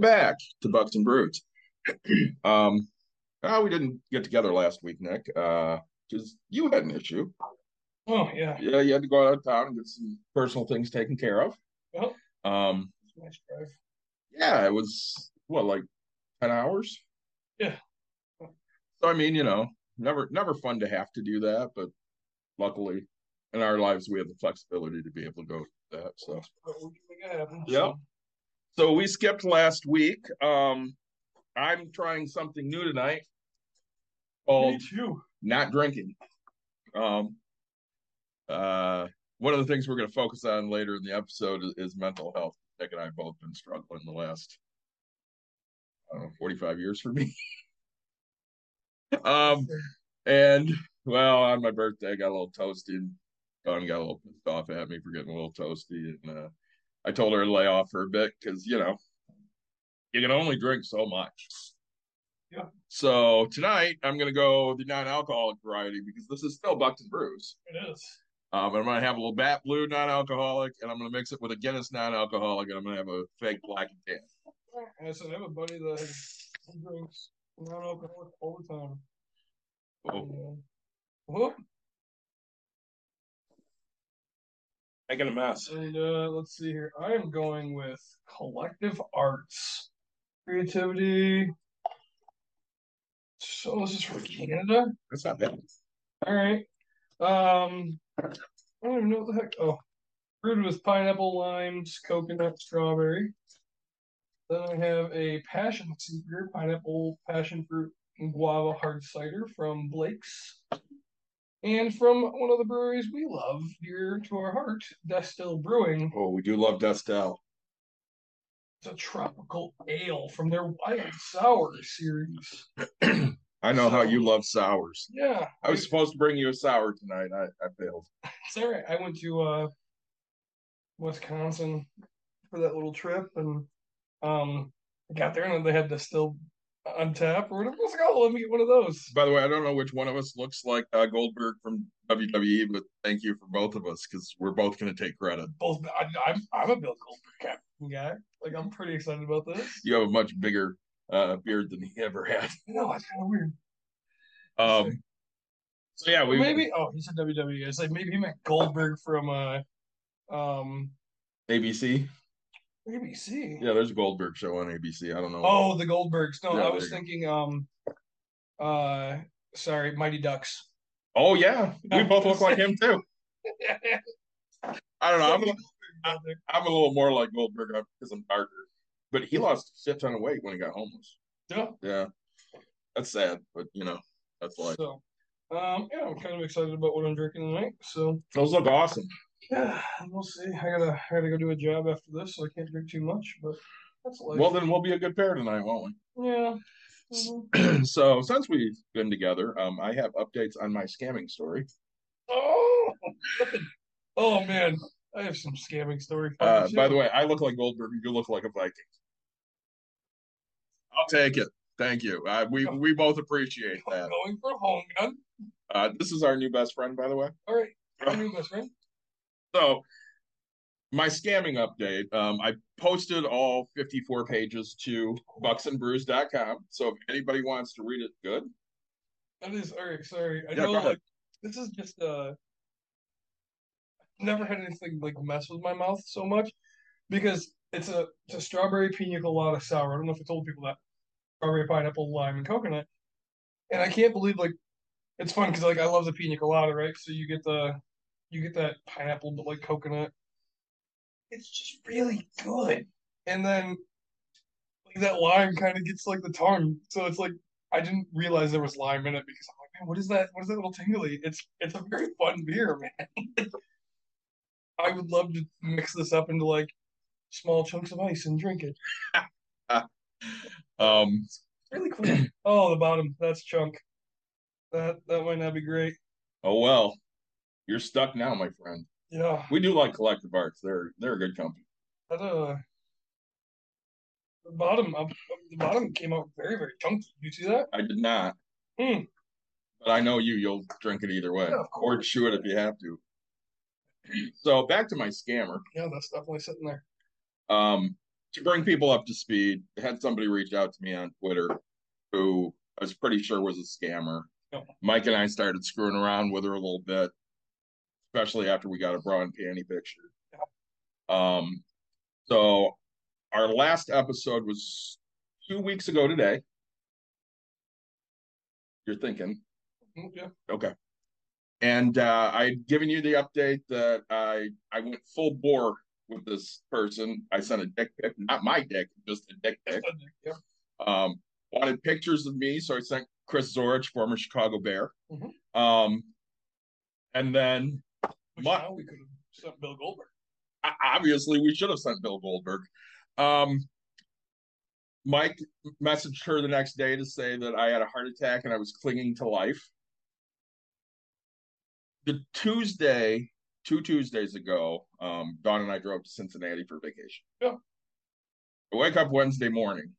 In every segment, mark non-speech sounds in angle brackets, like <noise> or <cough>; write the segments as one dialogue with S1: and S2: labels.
S1: Back to Bucks and Brews. <clears throat> um, uh, we didn't get together last week, Nick, uh, because you had an issue.
S2: Oh yeah,
S1: Yeah, you had to go out of town and get some personal things taken care of.
S2: Well.
S1: Um,
S2: nice drive.
S1: yeah, it was what, like 10 hours?
S2: Yeah.
S1: So I mean, you know, never never fun to have to do that, but luckily in our lives we have the flexibility to be able to go that. So yeah, So we skipped last week. Um, I'm trying something new tonight
S2: Me
S1: called
S2: too.
S1: not drinking. Um, uh, one of the things we're going to focus on later in the episode is, is mental health. Nick and I have both been struggling the last, I don't know, 45 years for me. <laughs> um, and well, on my birthday, I got a little toasty and Dawn got a little pissed off at me for getting a little toasty. And uh, I told her to lay off for a bit because, you know, you can only drink so much.
S2: Yeah.
S1: So tonight I'm gonna go the non-alcoholic variety because this is still Bucks and Brews.
S2: It is.
S1: Um, I'm gonna have a little Bat Blue non-alcoholic, and I'm gonna mix it with a Guinness non-alcoholic, and I'm gonna have a fake black and tan.
S2: And I said I have a buddy that drinks non-alcoholic all the time.
S1: Oh,
S2: And, uh, whoop.
S1: Making a mess.
S2: And uh, let's see here. I am going with collective arts, creativity. So this is from Canada.
S1: That's not bad.
S2: All right. Um, I don't even know what the heck. Oh, brewed with pineapple, limes, coconut, strawberry. Then I have a passion seeker, pineapple, passion fruit, and guava hard cider from Blake's. And from one of the breweries we love, dear to our heart, Destihl Brewing.
S1: Oh, we do love Destihl.
S2: It's a tropical ale from their Wild Sour series. <clears throat>
S1: I know how you love sours.
S2: Yeah,
S1: I was supposed to bring you a sour tonight. I, I failed. <laughs>
S2: It's all right. I went to uh Wisconsin for that little trip and um I got there and they had the still on tap or whatever. Like, oh, let me get one of those.
S1: By the way, I don't know which one of us looks like uh, Goldberg from WWE, but thank you for both of us because we're both going to take credit.
S2: Both I, I'm I'm a Bill Goldberg guy. Like I'm pretty excited about this.
S1: You have a much bigger uh, beard than he ever had.
S2: No, it's kind of weird.
S1: Um, so yeah, we
S2: maybe oh he said WWE. It's like maybe he meant Goldberg from uh um
S1: ABC.
S2: ABC.
S1: Yeah, there's a Goldberg show on ABC. I don't know.
S2: Oh, the Goldbergs. No,
S1: Yeah,
S2: I was
S1: go.
S2: thinking um uh sorry, Mighty Ducks.
S1: Oh yeah, we both look like him too. <laughs> I don't know. I'm a, I'm a little more like Goldberg because I'm darker, but he lost a shit ton of weight when he got homeless.
S2: Yeah.
S1: Yeah, that's sad, but you know that's life.
S2: So, um, yeah, I'm kind of excited about what I'm drinking tonight. So,
S1: Those look awesome.
S2: Yeah, we'll see. I gotta, I gotta go do a job after this, so I can't drink too much. But that's life.
S1: Well, then we'll be a good pair tonight, won't we?
S2: yeah. Mhm. <clears throat>
S1: so since we've been together, um, I have updates on my scamming story.
S2: Oh, <laughs> oh man, I have some scamming story.
S1: Uh, by the way, I look like Goldberg. You look like a Viking. I'll take it. Thank you. Uh, we we both appreciate
S2: I'm
S1: that.
S2: going for home gun.
S1: Uh, this is our new best friend, by the way.
S2: All right, my <laughs> new best friend.
S1: So, my scamming update. Um, I posted all 54 pages to bucksandbrews.com. So if anybody wants to read it, good.
S2: That is right. Sorry, I
S1: Yeah,
S2: know like this is just uh, never had anything like mess with my mouth so much because it's a it's a strawberry pina colada sour. I don't know if I told people that strawberry, pineapple, lime, and coconut. And I can't believe like it's fun because like I love the pina colada, right? So you get the you get that pineapple but like coconut. It's just really good. And then like that lime kind of gets like the tongue. So it's like I didn't realize there was lime in it because I'm like, man, what is that? What is that little tingly? It's it's a very fun beer, man. <laughs> I would love to mix this up into like small chunks of ice and drink it. <laughs>
S1: Um,
S2: Really cool. <clears throat> oh, the bottom. That's chunk. That that might not be great.
S1: oh well, you're stuck now, my friend.
S2: Yeah.
S1: We do like collective arts. They're they're a good company.
S2: That uh. The bottom. Uh, the bottom came out very very chunky. You see that?
S1: I did not,
S2: Hmm.
S1: but I know you. You'll drink it either way,
S2: Yeah, of
S1: or chew it if you have to. <clears throat> So back to my scammer.
S2: Yeah, that's definitely sitting there.
S1: Um, to bring people up to speed, I had somebody reach out to me on Twitter who I was pretty sure was a scammer.
S2: Yep.
S1: Mike and I started screwing around with her a little bit, especially after we got a bra and panty picture. Um, so our last episode was two weeks ago today. You're thinking,
S2: Mm, Yeah.
S1: okay. And uh, I'd given you the update that I I went full bore with this person. I sent a dick pic, not my dick, just a dick pic.
S2: Yeah.
S1: Um, wanted pictures of me, so I sent Chris Zorich, former Chicago Bear.
S2: Mhm.
S1: Um, and then
S2: We could have sent Bill Goldberg.
S1: obviously we should have sent Bill Goldberg. Um, Mike messaged her the next day to say that I had a heart attack and I was clinging to life. The Tuesday, two Tuesdays ago, um, Dawn and I drove to Cincinnati for vacation.
S2: Yeah.
S1: I wake up Wednesday morning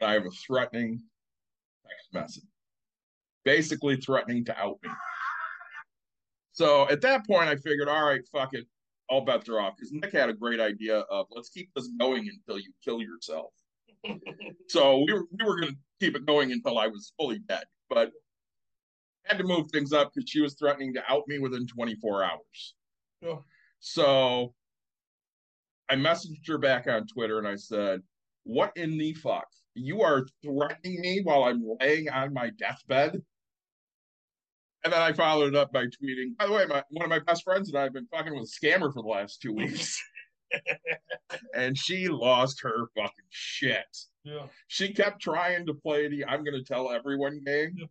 S1: and I have a threatening text message, basically threatening to out me. So at that point, I figured, all right, fuck it, all bets are off. Because Nick had a great idea of let's keep this going until you kill yourself. <laughs> So we were we were going to keep it going until I was fully dead, but I had to move things up because she was threatening to out me within 24 hours.
S2: Yeah.
S1: So I messaged her back on Twitter and I said, "What in the fuck? You are threatening me while I'm laying on my deathbed?" And then I followed it up by tweeting, "By the way, my one of my best friends and I have been fucking with a scammer for the last two weeks." <laughs> and she lost her fucking shit
S2: Yeah.
S1: she kept trying to play the I'm gonna tell everyone game.
S2: Yep.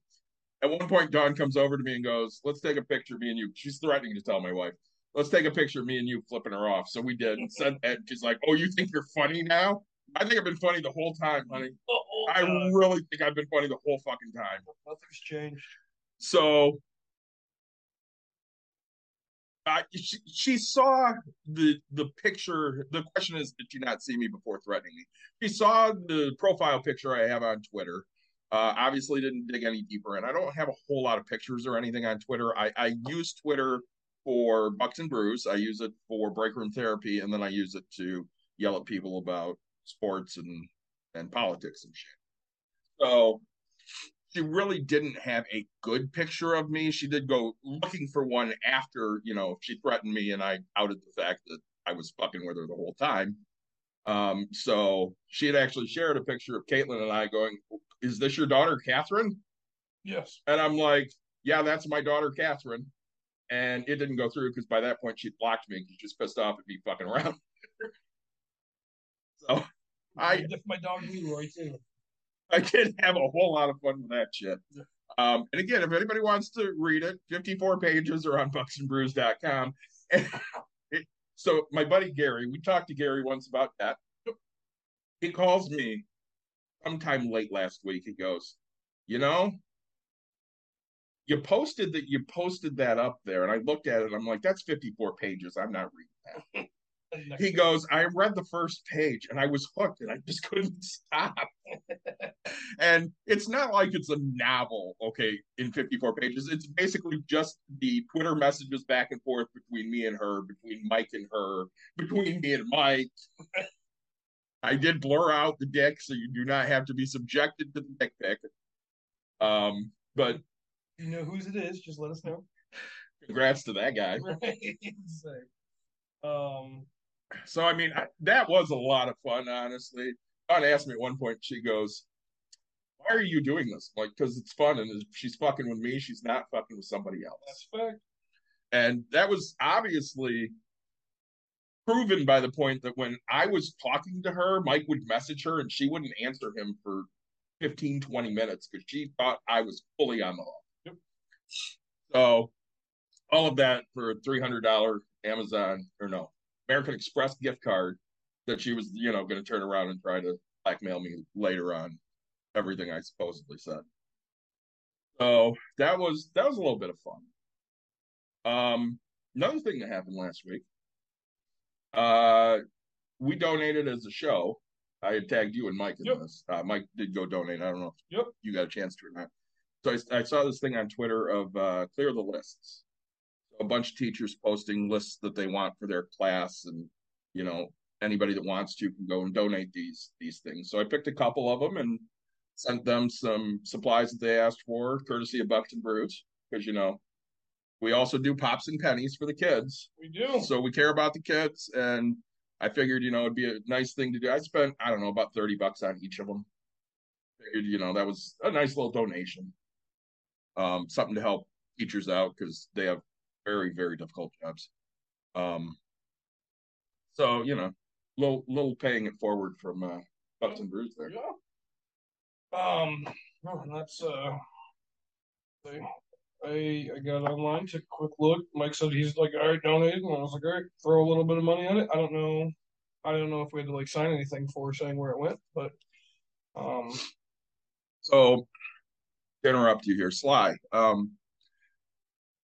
S1: At one point, Dawn comes over to me and goes, Let's take a picture, me and you. She's threatening to tell my wife, Let's take a picture of me and you flipping her off. So we did. <laughs> Said and she's like, Oh, you think you're funny now? I think I've been funny the whole time, honey.
S2: Oh,
S1: I really think I've been funny the whole fucking time.
S2: Nothing's changed.
S1: So she, she saw the the picture. The question is, did she not see me before threatening me? She saw the profile picture I have on Twitter. Uh, obviously, didn't dig any deeper, and I don't have a whole lot of pictures or anything on Twitter. I, I use Twitter for Bucks and Brews. I use it for break room therapy, and then I use it to yell at people about sports and and politics and shit. So she really didn't have a good picture of me. She did go looking for one after, you know, she threatened me and I outed the fact that I was fucking with her the whole time. Um, so she had actually shared a picture of Caitlin and I going, Is this your daughter, Catherine?
S2: Yes.
S1: And I'm like, Yeah, that's my daughter, Catherine. And it didn't go through because by that point she blocked me because just pissed off at me fucking around. <laughs> so I
S2: If my dog Leroy too.
S1: I did have a whole lot of fun with that shit. Um, and again, if anybody wants to read it, 54 pages are on bucksandbrews.com. <laughs> So my buddy Gary, we talked to Gary once about that. He calls me sometime late last week. He goes, you know, you posted that you posted that up there, and I looked at it. I'm like, that's 54 pages. I'm not reading that. <laughs> He goes, I read the first page and I was hooked and I just couldn't <laughs> stop. and it's not like it's a novel, okay, in 54 pages. It's basically just the Twitter messages back and forth between me and her, between Mike and her, between me and Mike. <laughs> I did blur out the dick, so you do not have to be subjected to the dick pic. Um, but
S2: you know whose it is, just let us know.
S1: congrats to that guy. <laughs>
S2: Right. um
S1: So I mean, I, that was a lot of fun, honestly. Dawn asked me at one point. She goes, "Why are you doing this?" I'm like, because it's fun, and she's fucking with me. She's not fucking with somebody else.
S2: that's fact.
S1: And that was obviously proven by the point that when I was talking to her, Mike would message her, and she wouldn't answer him for 15, 20 minutes because she thought I was fully on the hook.
S2: Yep.
S1: So all of that for a three hundred dollar Amazon or no American Express gift card that she was, you know, going to turn around and try to blackmail me later on everything I supposedly said. So that was that was a little bit of fun. Um, another thing that happened last week, uh, we donated as a show. I had tagged you and Mike in
S2: Yep.
S1: this. Uh, Mike did go donate. I don't know if
S2: Yep.
S1: you got a chance to or not. So I, I saw this thing on Twitter of uh, clear the lists. A bunch of teachers posting lists that they want for their class, and you know anybody that wants to can go and donate these these things. So I picked a couple of them and sent them some supplies that they asked for, courtesy of Bucks and Brews, because you know we also do pops and pennies for the kids.
S2: We do.
S1: So we care about the kids, and I figured, you know, it'd be a nice thing to do. I spent, I don't know, about 30 bucks on each of them. Figured, you know, that was a nice little donation. Um, something to help teachers out because they have very, very difficult jobs. Um, so, you know, little little paying it forward from uh Bucks and Brews there.
S2: Yeah. Um, and that's uh, I I I got online, took a quick look. Mike said he's like, all right, donate, and I was like, all right, throw a little bit of money on it. I don't know, I don't know if we had to like sign anything for saying where it went, but um,
S1: So to interrupt you here, Sly. Um,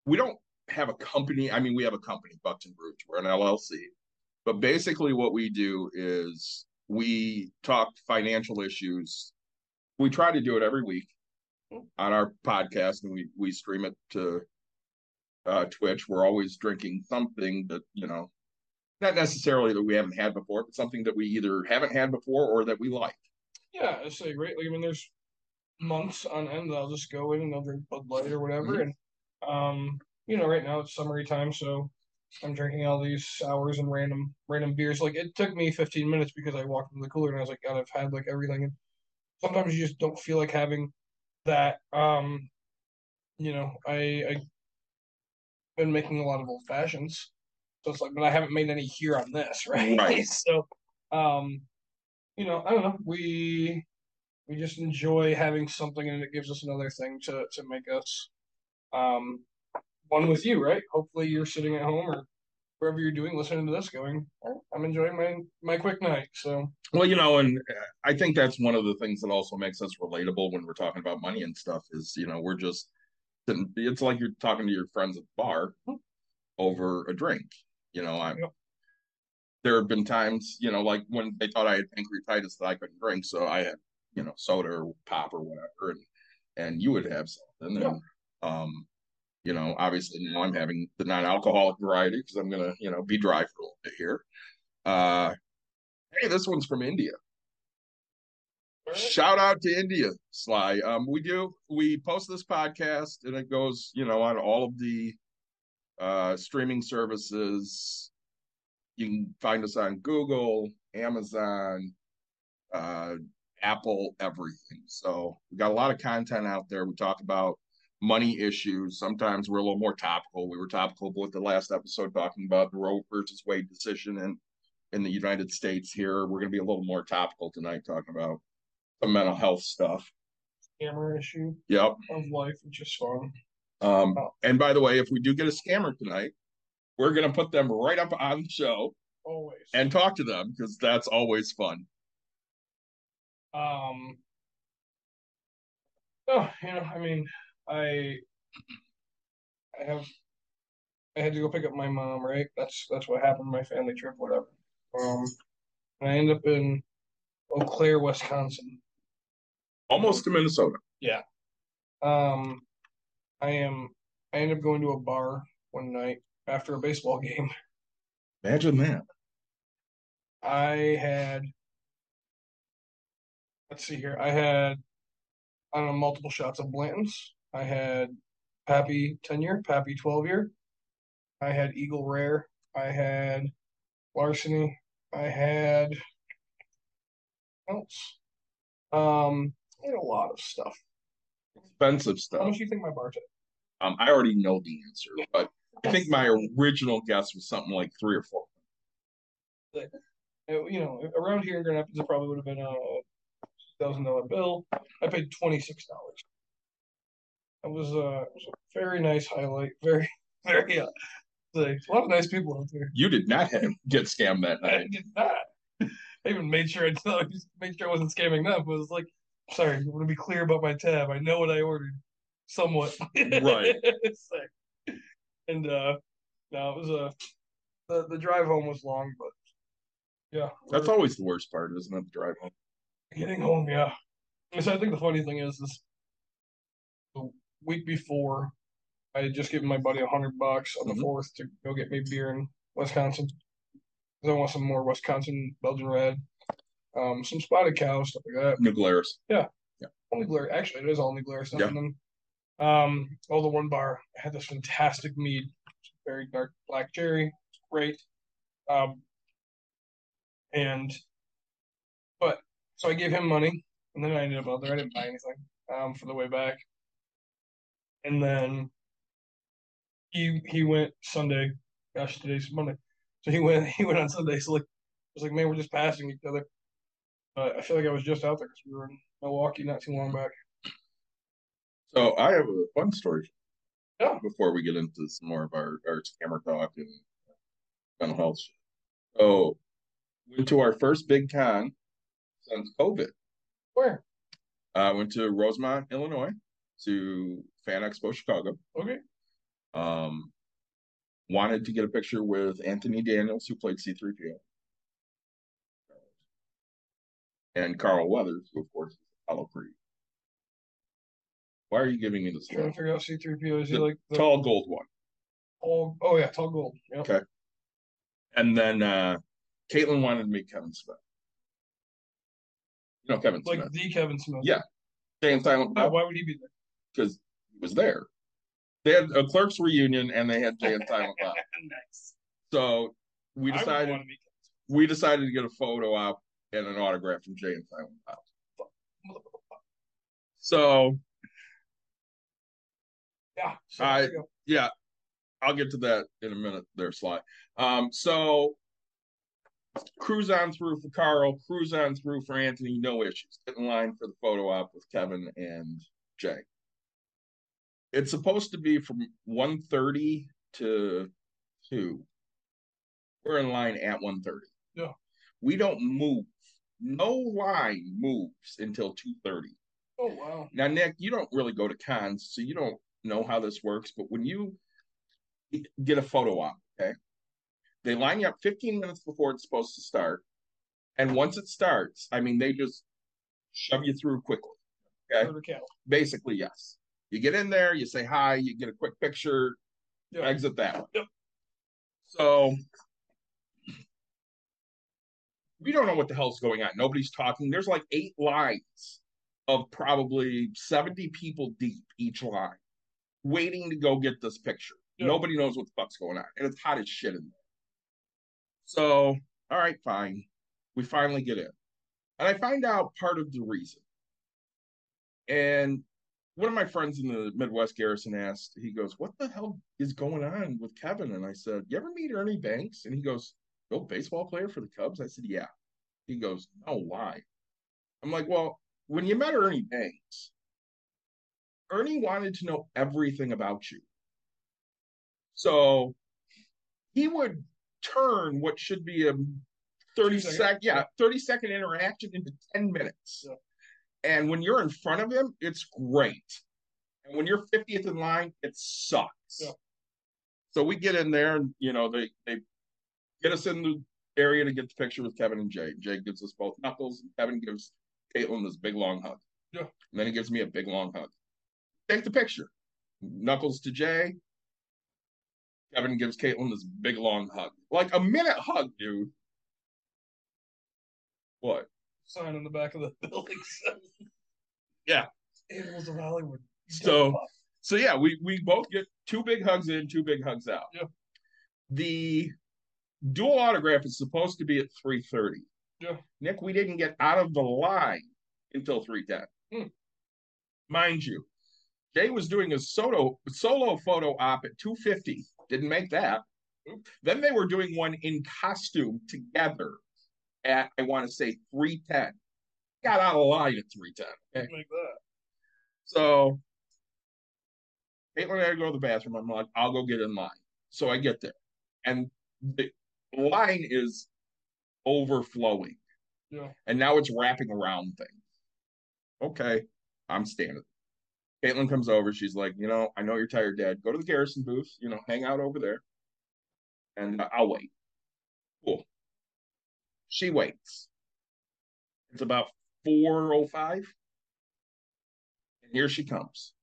S1: we don't have a company. I mean, we have a company, Bucks and Brews. We're an LLC, but basically, what we do is we talk financial issues. We try to do it every week on our podcast, and we we stream it to uh, Twitch. We're always drinking something that you know, not necessarily that we haven't had before, but something that we either haven't had before or that we like.
S2: yeah, it's like great. Like I mean, there's months on end that I'll just go in and I'll drink Bud Light or whatever,
S1: Mhm.
S2: and um, you know, right now it's summery time, so I'm drinking all these sours and random random beers. Like it took me 15 minutes because I walked into the cooler and I was like, God, I've had like everything. And sometimes you just don't feel like having that. Um, you know, I I been making a lot of old fashions, so it's like, but I haven't made any here on this, <laughs> right?
S1: Right.
S2: so, um, you know, I don't know. We we just enjoy having something, and it gives us another thing to to make us um one with you, right? Hopefully, you're sitting at home or wherever you're doing, listening to this, going, "Oh, I'm enjoying my my quick night. So
S1: Well, you know, and uh, I think that's one of the things that also makes us relatable when we're talking about money and stuff is, you know, we're just, it's like you're talking to your friends at the bar over a drink. You know, I'm,
S2: Yep.
S1: there have been times, you know, like when they thought I had pancreatitis that I couldn't drink. So I had, you know, soda or pop or whatever. And, and you would have something. And, um, you know, obviously now I'm having the non-alcoholic variety because I'm going to, you know, be dry for a little bit here. Uh, hey, this one's from India. Shout out to India, Sly. Um, we do we post this podcast and it goes, you know, on all of the uh streaming services. You can find us on Google, Amazon, uh, Apple, everything. So we got a lot of content out there. We talk about money issues. Sometimes we're a little more topical. We were topical with the last episode talking about the Roe versus Wade decision in in the United States. Here, we're going to be a little more topical tonight, talking about some mental health stuff.
S2: camera issue
S1: Yep.
S2: of life, which is fun.
S1: Um, and by the way, if we do get a scammer tonight, we're going to put them right up on the show
S2: Always.
S1: and talk to them because that's always fun.
S2: Um, oh, you know, I mean, I, I have, I had to go pick up my mom, right? That's that's what happened, my family trip, whatever. Um, and I end up in Eau Claire, Wisconsin.
S1: Almost to Minnesota. Yeah.
S2: Um, I am, I end up going to a bar one night after a baseball game.
S1: Imagine that.
S2: I had, let's see here. I had, I don't know, multiple shots of Blanton's. I had Pappy 10 year, Pappy 12 year. I had Eagle Rare. I had Larceny. I had else. Um, I had a lot of stuff.
S1: Expensive stuff.
S2: How much do you think my bar took?
S1: Um, I already know the answer, but I think my original guess was something like three or four.
S2: It- you know, around here in Grand Rapids, it probably would have been a thousand dollar bill. I paid twenty six dollars. It was, uh, it was a very nice highlight. <laughs> Very, very. Uh, a lot of nice people out there.
S1: You did not have, get scammed that night.
S2: I did not. <laughs> I even made sure I <laughs> made sure I wasn't scamming them. But it was like, sorry, I want to be clear about my tab. I know what I ordered, somewhat.
S1: Right.
S2: Like- and uh, no, it was a the the drive home was long, but yeah,
S1: That's always the worst part, isn't it? The drive home.
S2: getting home. Yeah. So I think the funny thing is, is week before, I had just given my buddy a hundred bucks on the
S1: Mhm.
S2: fourth to go get me beer in Wisconsin. I want some more Wisconsin Belgian red, um, some spotted cow stuff like that.
S1: New Glarus. Yeah. Yeah.
S2: Only Glarus, actually, it is only Glarus stuff.
S1: Yeah.
S2: And um, all the one bar I had this fantastic mead, very dark black cherry, great. Um, and, but so I gave him money, and then I ended up out there. I didn't buy anything, um, for the way back. And then he he went Sunday. Gosh, today's Monday, so he went <laughs> he went on Sunday. So like, I was like, man, we're just passing each other. But I feel like I was just out there because we were in Milwaukee not too long back.
S1: So I have a fun story.
S2: Yeah.
S1: Before we get into some more of our, our camera talk and mental health. shit. So went to our first big con since COVID.
S2: Where?
S1: I went to Rosemont, Illinois, to Fan Expo Chicago.
S2: Okay.
S1: Um, wanted to get a picture with Anthony Daniels, who played C3PO, and Carl Weathers, who of course is Apollo Creed. Why are you giving me this
S2: Trying to figure out C3PO. Is he like the
S1: Tall gold one.
S2: tall? Oh yeah, tall gold. Yep.
S1: Okay. And then uh Caitlin wanted to meet Kevin Smith. You know Kevin
S2: Like
S1: Smith.
S2: the Kevin Smith.
S1: Yeah. And Silent
S2: Why,
S1: Bob,
S2: why would he be there?
S1: because was there. They had a clerks reunion and they had Jay and Silent <laughs> Bob.
S2: nice.
S1: So we decided
S2: to
S1: we decided to get a photo op and an autograph from Jay and Silent Bob. So
S2: Yeah.
S1: I-
S2: there you go.
S1: yeah, I'll get to that in a minute there, Sly. Um, so cruise on through for Carl, cruise on through for Anthony, no issues. Get in line for the photo op with Kevin and Jay. It's supposed to be from 1.30 to 2. We're in line at 1.30.
S2: Yeah.
S1: We don't move. No line moves until 2.30.
S2: Oh wow.
S1: Now, Nick, you don't really go to cons, so you don't know how this works. But when you get a photo op, okay, they line you up 15 minutes before it's supposed to start. And once it starts, I mean, they just shove you through quickly. Okay.
S2: Go to Cal.
S1: Basically, yes. You get in there, you say hi, you get a quick picture,
S2: Yeah.
S1: exit that way.
S2: Yep.
S1: So we don't know what the hell's going on. Nobody's talking. There's like eight lines of probably 70 people deep each line waiting to go get this picture.
S2: Yeah.
S1: Nobody knows what the fuck's going on. And it's hot as shit in there. So, all right, fine. We finally get in. And I find out part of the reason. And one of my friends in the Midwest Garrison asked, he goes, What the hell is going on with Kevin? And I said, You ever meet Ernie Banks? And he goes, Oh, baseball player for the Cubs? I said, Yeah. He goes, No, why? I'm like, Well, when you met Ernie Banks, Ernie wanted to know everything about you. So he would turn what should be a 30
S2: Second.
S1: second, yeah, 30 second interaction into 10 minutes.
S2: Yeah.
S1: And when you're in front of him, it's great. And when you're 50th in line, it sucks.
S2: Yeah.
S1: So we get in there and, you know, they, they get us in the area to get the picture with Kevin and Jay. Jay gives us both knuckles, and Kevin gives Caitlin this big long hug.
S2: Yeah.
S1: And then he gives me a big long hug. Take the picture. Knuckles to Jay. Kevin gives Caitlin this big long hug. Like a minute hug, dude. What?
S2: Sign on the back of the <laughs> buildings.
S1: Yeah.
S2: Animals of Hollywood.
S1: So so yeah, we we both get two big hugs in, two big hugs out.
S2: Yeah.
S1: The dual autograph is supposed to be at 3:30.
S2: Yeah.
S1: Nick, we didn't get out of the line until 3:10.
S2: Hmm.
S1: Mind you, Jay was doing a solo solo photo op at 2:50. Didn't make that. Then they were doing one in costume together at I want to say 3:10. Got out of line at 3:10. Okay.
S2: Like that.
S1: So Caitlin had to go to the bathroom. I'm like, I'll go get in line. So I get there. And the line is overflowing.
S2: Yeah.
S1: And now it's wrapping around things. Okay, I'm standing. Caitlin comes over. She's like, you know, I know you're tired, Dad. Go to the garrison booth. You know, hang out over there, and I'll wait. Cool. She waits. It's about four oh five, and here she comes.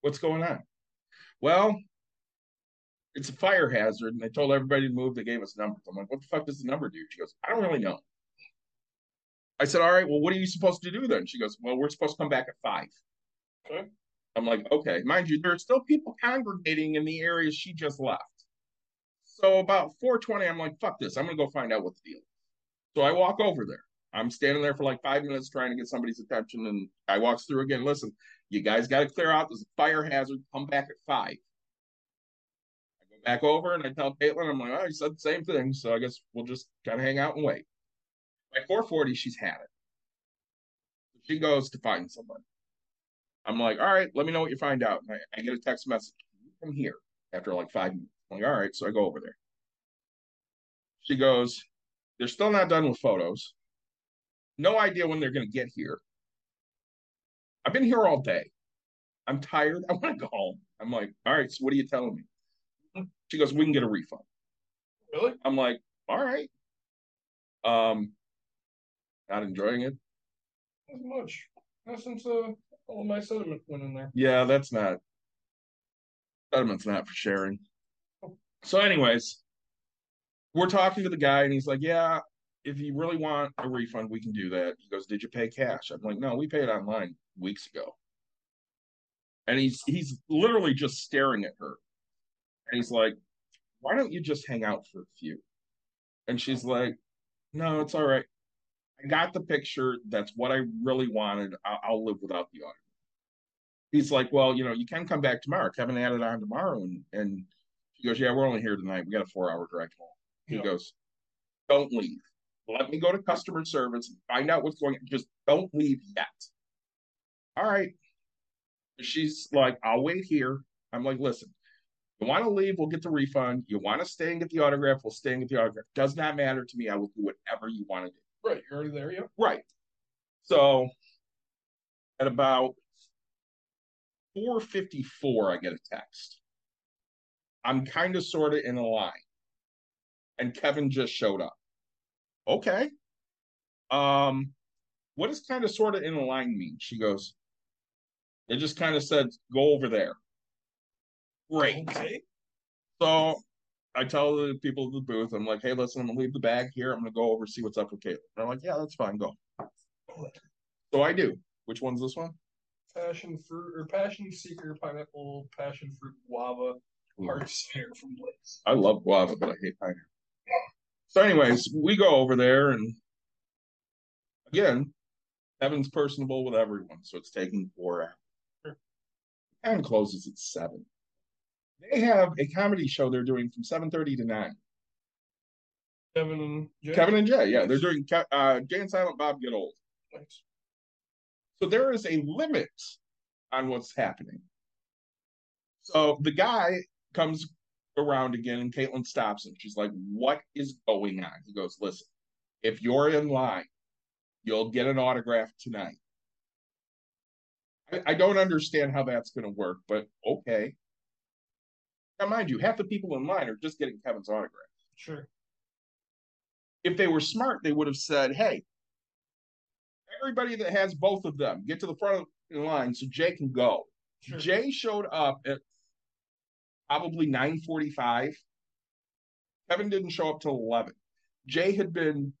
S1: What's going on? Well, it's a fire hazard, and they told everybody to move. They gave us numbers. I'm like, what the fuck does the number do? She goes, I don't really know. I said, all right, well, what are you supposed to do then? She goes, well, we're supposed to come back at five.
S2: Okay.
S1: I'm like, okay. Mind you, there are still people congregating in the areas she just left. So about 420, I'm like, fuck this. I'm gonna go find out what the deal is. So I walk over there. I'm standing there for like five minutes trying to get somebody's attention, and I walks through again. Listen, you guys got to clear out. There's a fire hazard. Come back at five. I go back over and I tell Caitlin, I'm like, oh, you said the same thing, so I guess we'll just kind of hang out and wait. By 440, she's had it. She goes to find somebody. I'm like, all right, let me know what you find out. I, I get a text message from here after like five minutes. I'm like, all right, so I go over there. She goes, they're still not done with photos. No idea when they're going to get here. I've been here all day. I'm tired. I want to go home. I'm like, all right, so what are you telling me? She goes, we can get a refund.
S2: Really?
S1: I'm like, all right. Um, not enjoying it.
S2: Not much. Not since uh, all of my sediment went in there.
S1: Yeah, that's not. Sediment's not for sharing. So, anyways, we're talking to the guy, and he's like, "Yeah, if you really want a refund, we can do that." He goes, "Did you pay cash?" I'm like, "No, we paid online weeks ago." And he's he's literally just staring at her, and he's like, "Why don't you just hang out for a few?" And she's like, "No, it's all right. I got the picture. That's what I really wanted. I'll, I'll live without the autograph." He's like, "Well, you know, you can come back tomorrow. Kevin added on tomorrow," and and she goes, "Yeah, we're only here tonight. We got a four-hour direct home." He
S2: Yeah.
S1: goes, "Don't leave. Let me go to customer service and find out what's going on. Just don't leave yet." All right. She's like, "I'll wait here." I'm like, "Listen, you want to leave, we'll get the refund. You want to stay and get the autograph, we'll stay and get the autograph. Does not matter to me. I will do whatever you want to do."
S2: Right, you're already there, yeah.
S1: Right. So at about 454, I get a text. I'm kind of sort of in a line. And Kevin just showed up. Okay. Um, what does kind of sort of in line mean? She goes, it just kind of said, go over there. Great.
S2: Okay.
S1: So I tell the people at the booth, I'm like, hey, listen, I'm gonna leave the bag here. I'm gonna go over see what's up with Caitlin. They're like, yeah, that's fine, go. So I do. Which one's this one?
S2: Passion fruit or passion seeker pineapple, passion fruit guava, heart cider from Blake's.
S1: I love guava, but I hate pineapple. So, anyways, we go over there, and again, Kevin's personable with everyone, so it's taking four hours. And closes at seven. They have a comedy show they're doing from seven thirty to nine.
S2: Kevin and Jay.
S1: Kevin and Jay, yeah, they're doing uh, Jay and Silent Bob Get Old.
S2: Nice.
S1: So there is a limit on what's happening. So the guy comes around again, and Caitlin stops him. She's like, What is going on? He goes, Listen, if you're in line, you'll get an autograph tonight. I, I don't understand how that's going to work, but okay. Now, mind you, half the people in line are just getting Kevin's autograph.
S2: Sure.
S1: If they were smart, they would have said, Hey, everybody that has both of them, get to the front of the line so Jay can go.
S2: Sure.
S1: Jay showed up at probably 9:45. Kevin didn't show up till 11. Jay had been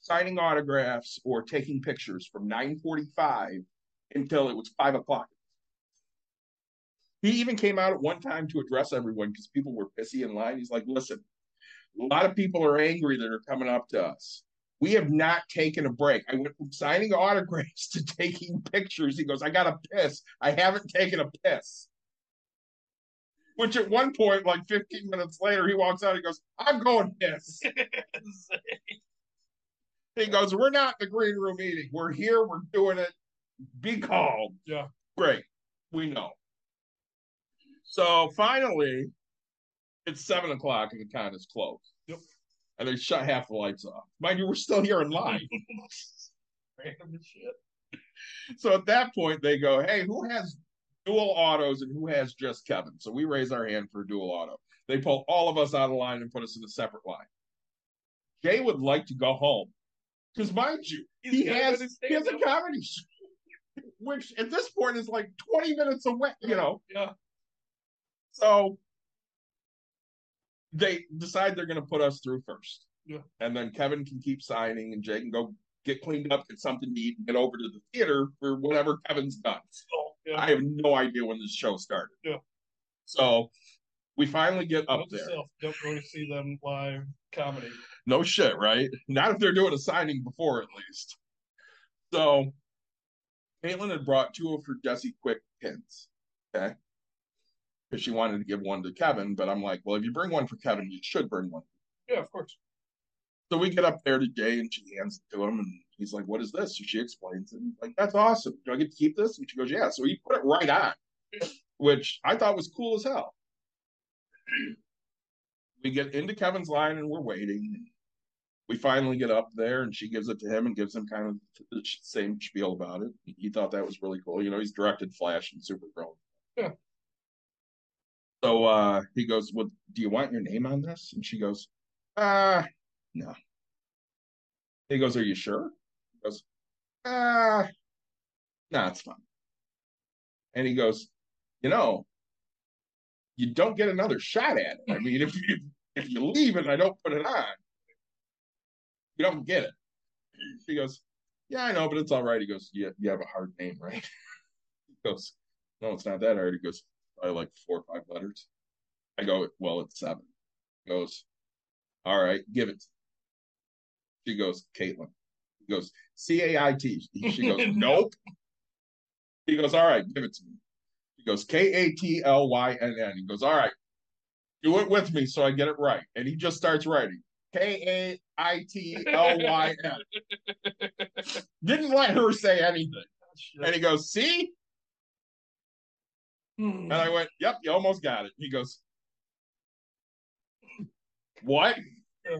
S1: signing autographs or taking pictures from 9:45 until it was five o'clock. He even came out at one time to address everyone because people were pissy in line. He's like, "Listen, a lot of people are angry that are coming up to us. We have not taken a break. I went from signing autographs <laughs> to taking pictures. He goes, I got to piss. I haven't taken a piss. Which at one point, like 15 minutes later, he walks out. He goes, I'm going piss. <laughs> he goes, We're not in the green room eating. We're here. We're doing it. Be calm.
S2: Yeah.
S1: Great. We know. So finally, it's seven o'clock and the con is closed.
S2: Yep.
S1: and they shut half the lights off. Mind you, we're still here in line. <laughs>
S2: Random shit.
S1: So at that point, they go, "Hey, who has dual autos and who has just Kevin?" So we raise our hand for dual auto. They pull all of us out of line and put us in a separate line. Jay would like to go home because, mind you, he has he has a comedy show, which at this point is like twenty minutes away. You know,
S2: Yeah.
S1: so they decide they're going to put us through first.
S2: Yeah.
S1: And then Kevin can keep signing and Jay can go get cleaned up, get something to eat, and get over to the theater for whatever Kevin's done.
S2: So, yeah.
S1: I have no idea when this show started.
S2: Yeah.
S1: So we finally get up
S2: Note
S1: there.
S2: self, don't go to see them live comedy.
S1: No shit, right? Not if they're doing a signing before, at least. So Caitlin had brought two of her Jesse Quick pins. Okay. Because she wanted to give one to Kevin, but I'm like, well, if you bring one for Kevin, you should bring one
S2: Yeah, of course.
S1: So we get up there today and she hands it to him and he's like, What is this? So she explains it. He's like, That's awesome. Do I get to keep this? And she goes, Yeah. So he put it right on, which I thought was cool as hell. We get into Kevin's line and we're waiting. We finally get up there and she gives it to him and gives him kind of the same spiel about it. He thought that was really cool. You know, he's directed Flash and Supergirl.
S2: Yeah.
S1: So uh he goes, Well, do you want your name on this? And she goes, Uh no. He goes, Are you sure? Goes, Ah, no, it's fine. And he goes, You know, you don't get another shot at it. I mean, if you if you leave it and I don't put it on, you don't get it. She goes, Yeah, I know, but it's all right. He goes, Yeah, you have a hard name, right? He goes, No, it's not that hard. He goes, I like four or five letters. I go, Well, it's seven. He goes, All right, give it. She goes, Caitlin. He goes, C A I T. She goes, <laughs> Nope. He goes, All right, give it to me. He goes, K A T L Y N N. He goes, All right, do it with me so I get it right. And he just starts writing K A I T L Y N. <laughs> Didn't let her say anything. And he goes, See?
S2: Hmm.
S1: And I went, Yep, you almost got it. He goes, What?
S2: Yeah.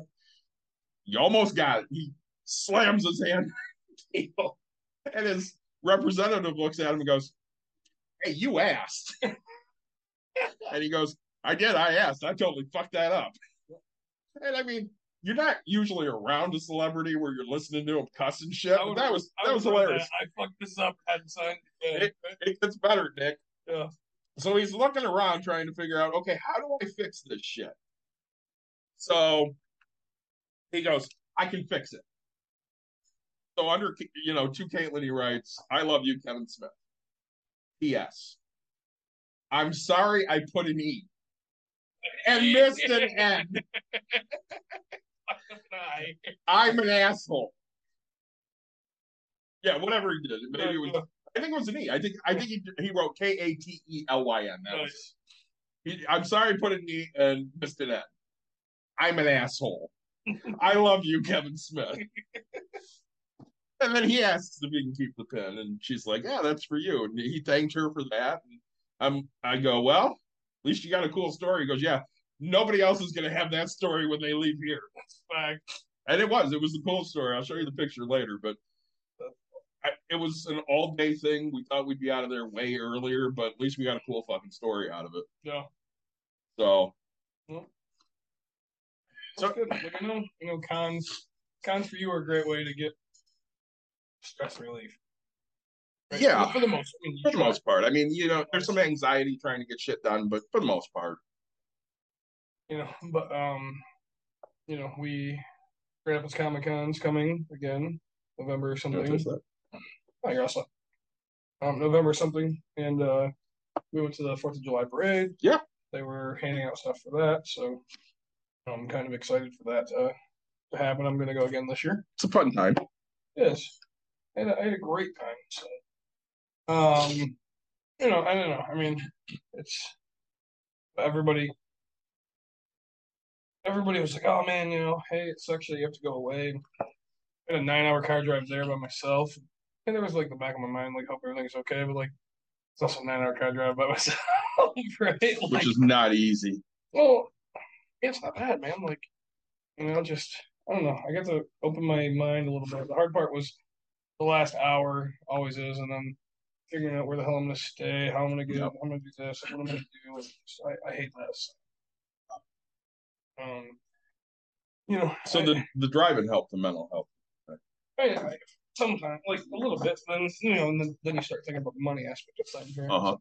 S1: You almost got it. He slams his hand <laughs> table. And his representative looks at him and goes, Hey, you asked. <laughs> and he goes, I did, I asked. I totally fucked that up. And I mean, you're not usually around a celebrity where you're listening to him cuss and shit.
S2: Would-
S1: that was that was hilarious.
S2: that. I fucked this up signed it.
S1: It, it gets better, Nick.
S2: Yeah.
S1: So he's looking around trying to figure out, okay, how do I fix this shit? So he goes, I can fix it. So under, you know, to Caitlin, he writes, I love you, Kevin Smith. P.S. I'm sorry I put an E and missed an N. <laughs> I'm an asshole. Yeah, whatever he did. Maybe it was, I think it was an E. I think I think he he wrote K A T E L Y N. That was. He, I'm sorry, I put an E and missed an N. I'm an asshole. I love you, Kevin Smith. <laughs> and then he asks if he can keep the pen, and she's like, "Yeah, that's for you." And he thanked her for that. And I'm, I go, "Well, at least you got a cool story." He goes, "Yeah, nobody else is gonna have that story when they leave here." <laughs>
S2: Fact.
S1: And it was, it was a cool story. I'll show you the picture later, but. Uh, I, it was an all day thing. We thought we'd be out of there way earlier, but at least we got a cool fucking story out of it.
S2: Yeah.
S1: So
S2: So
S1: So-
S2: good. Like, you know, you know, cons cons for you are a great way to get stress relief. Right?
S1: Yeah.
S2: For the most, I mean,
S1: for the most part. I mean, you know, there's some anxiety trying to get shit done, but for the most part,
S2: you know, but um, you know, we Grand Rapids Comic Con's coming again, November something. Oh, you're also um November something, and uh, we went to the Fourth of July parade.
S1: Yeah.
S2: they were handing out stuff for that, so I'm kind of excited for that uh, to happen. I'm gonna go again this year.
S1: It's a fun time.
S2: Yes, I had a, I had a great time. So, um, you know, I don't know. I mean, it's everybody. Everybody was like, "Oh man, you know, hey, it sucks that you have to go away." I had a nine-hour car drive there by myself, and there was like the back of my mind, like, hope everything's okay, but like, it's also a nine-hour car drive by <laughs> myself, right? Like,
S1: Which is not easy.
S2: well, it's not bad, man. Like, you know, just I don't know. I got to open my mind a little bit. The hard part was the last hour, always is, and then figuring out where the hell I'm gonna stay, how I'm gonna get,
S1: Yep.
S2: I'm gonna do this, what I'm gonna do. just- I, I hate this. Um, you know,
S1: So
S2: I-
S1: the the driving helped the mental health.
S2: I, I, sometimes, like a little bit, then you know, and then, then you start thinking about the money aspect of things. Right?
S1: Uh huh.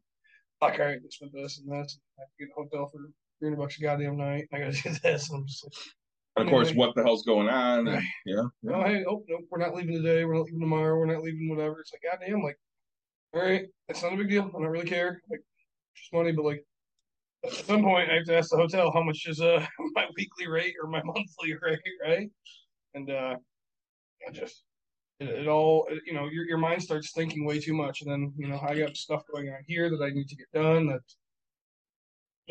S2: Like, all right, I spent this and this. I have to get a hotel for three hundred bucks a goddamn night. I gotta <laughs> do this, and I'm just like,
S1: And of course, what the hell's going on? And, <laughs> yeah. yeah.
S2: oh hey, oh no, we're not leaving today. We're not leaving tomorrow. We're not leaving whatever. It's like, goddamn, like, all right, it's not a big deal. I don't really care. Like, just money, but like. At some point, I have to ask the hotel how much is uh <laughs> my weekly rate or my monthly <laughs> rate, right? And uh, I just it, it all you know your your mind starts thinking way too much, and then you know I got stuff going on here that I need to get done. That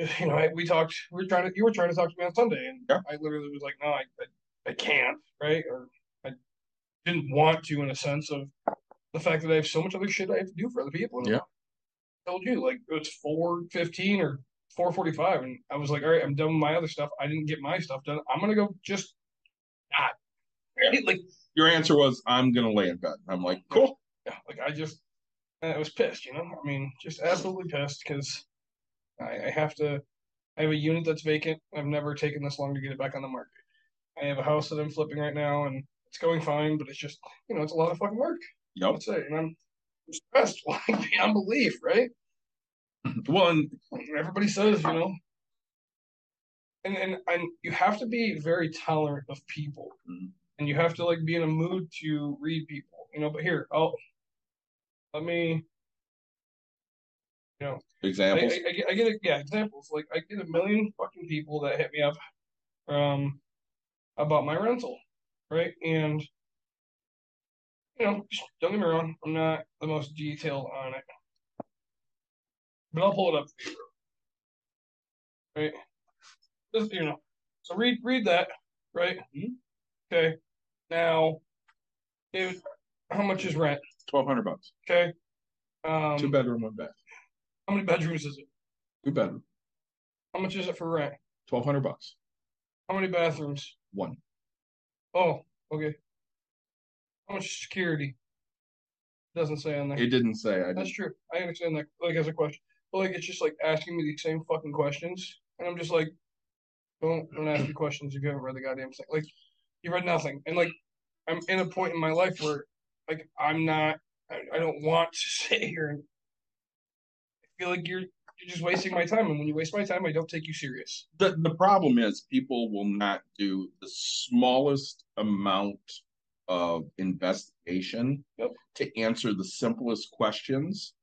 S2: <laughs> you know I, we talked. We were trying to you were trying to talk to me on Sunday, and
S1: Yeah.
S2: I literally was like, no, I, I I can't, right? Or I didn't want to in a sense of the fact that I have so much other shit I have to do for other people. And
S1: Yeah.
S2: I told you like it was four fifteen or four forty five, and I was like, all right, I'm done with my other stuff. I didn't get my stuff done. I'm gonna go just not. Right? <laughs> Like
S1: Your answer was, "I'm gonna lay in bed." I'm like, "Cool."
S2: yeah, like I just I was pissed, you know. I mean, just absolutely pissed because I, I have to. I have a unit that's vacant. I've never taken this long to get it back on the market. I have a house that I'm flipping right now, and it's going fine, but it's just you know it's a lot of fucking work.
S1: Yep.
S2: That's it, and I'm stressed <laughs> like beyond belief, right? <clears throat>
S1: Well, and
S2: Everybody says, you know, and and and you have to be very tolerant of people,
S1: Mhm.
S2: and you have to like be in a mood to read people, you know. But here, oh, let me I,
S1: examples.
S2: I, I get, I get yeah examples. Like I get a million fucking people that hit me up um about my rental right? And you know don't get me wrong I'm not the most detailed on it. But I'll pull it up for you. Right? Just, you know so read read that right? Okay. Now dude how much is rent?
S1: Twelve hundred bucks.
S2: okay. Um
S1: Two bedroom, one bath.
S2: How many bedrooms is it
S1: Two bedroom.
S2: how much is it for rent
S1: Twelve hundred bucks.
S2: how many bathrooms
S1: One.
S2: Oh, okay. How much security? Doesn't say on there.
S1: It didn't say. I didn't.
S2: That's true. I understand that, like, as a question. But, like, it's just like asking me the same fucking questions. And I'm just like, don't, don't ask me questions if you haven't read the goddamn thing. Like, you read nothing. And, like, I'm in a point in my life where, like, I'm not, I, I don't want to <laughs> sit here and feel like you're, you're just wasting my time. And when you waste my time, I don't take you serious.
S1: the the problem is people will not do the smallest amount of investigation
S2: Yep.
S1: to answer the simplest questions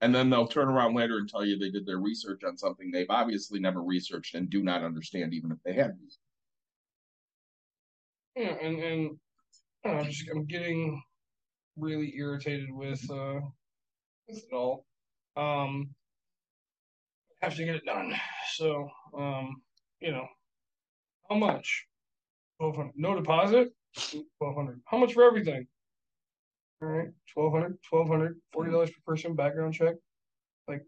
S1: and then they'll turn around later and tell you they did their research on something they've obviously never researched and do not understand even if they had.
S2: Yeah, and and know, just I'm getting really irritated with uh with it all. Um have to get it done. So, um, you know, how much? Twelve hundred. No deposit? Twelve hundred. How much for everything? All right, 1200 1200 $40 per person, background check. Like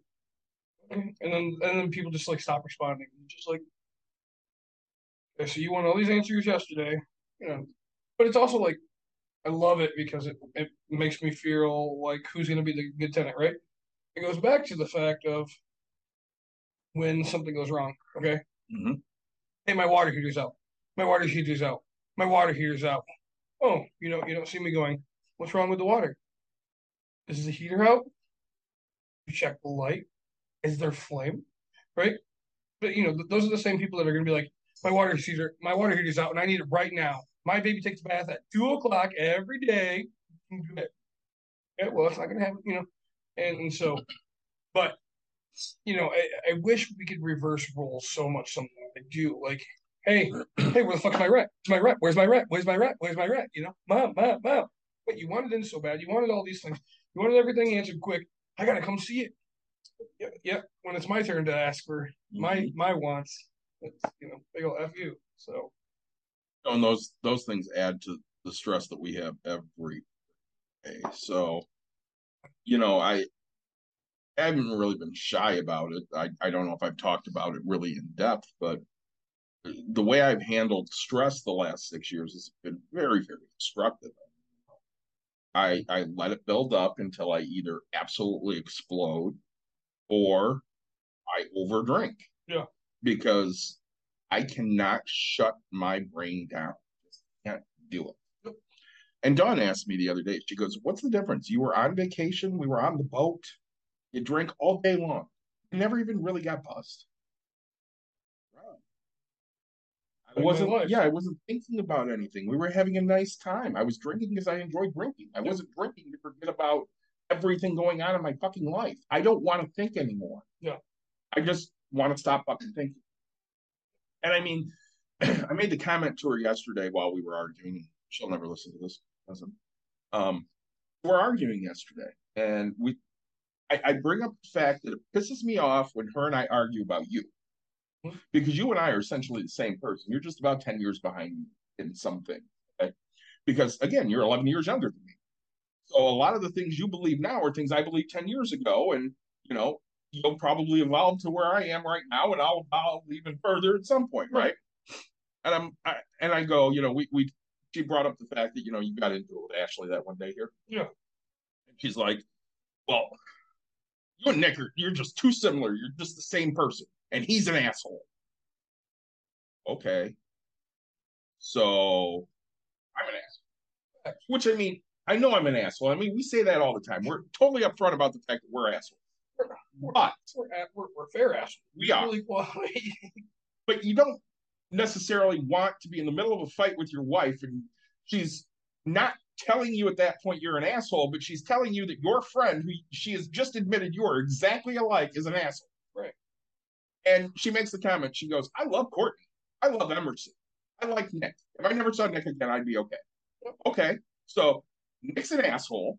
S2: and then and then people just like stop responding. Just like okay, so you want all these answers yesterday, you know. But it's also like I love it because it it makes me feel like who's gonna be the good tenant, right? It goes back to the fact of when something goes wrong, okay?
S1: Mhm.
S2: Hey, my water heater's out. My water heater's out. My water heater's out. Oh, you know, you don't see me going, what's wrong with the water? Is the heater out? You check the light. Is there flame? Right? But you know, th- those are the same people that are gonna be like, my water heater, my water heater's out and I need it right now. My baby takes a bath at two o'clock every day. Yeah, well, it's not gonna happen, you know. And and so, but you know, I, I wish we could reverse roles so much. Something I do like, hey, <clears throat> hey, where the fuck's my rent? Where's my rent? Where's my rent? Where's my rent? Where's my rent? You know, mom, mom, mom. But you wanted in so bad. You wanted all these things. You wanted everything answered quick. I gotta come see it. Yeah, yeah. When it's my turn to ask for my mm-hmm. my wants, it's, you know, big ol' f you. So oh,
S1: and those those things add to the stress that we have every day. So, you know, I, I haven't really been shy about it. I, I don't know if I've talked about it really in depth, but the way I've handled stress the last six years has been very, very destructive. I I let it build up until I either absolutely explode or I overdrink.
S2: Yeah.
S1: Because I cannot shut my brain down. Just can't do it.
S2: Yep.
S1: And Dawn asked me the other day, she goes, What's the difference? You were on vacation, we were on the boat, you drink all day long. You never even really got buzzed. I wasn't, yeah, I wasn't thinking about anything. We were having a nice time. I was drinking because I enjoyed drinking. I wasn't drinking to forget about everything going on in my fucking life. I don't want to think anymore.
S2: Yeah.
S1: I just want to stop fucking thinking. And I mean, <clears throat> I made the comment to her yesterday while we were arguing. She'll never listen to this. Doesn't. Um, we're arguing yesterday, and we, I, I bring up the fact that it pisses me off when her and I argue about you, because you and I are essentially the same person. You're just about ten years behind me in something. Okay? Because again, you're 11 years younger than me. So a lot of the things you believe now are things I believed 10 years ago, and you know, you'll probably evolve to where I am right now, and I'll evolve even further at some point, right? And I'm, I, and I go, you know, we we she brought up the fact that you know you got into it with Ashley that one day here.
S2: Yeah.
S1: And she's like, well, you and Nick are you're just too similar. You're just the same person, and he's an asshole. Okay. So I'm an asshole. Which I mean, I know I'm an asshole. I mean, we say that all the time. We're totally upfront about the fact that we're assholes. But
S2: We're, we're, we're fair assholes.
S1: We are.
S2: Equality. <laughs>
S1: but you don't necessarily want to be in the middle of a fight with your wife and she's not telling you at that point you're an asshole, but she's telling you that your friend, who she has just admitted you are exactly alike, is an asshole.
S2: Right.
S1: And she makes the comment, she goes, I love Courtney. I love Emerson. I like Nick. If I never saw Nick again, I'd be okay. Okay. So Nick's an asshole.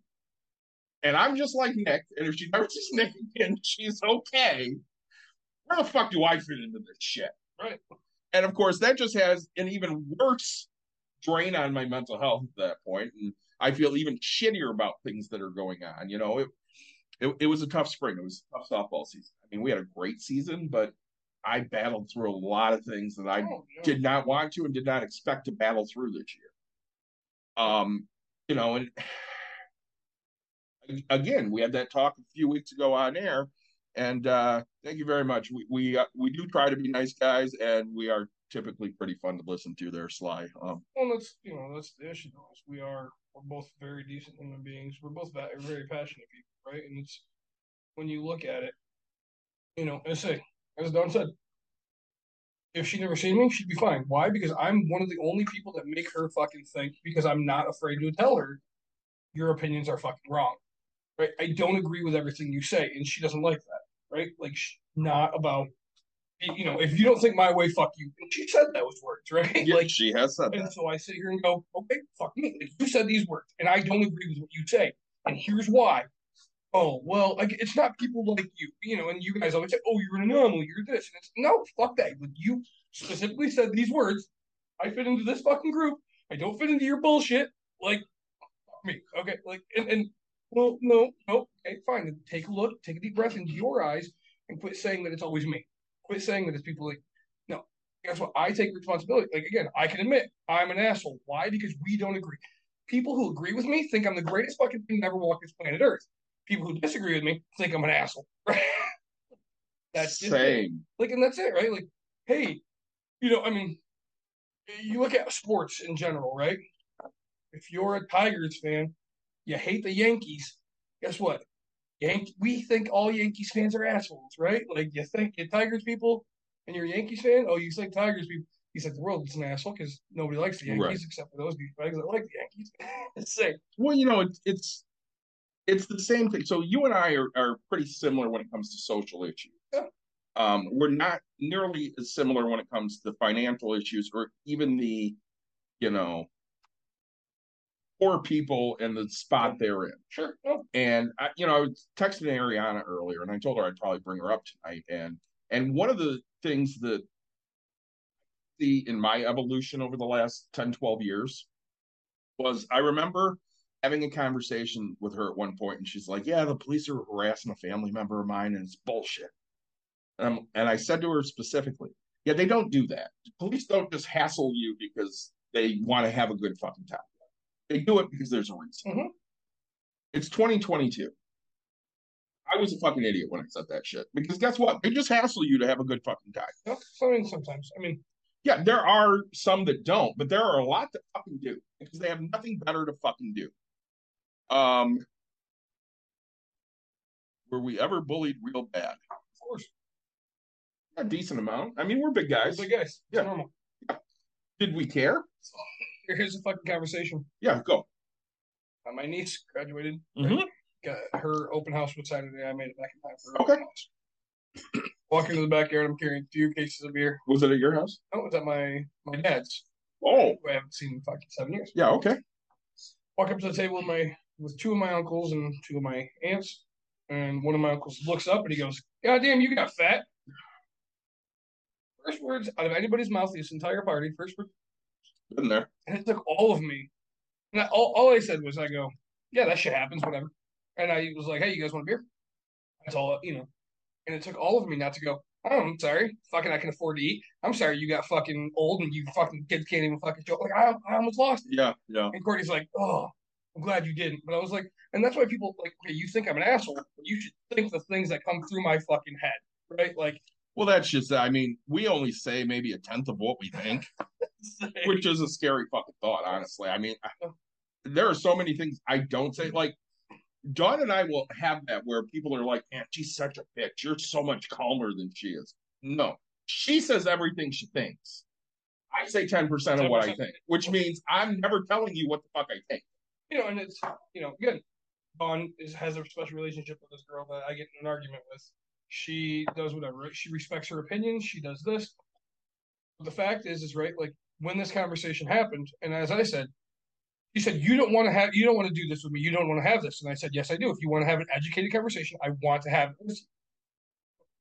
S1: And I'm just like Nick. And if she never <laughs> sees Nick again, she's okay. Where the fuck do I fit into this shit?
S2: Right.
S1: And of course, that just has an even worse drain on my mental health at that point, and I feel even shittier about things that are going on. You know, it it, it was a tough spring. It was a tough softball season. I mean, we had a great season, but I battled through a lot of things that I
S2: Oh, yeah.
S1: did not want to and did not expect to battle through this year. Um, you know, and <sighs> again, we had that talk a few weeks ago on air, and uh, thank you very much. We we uh, we do try to be nice guys, and we are typically pretty fun to listen to. There, Sly. Um,
S2: Well, that's you know that's the issue. Though, is we are we're both very decent human beings. We're both very passionate people, right? And it's when you look at it, you know, and say as Dawn said, if she never seen me, she'd be fine. Why? Because I'm one of the only people that make her fucking think. Because I'm not afraid to tell her your opinions are fucking wrong, right? I don't agree with everything you say, and she doesn't like that, right? Like, not about. You know, if you don't think my way, fuck you. And she said those words, right?
S1: yeah,
S2: like,
S1: she has said
S2: and
S1: that.
S2: so I sit here and go, okay, fuck me. Like, you said these words, and I don't agree with what you say. And here's why. Oh, well, like, it's not people like you, you know, and you guys always say, oh, you're an anomaly, you're this. And it's, no, fuck that. Like, you specifically said these words. I fit into this fucking group. I don't fit into your bullshit. Like, fuck me. Okay. Like, and, and well, no, no. Okay, fine. Take a look, take a deep breath into your eyes, and quit saying that it's always me. Quit saying that it's people like, no, guess what? I take responsibility. Like again, I can admit I'm an asshole. Why? Because we don't agree. People who agree with me think I'm the greatest fucking thing to ever walk this planet Earth. People who disagree with me think I'm an asshole. Right? <laughs> that's just it.
S1: Same.
S2: Like, and that's it, right? Like, hey, you know, I mean, you look at sports in general, right? If you're a Tigers fan, you hate the Yankees. Guess what? Yank, we think all Yankees fans are assholes, right? Like, you think you Tigers people, and you're a Yankees fan. Oh, you think Tigers people? He said the world is an asshole because nobody likes the Yankees
S1: Right.
S2: except for those douchebags that like the Yankees. <laughs> it's same.
S1: Well, you know, it's it's it's the same thing. So you and I are, are pretty similar when it comes to social issues.
S2: Yeah.
S1: Um, we're not nearly as similar when it comes to financial issues or even the, you know, poor people in the spot they're in.
S2: Sure.
S1: And I, you know, I was texting Ariana earlier, and I told her I'd probably bring her up tonight. And and one of the things that the in my evolution over the last 10, 12 years was I remember having a conversation with her at one point, and she's like, "Yeah, the police are harassing a family member of mine, and it's bullshit." And I'm, and I said to her specifically, Yeah, they don't do that. Police don't just hassle you because they want to have a good fucking time. They do it because there's a reason.
S2: Mhm.
S1: It's 2022. I was a fucking idiot when I said that shit. Because guess what? They just hassle you to have a good fucking time.
S2: I mean, sometimes. I mean,
S1: Yeah, there are some that don't, but there are a lot that fucking do because they have nothing better to fucking do. Um, were we ever bullied real bad?
S2: of course,
S1: A decent amount. I mean, we're big guys.
S2: big guys. It's
S1: Yeah.
S2: normal.
S1: Did we care?
S2: Here- Here's a fucking conversation.
S1: Yeah, go.
S2: Uh, my niece graduated.
S1: Mhm.
S2: Got her open house was Saturday. I made it back in time for her
S1: Okay.
S2: open house. Walking into the backyard, I'm carrying a few cases of beer.
S1: Was it at your house?
S2: Oh, was at my my dad's.
S1: Oh,
S2: who I haven't seen in fucking seven years.
S1: yeah, okay.
S2: Walk up to the table with my with two of my uncles and two of my aunts, and one of my uncles looks up and he goes, "God damn, you got fat." First words out of anybody's mouth this entire party. First word,
S1: Been there.
S2: and it took all of me. And I, all, all I said was, "I go, yeah, that shit happens, whatever." And I was like, "Hey, you guys want a beer?" That's all, you know. And it took all of me not to go. Oh, I'm sorry. Fucking, I can afford to eat. I'm sorry you got fucking old and you fucking kids can't even fucking joke. Like I, I almost lost it.
S1: Yeah, yeah.
S2: And Courtney's like, "Oh, I'm glad you didn't." But I was like, and that's why people like, okay, you think I'm an asshole, but you should think the things that come through my fucking head, right? Like,
S1: Well, that's just, I mean, we only say maybe a tenth of what we think, <laughs> which is a scary fucking thought, honestly. I mean, I- there are so many things I don't say. Like, Dawn and I will have that where people are like, man, she's such a bitch. You're so much calmer than she is. No, she says everything she thinks. I say 10% of what I think, which means I'm never telling you what the fuck I think.
S2: you know, and it's you know, again, Dawn is has a special relationship with this girl that I get in an argument with. She does whatever. She respects her opinion. She does this. But the fact is, is right. Like when this conversation happened, and as I said, she said, "You don't want to have. You don't want to do this with me. You don't want to have this." And I said, "Yes, I do. If you want to have an educated conversation, I want to have this."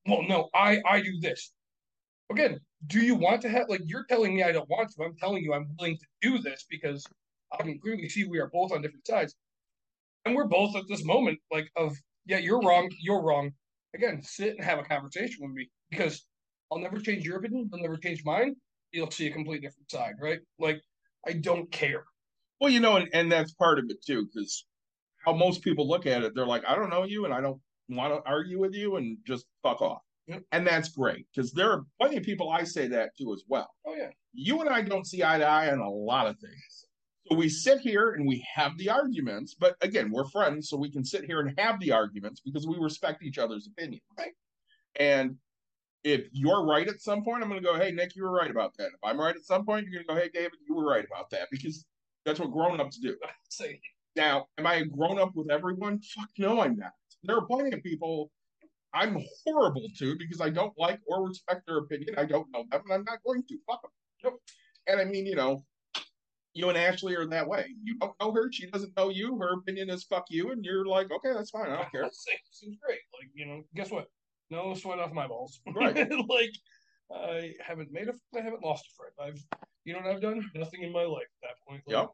S2: Well, no, I I do this. Again, do you want to have like you're telling me I don't want to? I'm telling you I'm willing to do this because I can clearly see we are both on different sides. And we're both at this moment, like, of, yeah, you're wrong, you're wrong. Again, sit and have a conversation with me because I'll never change your opinion, I'll never change mine. You'll see a complete different side, right? Like, I don't care.
S1: Well, you know, and, and that's part of it too, because how most people look at it, they're like, I don't know you and I don't want to argue with you and just fuck off.
S2: Yep.
S1: And that's great because there are plenty of people I say that to as well.
S2: Oh, yeah.
S1: You and I don't see eye to eye on a lot of things. So we sit here and we have the arguments, but again, we're friends, so we can sit here and have the arguments because we respect each other's opinion,
S2: Right.
S1: And if you're right at some point, I'm going to go, hey, Nick, you were right about that. If I'm right at some point, you're going to go, hey, David, you were right about that because that's what grown ups do. <laughs> Now, am I a grown up with everyone? Fuck no, I'm not. There are plenty of people I'm horrible to because I don't like or respect their opinion. I don't know them, and I'm not going to. Fuck them. Nope. And I mean, you know, you and Ashley are in that way. You don't know her, she doesn't know you. Her opinion is fuck you, and you're like, okay, that's fine. I don't <laughs> care.
S2: Seems great. Like, you know, guess what? No sweat off my balls. <laughs>
S1: Right.
S2: like, I haven't made a, I haven't lost a friend. I've, you know what I've done? Nothing in my life at that point. Like,
S1: Yep.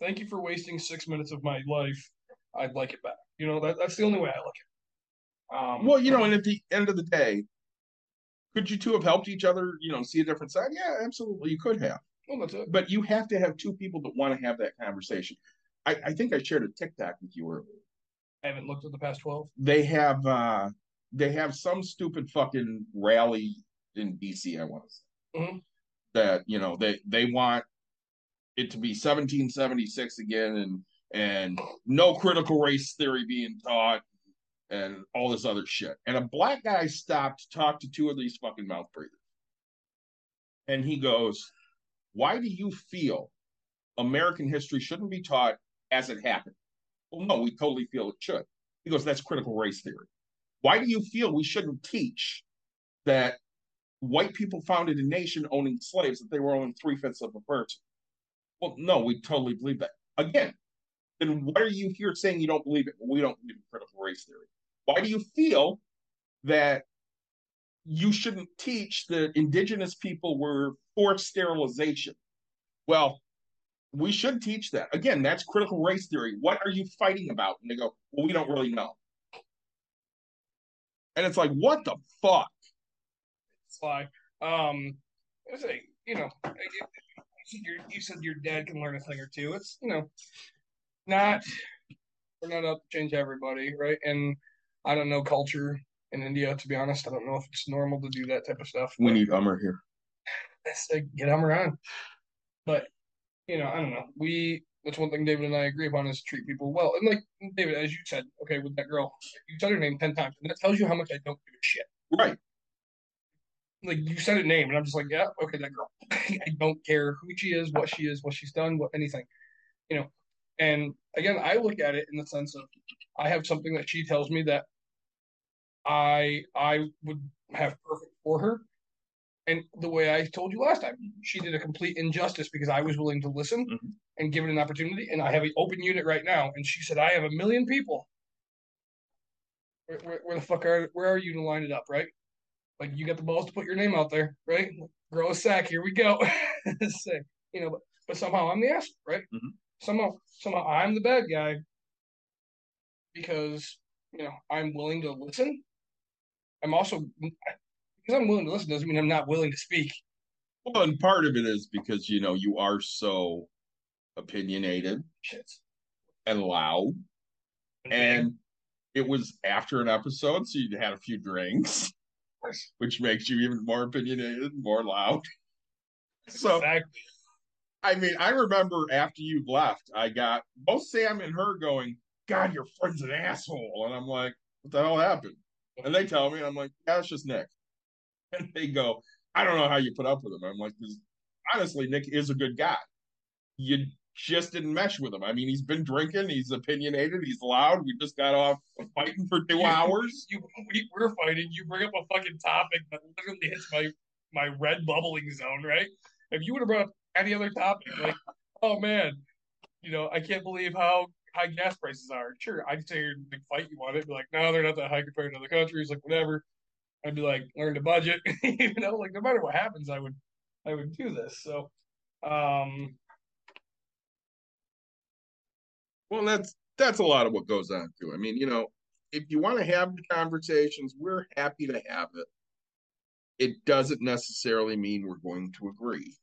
S2: Thank you for wasting six minutes of my life. I'd like it back. You know, that, that's the only way I look at it. Um,
S1: Well, you know, and at the end of the day, could you two have helped each other, you know, see a different side? Yeah, absolutely. You could have.
S2: Well, that's it.
S1: But you have to have two people that want to have that conversation. I, I think I shared a TikTok with you earlier.
S2: I haven't looked at the past 12.
S1: they have uh they have some stupid fucking rally in DC, I want to say.
S2: Mhm.
S1: That, you know, they they want it to be 1776 again and and no critical race theory being taught and all this other shit. And a black guy stopped to talk to two of these fucking mouth breathers. And he goes, Why do you feel American history shouldn't be taught as it happened? Well, no, we totally feel it should. because That's critical race theory. Why do you feel we shouldn't teach that white people founded a nation owning slaves, that they were only three fifths of a person? Well, no, we totally believe that. Again, then why are you here saying you don't believe it? Well, we don't believe in critical race theory. Why do you feel that you shouldn't teach that indigenous people were forced sterilization? Well, we should teach that. Again, that's critical race theory. What are you fighting about? And they go, well, we don't really know. And it's like, what the fuck?
S2: Sly. Um, I say, you know, you said your dad can learn a thing or two. It's you know, not we're not out to change everybody, right? And I don't know culture in India to be honest. I don't know if it's normal to do that type of stuff.
S1: We need Hummer here.
S2: That's like, get them around. But you know, I don't know. We that's one thing David and I agree upon is treat people well. And like David, as you said, okay, with that girl, you said her name ten times, and that tells you how much I don't give a shit.
S1: Right.
S2: Like you said a name, and I'm just like, yeah, okay, that girl. <laughs> I don't care who she is, what she is, what she's done, what anything, you know. And again, I look at it in the sense of I have something that she tells me that I I would have perfect for her. And the way I told you last time, she did a complete injustice because I was willing to listen
S1: Mhm.
S2: and give it an opportunity. And I have an open unit right now. And she said, I have a million people. Where, where, where the fuck are where are you to line it up, right? Like you got the balls to put your name out there, right? Grow a sack. Here we go. <laughs> Say, you know, but, but somehow I'm the asshole, right?
S1: Mhm.
S2: Somehow, somehow I'm the bad guy because you know I'm willing to listen. I'm also because I'm willing to listen doesn't mean I'm not willing to speak.
S1: Well, and part of it is because you know you are so opinionated
S2: Shit.
S1: and loud, and it was after an episode, so you had a few drinks, which makes you even more opinionated, more loud. So
S2: Exactly.
S1: I mean, I remember after you left, I got both Sam and her going, God, your friend's an asshole. And I'm like, what the hell happened? And they tell me, and I'm like, yeah, it's just Nick. <laughs> And they go, I don't know how you put up with him. I'm like, honestly, Nick is a good guy. You just didn't mesh with him. I mean, he's been drinking, he's opinionated, he's loud. We just got off <laughs> fighting for two hours.
S2: You, we, we're fighting. You bring up a fucking topic that literally hits my my red bubbling zone, right? If you would have brought up any other topic, like, oh man, you know, I can't believe how high gas prices are. Sure, I'd say you're a big fight you want it. Be like, no, they're not that high compared to other countries. Like, whatever. I'd be like, learn to budget. <laughs> you know, like no matter what happens, I would, I would do this. So, um,
S1: Well, that's that's a lot of what goes on too. I mean, you know, if you want to have the conversations, we're happy to have it. It doesn't necessarily mean we're going to agree.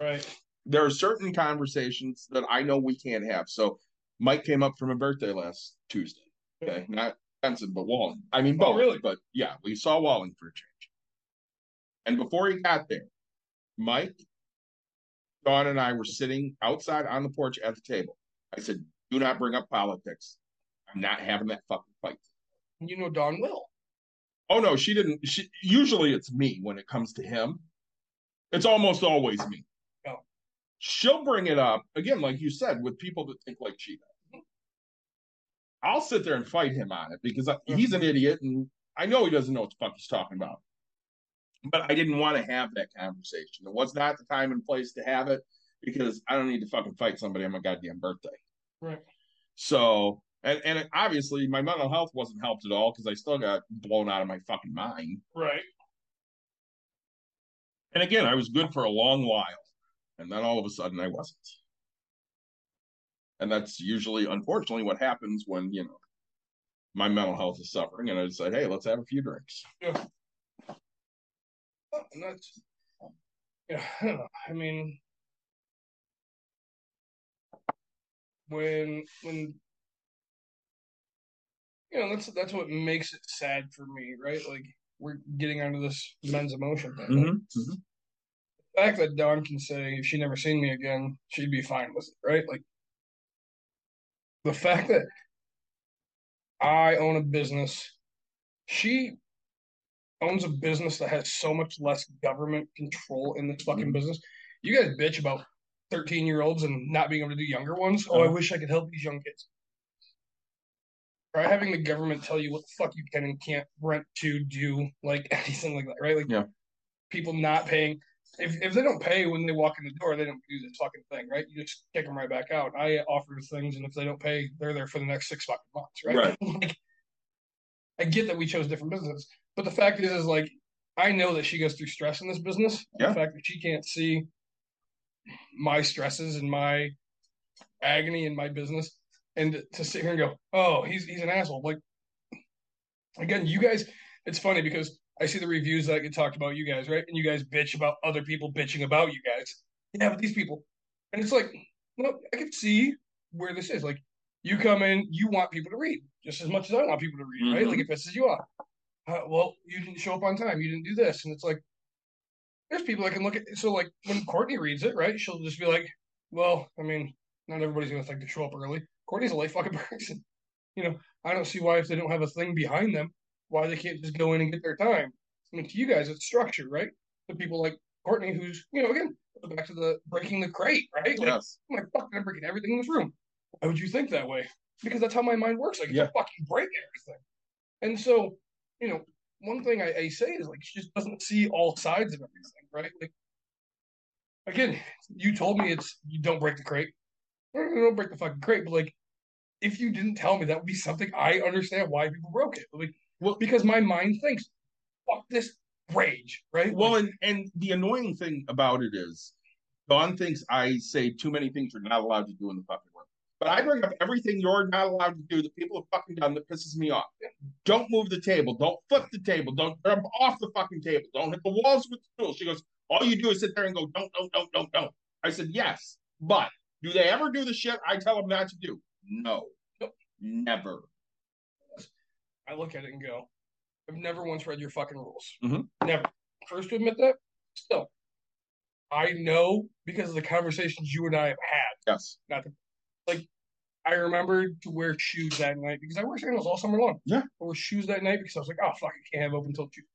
S2: right.
S1: There are certain conversations that I know we can't have. So Mike came up from a birthday last Tuesday. Okay, mm-hmm. not Benson, but Walling. I mean,
S2: Oh,
S1: both.
S2: really?
S1: But yeah, we saw Walling for a change. And before he got there, Mike, Dawn, and I were sitting outside on the porch at the table. I said, "Do not bring up politics. I'm not having that fucking fight."
S2: You know, Dawn will.
S1: Oh no, she didn't. She usually it's me when it comes to him. It's almost always me.
S2: Oh.
S1: She'll bring it up again, like you said, with people that think like she does. I'll sit there and fight him on it because I, he's an idiot and I know he doesn't know what the fuck he's talking about. But I didn't want to have that conversation. It was not the time and place to have it because I don't need to fucking fight somebody on my goddamn birthday.
S2: Right.
S1: So, and and obviously my mental health wasn't helped at all because I still got blown out of my fucking mind.
S2: Right.
S1: And again, I was good for a long while, and then all of a sudden I wasn't. And that's usually, unfortunately, what happens when you know my mental health is suffering, and I decide, hey, let's have a few drinks.
S2: Yeah. And that's, yeah, I don't know. I mean, when, when, you know, that's, that's what makes it sad for me, right? Like, we're getting onto this men's emotion thing. Like,
S1: Mm-hmm.
S2: the fact that Dawn can say if she never seen me again, she'd be fine with it, right? Like, the fact that I own a business, she owns a business that has so much less government control in this fucking business. You guys bitch about 13 year olds and not being able to do younger ones. Oh, I
S1: Uh-huh.
S2: wish I could help these young kids. Try having the government tell you what the fuck you can and can't rent to do, like <laughs> anything like that, right? Like
S1: Yeah.
S2: people not paying. If, if they don't pay when they walk in the door, they don't do this fucking thing, right? You just kick them right back out. I offer things, and if they don't pay, they're there for the next six fucking months, right? <laughs> like, I get that we chose different businesses, but the fact is, is like, I know that she goes through stress in this business.
S1: Yeah.
S2: The fact that she can't see my stresses and my agony in my business, and to sit here and go, "Oh, he's he's an asshole." Like, again, you guys, it's funny because I see the reviews that get talked about you guys, right? And you guys bitch about other people bitching about you guys. Yeah, but these people, and it's like, no, I can see where this is. Like, you come in, you want people to read just as much as I want people to read, right?
S1: Mhm.
S2: Like, it pisses you off. Uh, well, you didn't show up on time. You didn't do this, and it's like, there's people that can look at. So, like, when Courtney reads it, right? She'll just be like, well, I mean, not everybody's gonna think to show up early. Courtney's a late fucking <laughs> person. You know, I don't see why if they don't have a thing behind them, why they can't just go in and get their time. I mean, to you guys, it's structure, right? The people like Courtney, who's you know, again, back to the breaking the crate, right? Like,
S1: Yes.
S2: I'm like, fuck, I'm breaking everything in this room. Why would you think that way? Because that's how my mind works. Like,
S1: Yeah.
S2: fucking break everything. And so, you know, one thing I, I say is like she just doesn't see all sides of everything, right? Like, again, you told me it's you don't break the crate. Don't break the fucking crate, but like, if you didn't tell me, that would be something I understand why people broke it. Like,
S1: Well-
S2: because my mind thinks, fuck this rage, right?
S1: Well,
S2: Like,
S1: and and the annoying thing about it is, Dawn thinks I say too many things you're not allowed to do in the fucking room. But I bring up everything you're not allowed to do that people have fucking done that pisses me off. Don't move the table. Don't flip the table. Don't jump off the fucking table. Don't hit the walls with the stool. She goes, all you do is sit there and go, don't, don't, don't, don't, don't. I said, yes, but do they ever do the shit I tell them not to do? No, never.
S2: I look at it and go, I've never once read your fucking rules.
S1: Mhm.
S2: Never. First to admit that, still. I know because of the conversations you and I have had.
S1: Yes.
S2: Not to, like, I remembered to wear shoes that night because I wear sandals all summer long.
S1: Yeah.
S2: I wore shoes that night because I was like, oh, fuck, I can't have open toed shoes.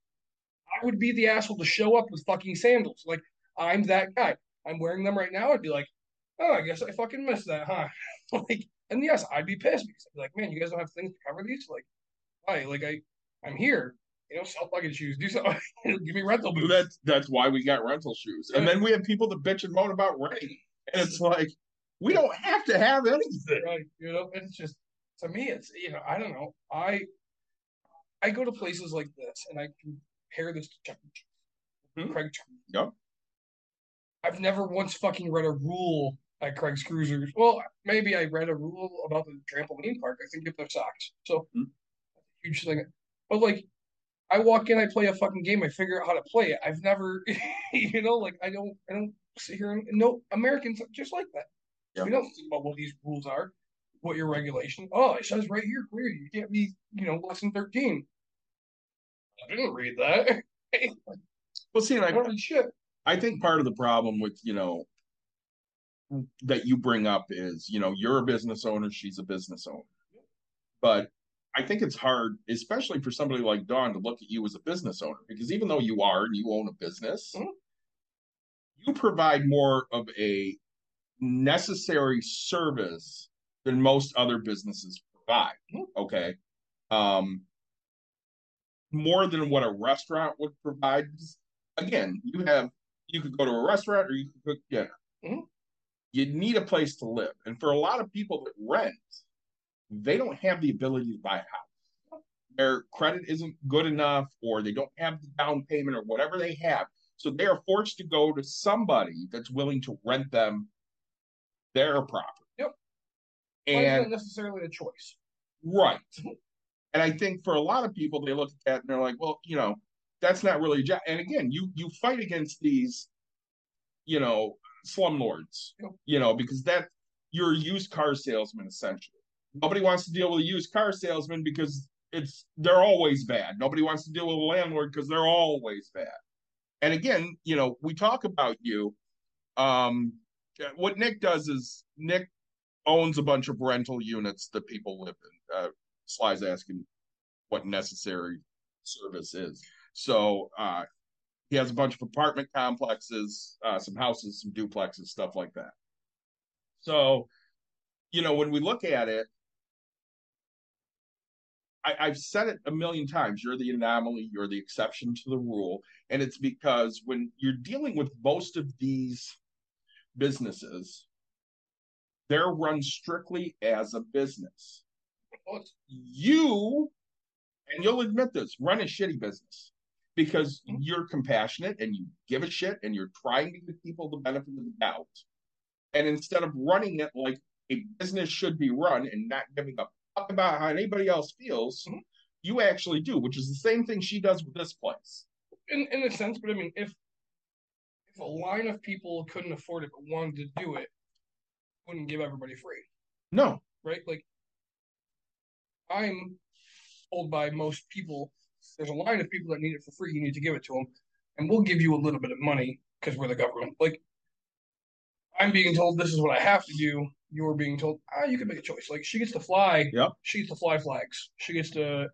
S2: I would be the asshole to show up with fucking sandals. Like, I'm that guy. I'm wearing them right now. I'd be like, oh, I guess I fucking missed that, huh? <laughs> like, and yes, I'd be pissed because I'd be like, man, you guys don't have things to cover these? Like, Like, I, I'm here. You know, sell fucking shoes. Do something. <laughs> Give me rental boots.
S1: That's that's why we got rental shoes. And then we have people that bitch and moan about rain. And it's like, we don't have to have anything.
S2: right you know it's just to me it's you know i don't know i i go to places like this and i compare this to chuck. Cheese.
S1: Mhm.
S2: craig
S1: Yep.
S2: i've never once fucking read a rule at craig's cruisers well maybe i read a rule about the trampoline park i think if they're socks so
S1: Mhm.
S2: Huge thing but like i walk in i play a fucking game i figure out how to play it i've never <laughs> you know like i don't i don't sit here and no americans are just like that
S1: Yeah.
S2: we don't think about what these rules are, what your regulation. Oh, it says right here clear, you can't be, you know, less than thirteen. I didn't read that. <laughs>
S1: Well, see,
S2: I, don't shit.
S1: I think part of the problem with, you know, that you bring up is, you know, you're a business owner, she's a business owner. But I think it's hard, especially for somebody like Dawn, to look at you as a business owner because even though you are and you own a business,
S2: Mhm.
S1: you provide more of a necessary service than most other businesses provide.
S2: Mhm.
S1: Okay. Um, more than what a restaurant would provide. Again, you have you could go to a restaurant or you could cook dinner.
S2: Mhm.
S1: You need a place to live. And for a lot of people that rent, they don't have the ability to buy a house. Their credit isn't good enough, or they don't have the down payment, or whatever they have. So they are forced to go to somebody that's willing to rent them their property.
S2: Yep.
S1: And
S2: is necessarily a choice?
S1: Right. And I think for a lot of people, they look at that and they're like, well, you know, that's not really a job. And again, you you fight against these, you know, slumlords,
S2: Yep.
S1: you know, because that you're a used car salesman essentially. Nobody wants to deal with a used car salesman because it's they're always bad. Nobody wants to deal with a landlord because they're always bad. And again, you know, we talk about you. Um, what Nick does is Nick owns a bunch of rental units that people live in. Uh, Sly's asking what necessary service is. So uh, he has a bunch of apartment complexes, uh, some houses, some duplexes, stuff like that. So, you know, when we look at it, I, I've said it a million times. You're the anomaly. You're the exception to the rule, and it's because when you're dealing with most of these businesses, they're run strictly as a business you, and you'll admit this, run a shitty business because mm-hmm. you're compassionate and you give a shit and you're trying to give people the benefit of the doubt. And instead of running it like a business should be run and not giving a about how anybody else feels,
S2: Mhm.
S1: You actually do, which is the same thing she does with this place.
S2: in in a sense, but I mean, if if a line of people couldn't afford it but wanted to do it, wouldn't give everybody free,
S1: No,
S2: right? Like, I'm told by most people, there's a line of people that need it for free. You need to give it to them, and we'll give you a little bit of money because we're the government. Like, I'm being told this is what I have to do. You're being told, ah, you can make a choice. Like, she gets to fly.
S1: Yep.
S2: She gets to fly flags. She gets to,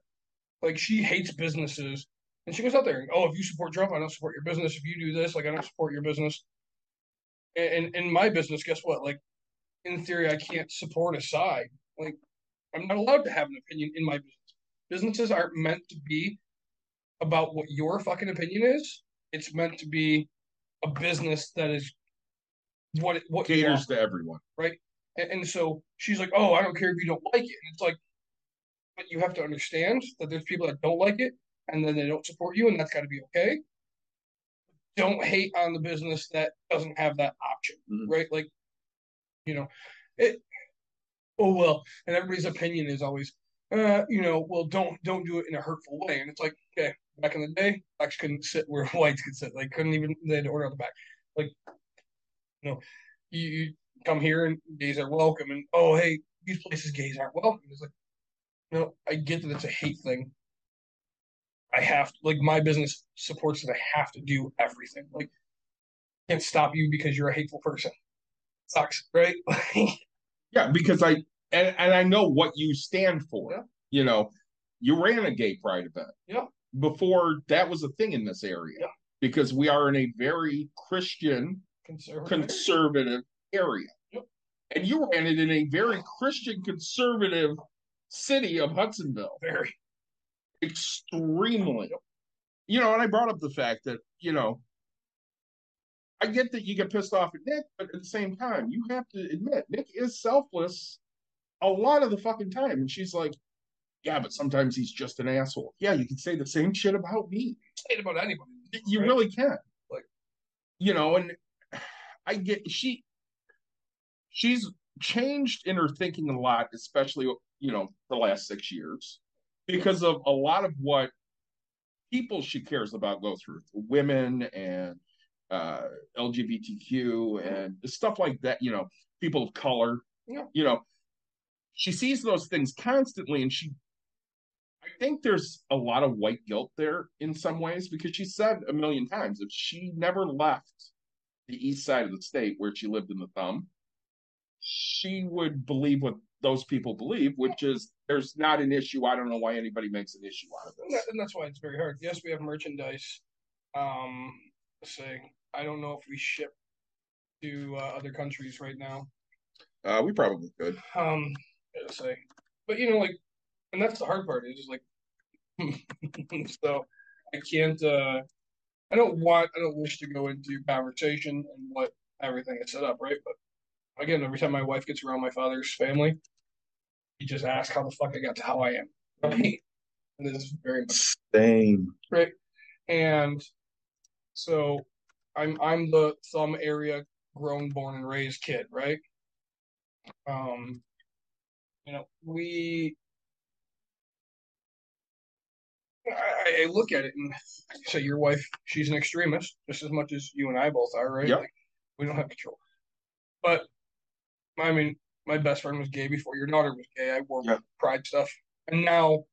S2: like, she hates businesses and she goes out there and, oh, if you support Trump, I don't support your business. If you do this, like, I don't support your business. And in my business, guess what? Like, in theory, I can't support a side. Like, I'm not allowed to have an opinion in my business. Businesses aren't meant to be about what your fucking opinion is. It's meant to be a business that is what it, what
S1: caters to everyone.
S2: And, and so she's like, "Oh, I don't care if you don't like it." And it's like, but you have to understand that there's people that don't like it, and then they don't support you, and that's got to be okay. Don't hate on the business that doesn't have that option,
S1: Mhm.
S2: right? Like, you know, it. Oh well, and everybody's opinion is always, uh, you know, well, don't don't do it in a hurtful way. And it's like, okay, back in the day, blacks couldn't sit where <laughs> whites could sit. They couldn't even they had to order on the back. Like, you know, you come here and gays are welcome, and oh hey, these places gays aren't welcome. It's like, no, I get that it's a hate thing. I have to, like my business supports that I have to do everything. Like, can't stop you because you're a hateful person. Sucks, right? <laughs>
S1: Yeah, because I and, and I know what you stand for.
S2: Yeah.
S1: You know, you ran a gay pride event.
S2: Yeah.
S1: Before that was a thing in this area.
S2: Yeah.
S1: Because we are in a very Christian
S2: Conservative.
S1: conservative area. And you ran it in a very Christian conservative city of Hudsonville.
S2: Very.
S1: Extremely. You know, and I brought up the fact that, you know, I get that you get pissed off at Nick, but at the same time, you have to admit Nick is selfless a lot of the fucking time. And she's like, Yeah, but sometimes he's just an asshole. Yeah, you can say the same shit about me.
S2: Hate about anybody.
S1: You
S2: right?
S1: really can.
S2: Like-
S1: you know, and I get she she's changed in her thinking a lot, especially you know, the last six years, because of a lot of what people she cares about go through. Women and uh LGBTQ and stuff like that, you know, people of color.
S2: Yeah.
S1: You know, she sees those things constantly and she I think there's a lot of white guilt there in some ways because she said a million times if she never left the east side of the state where she lived in the thumb, she would believe what those people believe, which is there's not an issue. I don't know why anybody makes an issue out of this.
S2: that, and that's why it's very hard. Yes, we have merchandise. Um, let's say I don't know if we ship to uh, other countries right now.
S1: Uh, we probably could.
S2: Um, say, but you know, like, and that's the hard part is just like, <laughs> so I can't. uh I don't want. I don't wish to go into conversation and what everything is set up, right? But again, every time my wife gets around my father's family, he just asks how the fuck I got to how I am. Right? And this is very much
S1: Same.
S2: right? And so I'm I'm the thumb area grown, born, and raised kid, right? Um, you know, we I, I look at it and say your wife, she's an extremist just as much as you and I both are, right?
S1: Yep.
S2: Like, we don't have control. But I mean, my best friend was gay before your daughter was gay. I wore
S1: Yep.
S2: pride stuff, and now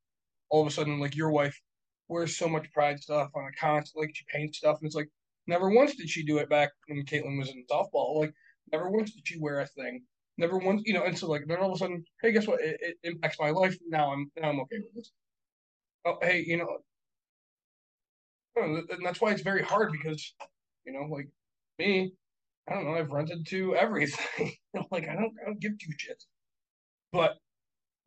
S2: all of a sudden, like your wife wears so much pride stuff on a constant, like she paints stuff, and it's like never once did she do it back when Caitlin was in softball. Like never once did she wear a thing. Never once, you know. And so like then all of a sudden, hey, guess what? It, it impacts my life. Now I'm now I'm okay with this. Oh, hey, you know, and that's why it's very hard because, you know, like me, I don't know, I've rented to everything. <laughs> like I don't, I don't give two shits. But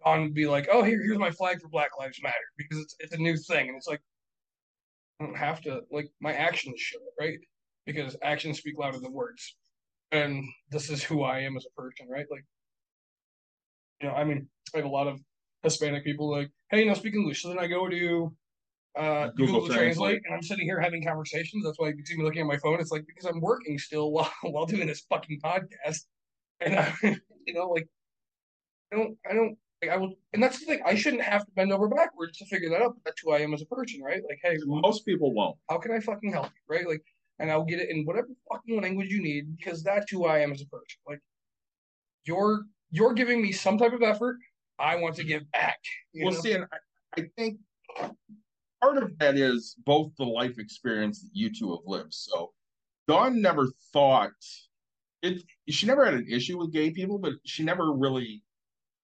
S2: on be like, oh, here, here's my flag for Black Lives Matter because it's it's a new thing, and it's like I don't have to like my actions show it, right? Because actions speak louder than words, and this is who I am as a person, right? Like, you know, I mean, I have a lot of Hispanic people like, hey, you know, speak English. So then I go to uh,
S1: Google
S2: Google,
S1: Translate.
S2: Translate, and I'm sitting here having conversations. That's why you see me looking at my phone. It's like because I'm working still <laughs> while while doing this fucking podcast, and I, <laughs> you know, like I don't, I don't, Like I will, and that's the thing. I shouldn't have to bend over backwards to figure that out. That's who I am as a person, right? Like, hey,
S1: Most people won't.
S2: how can I fucking help you, right? Like, and I'll get it in whatever fucking language you need because that's who I am as a person. Like, you're you're giving me some type of effort. I want to give back.
S1: Well,
S2: know?
S1: see, and I, I think part of that is both the life experience that you two have lived. So Dawn never thought it. She never had an issue with gay people, but she never really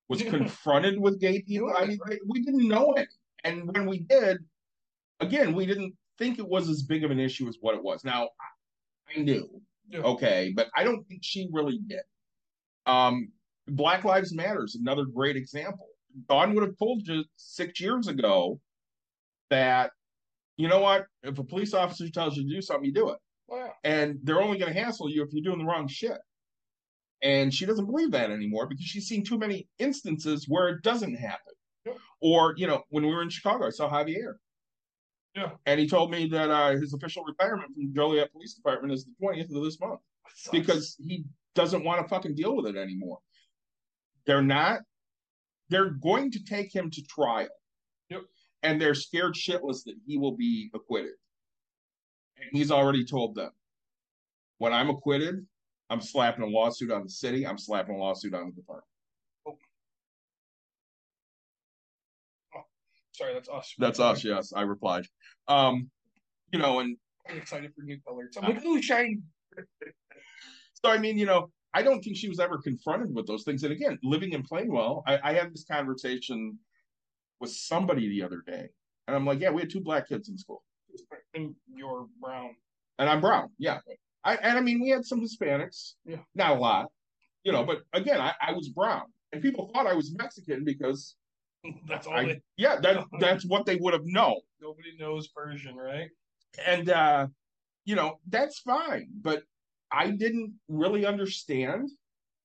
S1: was confronted with gay people. I mean, we didn't know it, and when we did, again, we didn't think it was as big of an issue as what it was. Now, I knew,
S2: Yeah.
S1: okay, but I don't think she really did. Um, Black Lives Matter is another great example. Dawn would have told you six years ago that, you know what, if a police officer tells you to do something, you do it.
S2: Wow.
S1: And they're only going to hassle you if you're doing the wrong shit. And she doesn't believe that anymore because she's seen too many instances where it doesn't happen.
S2: Yeah.
S1: Or, you know, when we were in Chicago, I saw Javier.
S2: Yeah.
S1: And he told me that uh, his official retirement from the Joliet Police Department is the 20th of this month because he doesn't want to fucking deal with it anymore. They're not. They're going to take him to trial.
S2: Yep.
S1: And they're scared shitless that he will be acquitted. And he's already told them, when I'm acquitted, I'm slapping a lawsuit on the city. I'm slapping a lawsuit on the department.
S2: Oh, sorry, that's us.
S1: That's us. Yes, I replied. Um, you know, and
S2: I'm excited for new colors. I'm like, oh, shiny. <laughs>
S1: So I mean, you know, I don't think she was ever confronted with those things. And again, living in Plainwell, I, I had this conversation with somebody the other day, and I'm like, yeah, we had two black kids in school,
S2: And you're brown.
S1: and I'm brown, yeah. I and I mean, we had some Hispanics,
S2: Yeah.
S1: not a lot, you know, but again, I, I was brown, and people thought I was Mexican because <laughs>
S2: That's all.
S1: I,
S2: they,
S1: yeah, that <laughs> that's what they would have known.
S2: nobody knows Persian, right?
S1: and uh you know that's fine but i didn't really understand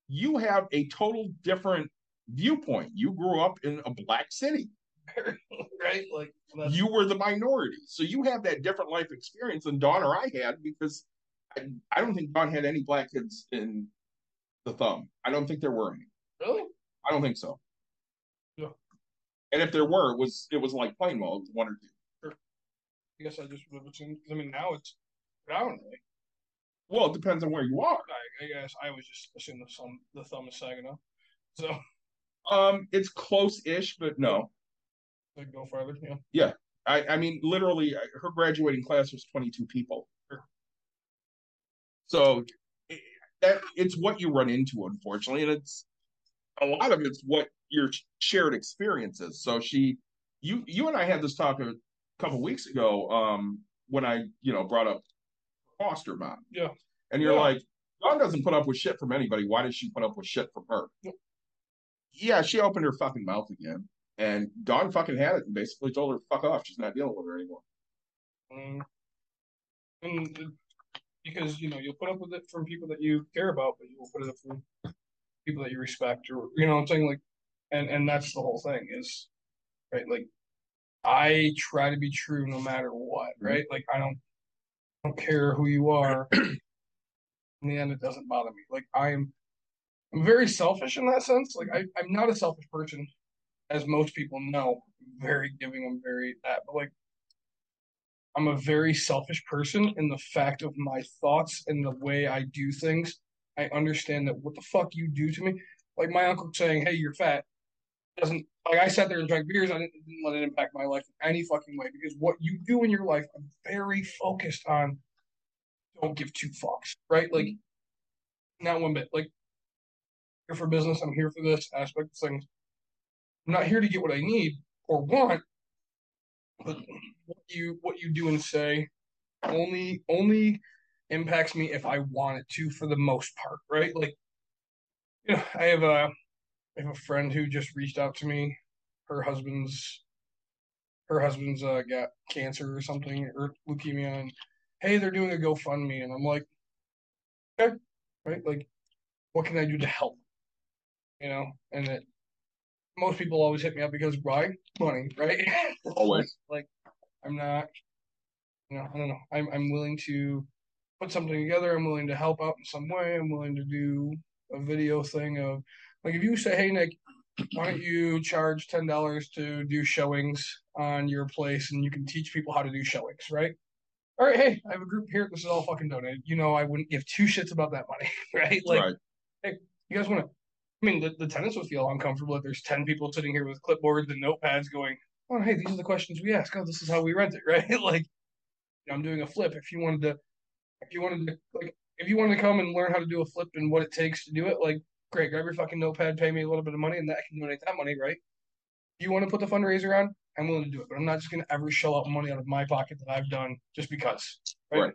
S1: you have a total different viewpoint you grew up in a black city <laughs>
S2: right? Like
S1: you were the minority so you have that different life experience than dawn or i had because i, I don't think dawn had any black kids in the thumb i don't think there were any
S2: really.
S1: i don't think so
S2: Yeah.
S1: and if there were it was it was like plainwell it was one or two
S2: I guess I just would have assumed. 'cause I mean, now it's brown, right?
S1: well it depends on where you are
S2: I, I guess I was just assuming the thumb the thumb is Saginaw, so
S1: um it's close-ish but no
S2: go farther. Yeah.
S1: I, I mean, literally, her graduating class was 22 people. So it, that it's what you run into, unfortunately, and it's a lot of it's what your shared experiences. So she, you, you and I had this talk a couple weeks ago um, when I, you know, brought up foster mom.
S2: Yeah.
S1: and you're
S2: Yeah.
S1: like, Dawn doesn't put up with shit from anybody. Why does she put up with shit from her?
S2: Yep.
S1: Yeah, she opened her fucking mouth again. And Dawn fucking had it and basically told her, fuck off. She's not dealing with her anymore.
S2: Um, and because you know you'll put up with it from people that you care about, but you will put it up from people that you respect, or you know what I'm saying like, and and that's the whole thing is, right? Like, I try to be true no matter what, right? Like I don't, I don't care who you are. <clears throat> In the end, it doesn't bother me. Like I'm, I'm very selfish in that sense. Like I, I'm not a selfish person, as most people know. Very giving. I'm very that, but like. I'm a very selfish person in the fact of my thoughts and the way I do things. I understand that what the fuck you do to me, like my uncle saying, "Hey, you're fat," doesn't like I sat there and drank beers. I didn't, didn't let it impact my life in any fucking way because what you do in your life, I'm very focused on. Don't give two fucks, right? Like, mm-hmm. not one bit. Like, here for business. I'm here for this aspect of things. I'm not here to get what I need or want, but what you what you do and say only only impacts me if I want it to for the most part, right? Like you know, I have a I have a friend who just reached out to me. Her husband's her husband's uh, got cancer or something or leukemia and hey, they're doing a GoFundMe and I'm like, okay, right? Like what can I do to help? You know, and it most people always hit me up because why? Money, right? <laughs>
S1: Always.
S2: like I'm not, you know, I don't know. I'm I'm willing to put something together. I'm willing to help out in some way. I'm willing to do a video thing of like if you say, hey Nick, why don't you charge ten dollars to do showings on your place, and you can teach people how to do showings, right? All right, hey, I have a group here. This is all fucking donated. You know, I wouldn't give two shits about that money, <laughs> right? Like,
S1: right.
S2: you guys want to? I mean, the, the tenants would feel uncomfortable if there's ten people sitting here with clipboards and notepads going, "Oh, hey, these are the questions we ask. Oh, this is how we rent it, <laughs> right?" like, you know, I'm doing a flip. If you wanted to, if you wanted to, like, if you wanted to come and learn how to do a flip and what it takes to do it, like, great, grab your fucking notepad, pay me a little bit of money, and that I can donate that money, right? You want to put the fundraiser on? I'm willing to do it, but I'm not just going to ever shell out money out of my pocket that I've done just because. Right?
S1: Right.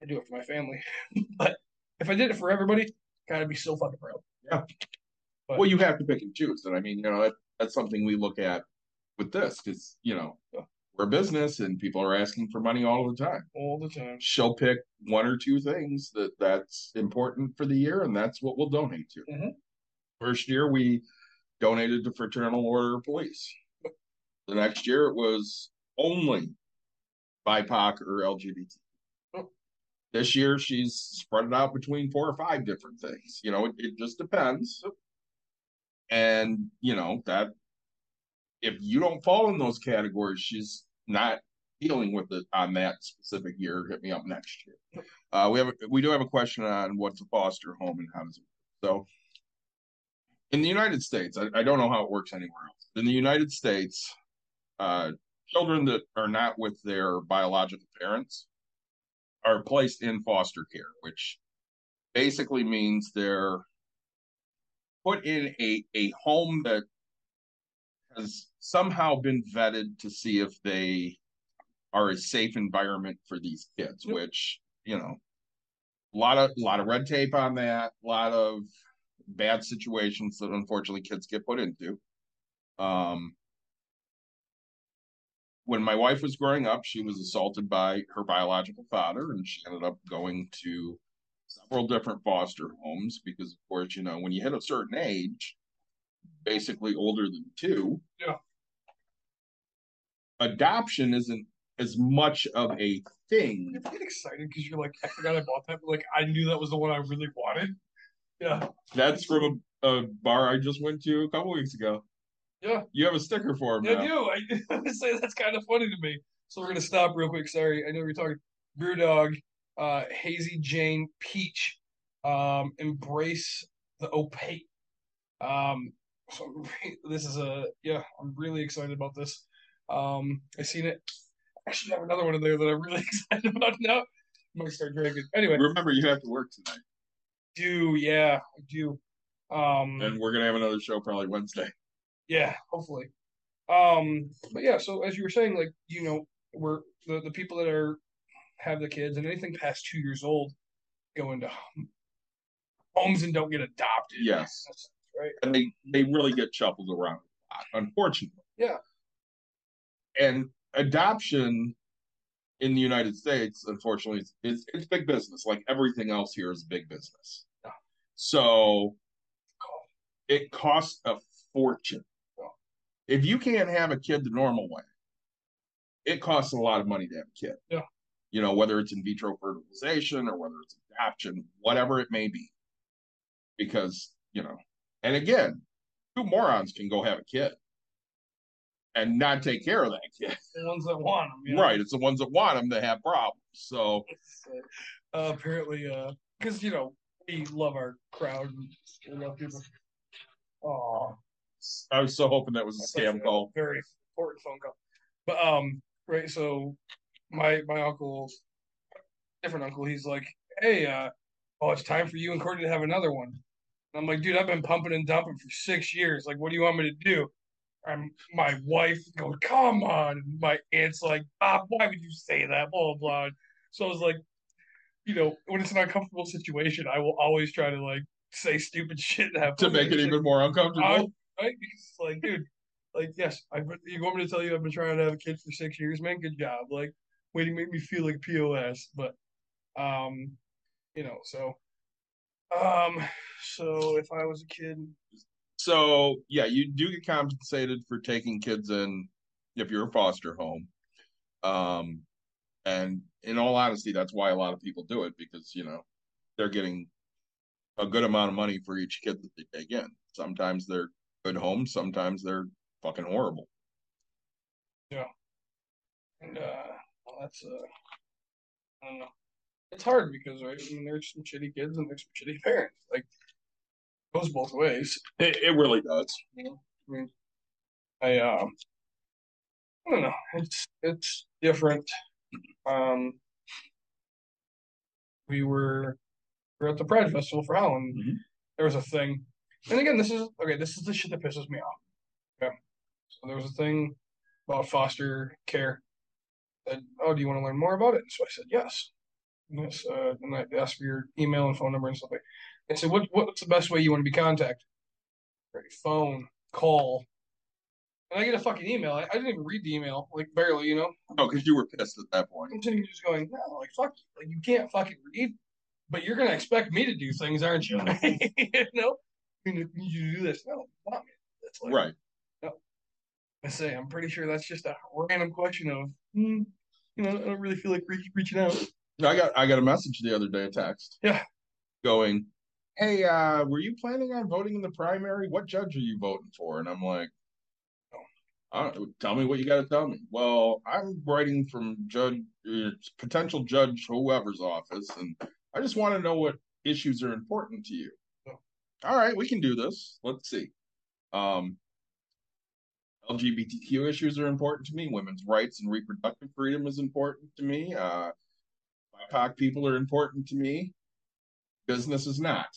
S2: I do it for my family, <laughs> but if I did it for everybody, gotta be so fucking proud.
S1: Yeah.
S2: But-
S1: Well, you have to pick and choose, and I mean, you know, that, that's something we look at with this because you know we're a business and people are asking for money all the time.
S2: all the time.
S1: She'll pick one or two things that that's important for the year, and that's what we'll donate to.
S2: Mhm.
S1: First year we donated to Fraternal Order of Police. The next year it was only BIPOC or LGBT. This year she's spread it out between four or five different things. You know, it, it just depends. And you know that if you don't fall in those categories, she's not dealing with it on that specific year. Hit me up next year. Uh, we have a, we do have a question on what's a foster home and how does it work. So in the United States, I, I don't know how it works anywhere else. In the United States, uh, children that are not with their biological parents are placed in foster care, which basically means they're put in a, a home that has somehow been vetted to see if they are a safe environment for these kids,
S2: Yep.
S1: which, you know, a lot of a lot of red tape on that, a lot of bad situations that unfortunately kids get put into. Um when my wife was growing up, she was assaulted by her biological father, and she ended up going to several different foster homes because, of course, you know, when you hit a certain age, basically older than two,
S2: Yeah.
S1: adoption isn't as much of a thing.
S2: You get excited because you're like, I forgot I bought that, but like I knew that was the one I really wanted. Yeah.
S1: That's from a, a bar I just went to a couple weeks ago.
S2: Yeah.
S1: You have a sticker for him
S2: Yeah,
S1: now.
S2: I do. <laughs> I say that's kind of funny to me. So we're gonna stop real quick. Sorry, I know we are talking. BrewDog, uh, Hazy Jane Peach, um, Embrace the Opaque. Um, so re- this is a yeah, I'm really excited about this. Um, I seen it. I actually have another one in there that I'm really <laughs> excited about now. I'm gonna start drinking. Anyway,
S1: Remember, you have to work tonight,
S2: do yeah, I do. Um,
S1: and we're gonna have another show probably Wednesday.
S2: Yeah, hopefully. Um, but yeah, so as you were saying, like, you know, we're the, the people that are have the kids and anything past two years old go into homes and don't get adopted.
S1: Yes.
S2: That's right.
S1: and they they really get shuffled around a lot, unfortunately.
S2: Yeah.
S1: And adoption in the United States, unfortunately, it's it's, it's big business. Like everything else here is big business. So it costs a fortune. If you can't have a kid the normal way, it costs a lot of money to have a kid.
S2: Yeah.
S1: You know, whether it's in vitro fertilization or whether it's adoption, whatever it may be. Because, you know, and again, two morons can go have a kid and not take care of that kid.
S2: The ones that want them, you know?
S1: Right. It's the ones that want them that have problems. So,
S2: Uh, <laughs> apparently, uh, because you know we love our crowd and we love people. Oh,
S1: I was so hoping that was a scam call.
S2: Very important phone call. But um, right. So my my uncle, different uncle, he's like, hey, uh, oh, it's time for you and Courtney to have another one. And I'm like, dude, I've been pumping and dumping for six years. Like, what do you want me to do? I'm my wife going, come on. And my aunt's like, ah, why would you say that? Blah blah. blah. So I was like, you know, when it's an uncomfortable situation, I will always try to like say stupid <laughs> shit have
S1: To make it even more uncomfortable.
S2: Right? It's like, dude, like, yes, I you want me to tell you I've been trying to have a kid for six years, man. Good job. Like, way to make me feel like POS. But, um, you know, so, um, so if I was a kid,
S1: So yeah, you do get compensated for taking kids in if you're a foster home. Um, and in all honesty, that's why a lot of people do it because you know they're getting a good amount of money for each kid that they take in. Sometimes they're good homes, sometimes they're fucking horrible. Yeah.
S2: And uh, well, that's uh, I don't know. It's hard because right, I mean, there's some shitty kids and there's some shitty parents. Like it goes both ways.
S1: It, it really does.
S2: You know, I mean, I um, I don't know. It's it's different. Um, we were we were at the Pride Festival for Halloween.
S1: Mhm.
S2: There was a thing, and again, this is okay. This is the shit that pisses me off. Okay, so there was a thing about foster care. That oh, do you want to learn more about it? So I said yes. And, yes, uh, and I asked for your email and phone number and stuff like. I said, what what's the best way you want to be contacted? Right, phone, call, and I get a fucking email. I, I didn't even read the email, like barely, you know.
S1: Oh, because you were pissed at that point.
S2: I'm sitting just going, no, like fuck you, like you can't fucking read, but you're gonna expect me to do things, aren't you? <laughs> you know, I mean, need you to do this. No, not me. That's like,
S1: Right.
S2: I say, I'm pretty sure that's just a random question of, hmm, you know, I don't really feel like reach, reaching out.
S1: I got I got a message the other day, a text.
S2: Yeah.
S1: Going, hey, uh, were you planning on voting in the primary? What judge are you voting for? And I'm like, oh, tell me what you got to tell me. Well, I'm writing from judge, uh, potential judge whoever's office, and I just want to know what issues are important to you. All right, we can do this. Let's see. Um, LGBTQ issues are important to me. Women's rights and reproductive freedom is important to me. Uh, BIPOC people are important to me. Business is not.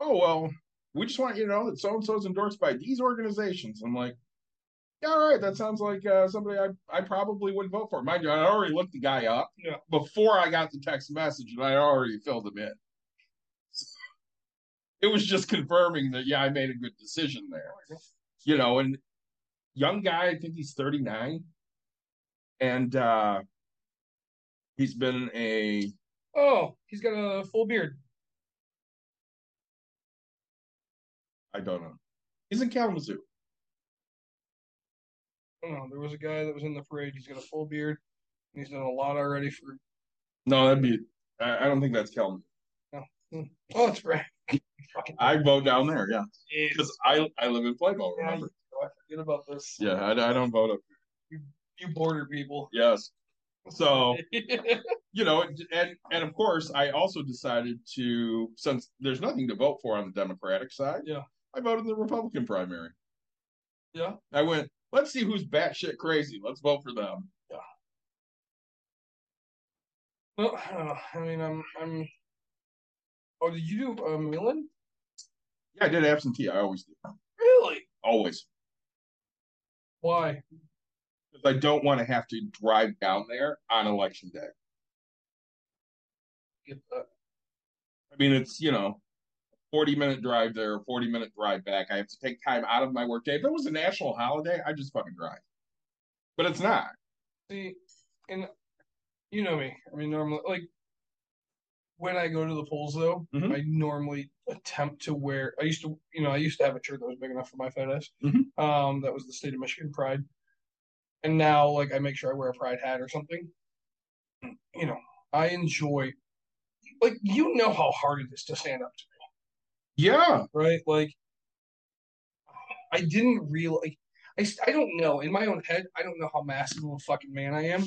S1: Oh, well, we just want you to know that so and so is endorsed by these organizations. I'm like, yeah, all right, that sounds like uh, somebody I, I probably would vote for. Mind you, I already looked the guy up
S2: Yeah.
S1: before I got the text message and I already filled him in. It was just confirming that, yeah, I made a good decision there you know, and young guy, I think he's 39. And uh he's been a
S2: Oh, he's got a full beard.
S1: I don't know. He's in Kalamazoo.
S2: I don't know. There was a guy that was in the parade. He's got a full beard. And he's done a lot already for.
S1: No, that'd be I, I don't think that's Kalamazoo.
S2: Oh, it's right. Fucking
S1: I vote down there, yeah. Because I I live in Playbo,
S2: Yeah,
S1: remember?
S2: I forget about this.
S1: Yeah, I, I don't vote up
S2: You border people.
S1: Yes. So <laughs> you know, and and of course, I also decided to since there's nothing to vote for on the Democratic side.
S2: Yeah.
S1: I voted in the Republican primary.
S2: yeah.
S1: I went, let's see who's batshit crazy. Let's vote for them. Yeah.
S2: Well, I. <sighs> I mean, I'm, I'm. Oh, did you do uh, a Millen?
S1: Yeah, I did absentee. I always do.
S2: Really?
S1: Always.
S2: Why?
S1: Because I don't want to have to drive down there on election day.
S2: Get that.
S1: I mean, it's, you know, 40 minute drive there, 40 minute drive back. I have to take time out of my workday. If it was a national holiday, I just fucking drive. But it's not.
S2: See, and you know me. I mean, normally, like when I go to the polls, though,
S1: Mhm.
S2: I normally attempt to wear. I used to, you know, I used to have a shirt that was big enough for my fat ass.
S1: Mhm.
S2: Um, that was the state of Michigan pride, and now, like, I make sure I wear a pride hat or something. You know, I enjoy. Like, you know how hard it is to stand up to me,
S1: Yeah.
S2: right? Like, I didn't real like. I don't know. In my own head, I don't know how massive of a fucking man I am.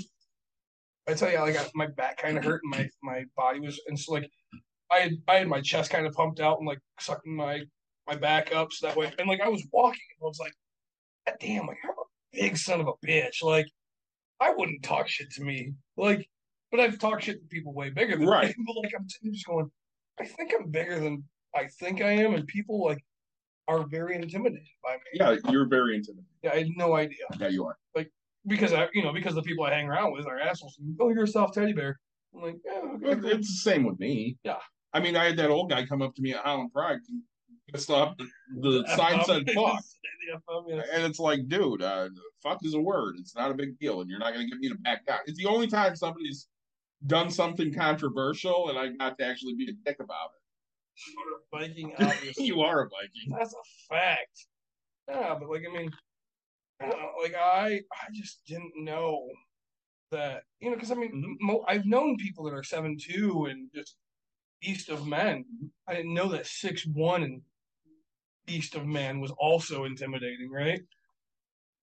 S2: I tell you, I, my back kind of hurt and my my body was, and so like I had I had my chest kind of pumped out and like sucking my my back up so that way, and like I was walking and I was like, God damn, like I'm a big son of a bitch. Like I wouldn't talk shit to me, like, but I've talked shit to people way bigger than
S1: Right.
S2: me. <laughs> But like I'm just going, I think I'm bigger than I think I am, and people like are very intimidated by me.
S1: Yeah, you're very intimidating.
S2: Yeah, I had no idea
S1: Yeah, you are.
S2: Like because I, you know, because the people I hang around with are assholes. Oh, you're a soft teddy bear. I'm like, yeah, okay,
S1: It's the same with me.
S2: Yeah.
S1: I mean, I had that old guy come up to me at Holland Pride, pissed off. The, the sign said fuck. <laughs>
S2: The F-bomb, yes.
S1: And it's like, dude, uh, fuck is a word. It's not a big deal, and you're not going to get me to back down. It's the only time somebody's done something controversial, and I got to actually be a dick about
S2: Viking,
S1: it.
S2: obviously.
S1: you are a Viking. <laughs>
S2: That's a fact. Yeah, but like, I mean, like I, I just didn't know that, you know, because I mean,
S1: Mhm.
S2: mo- I've known people that are seven two and just east of men. I didn't know that six one and beast of man was also intimidating, right?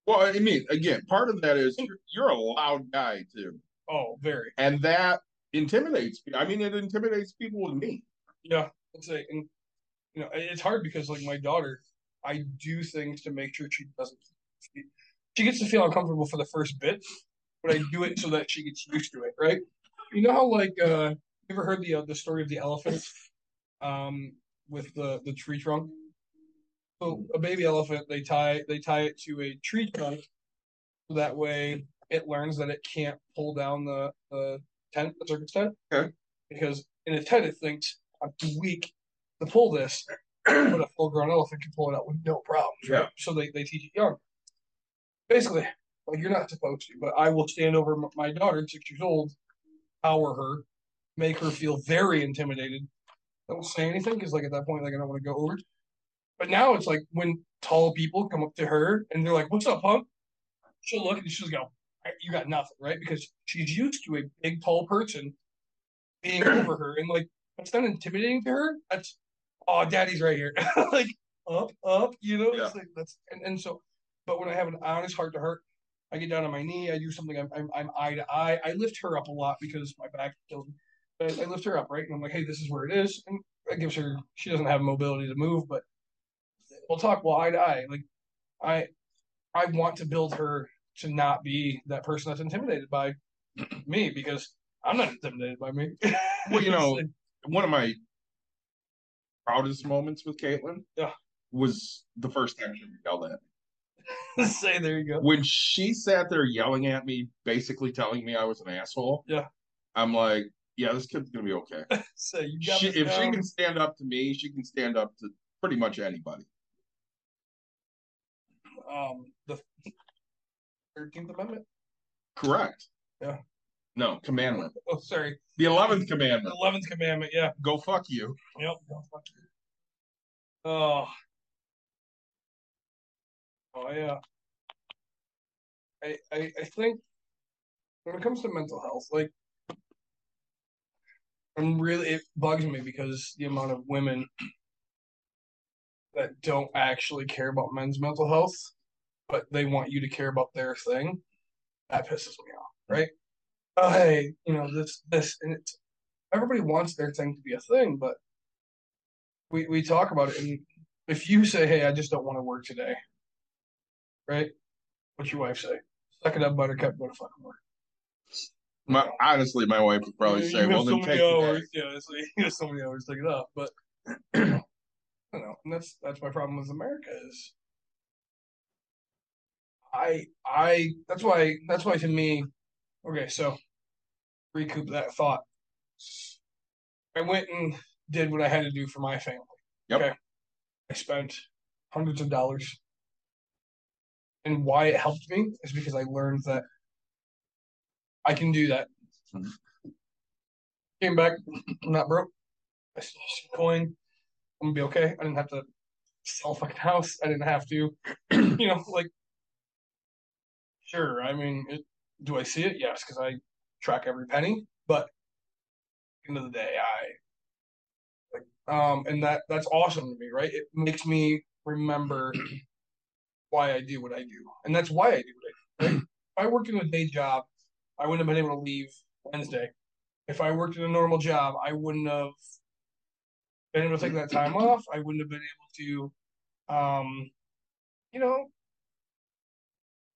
S1: Well, I mean, again, part of that is you're, you're a loud guy too,
S2: Oh, very.
S1: and that intimidates. I mean, it intimidates people with me.
S2: Yeah, let's say, and you know, it's hard because like my daughter, I do things to make sure she doesn't. She, she gets to feel uncomfortable for the first bit, but I do it so that she gets used to it, right? You know how like uh, you ever heard the uh, the story of the elephant, um, with the the tree trunk? So a baby elephant, they tie they tie it to a tree trunk, so that way it learns that it can't pull down the the tent, the circus tent.
S1: Okay.
S2: Because in a tent, it thinks I'm too weak to pull this, but a full grown elephant can pull it out with no problems. Right?
S1: Yeah.
S2: So they, they teach it young. Basically, like you're not supposed to, but I will stand over my daughter, six years old, power her, make her feel very intimidated. Don't say anything because, like, at that point, like, I don't want to go over. But now it's like when tall people come up to her and they're like, "What's up, punk?" She'll look and she'll go, "You got nothing, right?" Because she's used to a big, tall person being <clears throat> over her, and like that's not intimidating to her. That's oh, daddy's right here, <laughs> like up, up, you know.
S1: Yeah.
S2: It's like that's and, and so, but when I have an honest heart to heart, I get down on my knee. I do something. I'm I'm, I'm eye to eye. I lift her up a lot because my back kills me. I, lift her up, right, and I'm like, "Hey, this is where it is," and that gives her. She doesn't have mobility to move, but we'll talk well eye to eye. Like I, I want to build her to not be that person that's intimidated by <clears throat> me because I'm not intimidated by me. <laughs>
S1: Well, you know, <laughs> one of my proudest moments with Caitlin,
S2: Yeah.
S1: was the first time she yelled at me. <laughs>
S2: say there you go.
S1: When she sat there yelling at me, basically telling me I was an asshole.
S2: Yeah.
S1: I'm like, yeah, this kid's gonna be okay. <laughs>
S2: Say you got
S1: She, if she can stand up to me, she can stand up to pretty much anybody.
S2: um the Thirteenth Amendment.
S1: Correct.
S2: Yeah.
S1: No, commandment.
S2: Oh, sorry,
S1: The eleventh
S2: the
S1: commandment.
S2: Eleventh Commandment. Yeah.
S1: Go fuck you.
S2: Yep. Oh, fuck you. Oh. Oh yeah. I, I I think when it comes to mental health, like I'm really it bugs me because the amount of women <clears throat> that don't actually care about men's mental health, but they want you to care about their thing. That pisses me off, right? Oh hey, you know, this this and it's everybody wants their thing to be a thing, but we we talk about it and if you say, Hey, I just don't want to work today, right? What's your wife say? Suck it up, buttercup, go to fucking work.
S1: My, honestly, my wife would probably say,
S2: you
S1: "Well,
S2: have
S1: then
S2: so
S1: take the day."
S2: Yeah, so <laughs> you have so many hours to take it up. But <clears throat> you know, and that's that's my problem with America is I I that's why that's why to me, okay, so recoup that thought. I went and did what I had to do for my family.
S1: Yep.
S2: Okay. I spent hundreds of dollars. And why it helped me is because I learned that I can do that. Came back, not broke. I still coin. I'm gonna be okay. I didn't have to sell fucking house. I didn't have to, <clears throat> you know, like, sure. I mean, it, do I see it? Yes, because I track every penny. But end of the day, I like, um, and that that's awesome to me, right? It makes me remember <clears throat> why I do what I do, and that's why I do what I do. Right? if I worked in a day job, I wouldn't have been able to leave Wednesday. If I worked in a normal job, I wouldn't have been able to take that time off. I wouldn't have been able to, um, you know,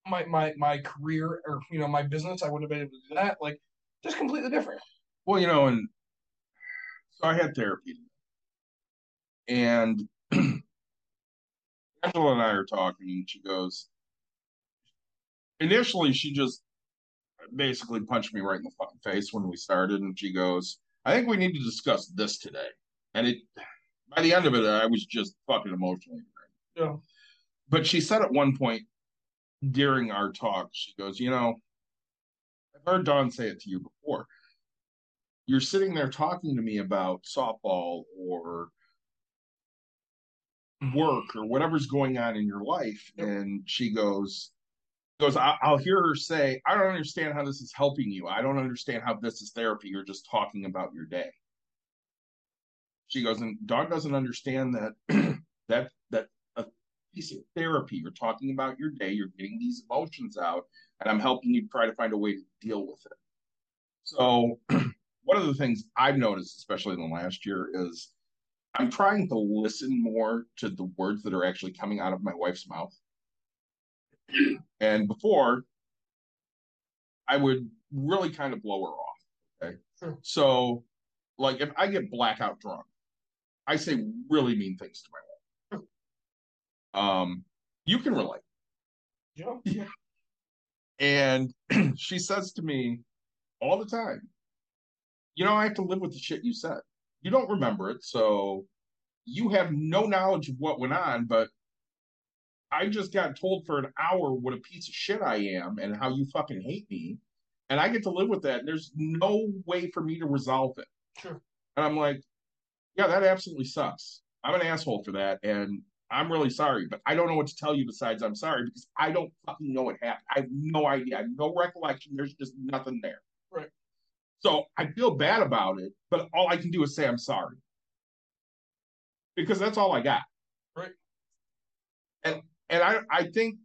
S2: my my my career or you know my business. I wouldn't have been able to do that. Like, just completely different.
S1: Well, you know, and so I had therapy, and <clears throat> Angela and I are talking, and she goes, initially, she just basically punched me right in the fucking face when we started, and she goes, I think we need to discuss this today. And it, by the end of it, I was just fucking emotionally drained.
S2: Yeah.
S1: But she said at one point during our talk, she goes, You know, I've heard Dawn say it to you before. You're sitting there talking to me about softball or work or whatever's going on in your life. And she goes, goes, I- I'll hear her say, I don't understand how this is helping you. I don't understand how this is therapy. You're just talking about your day. She goes, and Dawn doesn't understand that <clears throat> that that a piece of therapy. You're talking about your day. You're getting these emotions out, and I'm helping you try to find a way to deal with it. So, <clears throat> one of the things I've noticed, especially in the last year, is I'm trying to listen more to the words that are actually coming out of my wife's mouth. And before, I would really kind of blow her off. Okay.
S2: Sure.
S1: So, like, if I get blackout drunk, I say really mean things to my wife. Um, you can relate.
S2: Yeah.
S1: And <clears throat> she says to me all the time, you know, I have to live with the shit you said. You don't remember it, so you have no knowledge of what went on, but I just got told for an hour what a piece of shit I am and how you fucking hate me. And I get to live with that. And there's no way for me to resolve it.
S2: Sure.
S1: And I'm like, yeah, that absolutely sucks. I'm an asshole for that. And I'm really sorry, but I don't know what to tell you besides I'm sorry because I don't fucking know what happened. I have no idea. I have no recollection. There's just nothing there.
S2: Right.
S1: So I feel bad about it, but all I can do is say I'm sorry. Because that's all I got.
S2: Right.
S1: And and I I think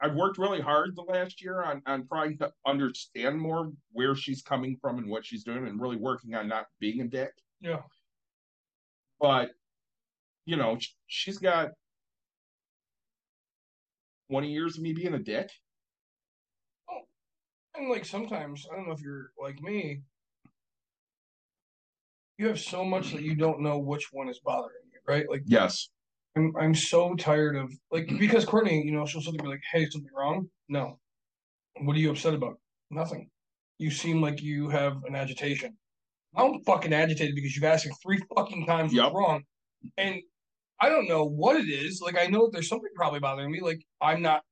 S1: I've worked really hard the last year on on trying to understand more where she's coming from and what she's doing and really working on not being a dick.
S2: Yeah.
S1: But you know, she's got 20 years of me being a dick.
S2: Oh, and like sometimes, I don't know if you're like me, you have so much that you don't know which one is bothering you, right? Like
S1: Yes.
S2: I'm I'm so tired of like mm. because Courtney, you know, she'll suddenly be like, "Hey, something wrong?" No. What are you upset about? Nothing. You seem like you have an agitation. I'm fucking agitated because you've asked me three <laughs> fucking times
S1: Yep.
S2: what's wrong, and I don't know what it is. Like I know that there's something probably bothering me. Like I'm not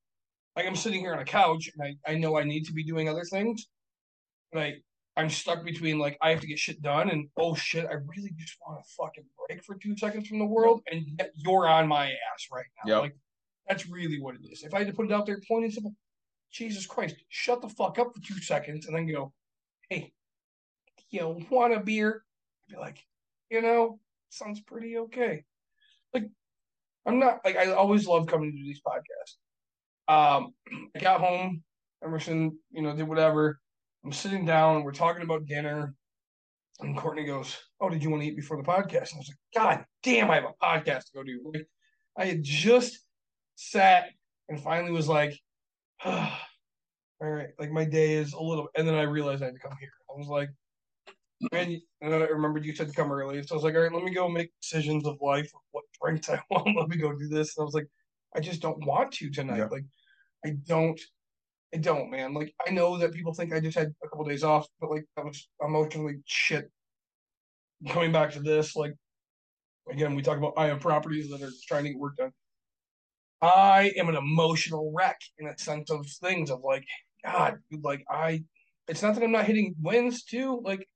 S2: like I'm sitting here on a couch and I, I know I need to be doing other things. Like I'm stuck between like I have to get shit done and oh shit, I really just want to fucking break for two seconds from the world and yet you're on my ass right now.
S1: Yep.
S2: Like that's really what it is. If I had to put it out there plain and simple, Jesus Christ, shut the fuck up for two seconds and then go, hey, you want a beer? I'd be like, you know, sounds pretty okay. Like I'm not like I always love coming to do these podcasts. Um, <clears throat> I got home, Emerson, you know, did whatever. I'm sitting down, we're talking about dinner, and Courtney goes, "Oh, did you want to eat before the podcast?" And I was like, "God damn, I have a podcast to go do." Like, I had just sat and finally was like, <sighs> "All right, like my day is a little," and then I realized I had to come here. I was like, "Man," and then I remembered you said to come early, so I was like, "All right, let me go make decisions of life, of what drinks I <laughs> want. Let me go do this." And I was like, "I just don't want to tonight.
S1: Yeah.
S2: Like, I don't." I don't, man. Like I know that people think I just had a couple days off, but like I was emotionally shit. Coming back to this, like again, we talk about I have properties that are trying to get work done. I am an emotional wreck in a sense of things of like, God, dude, like I it's not that I'm not hitting wins too, like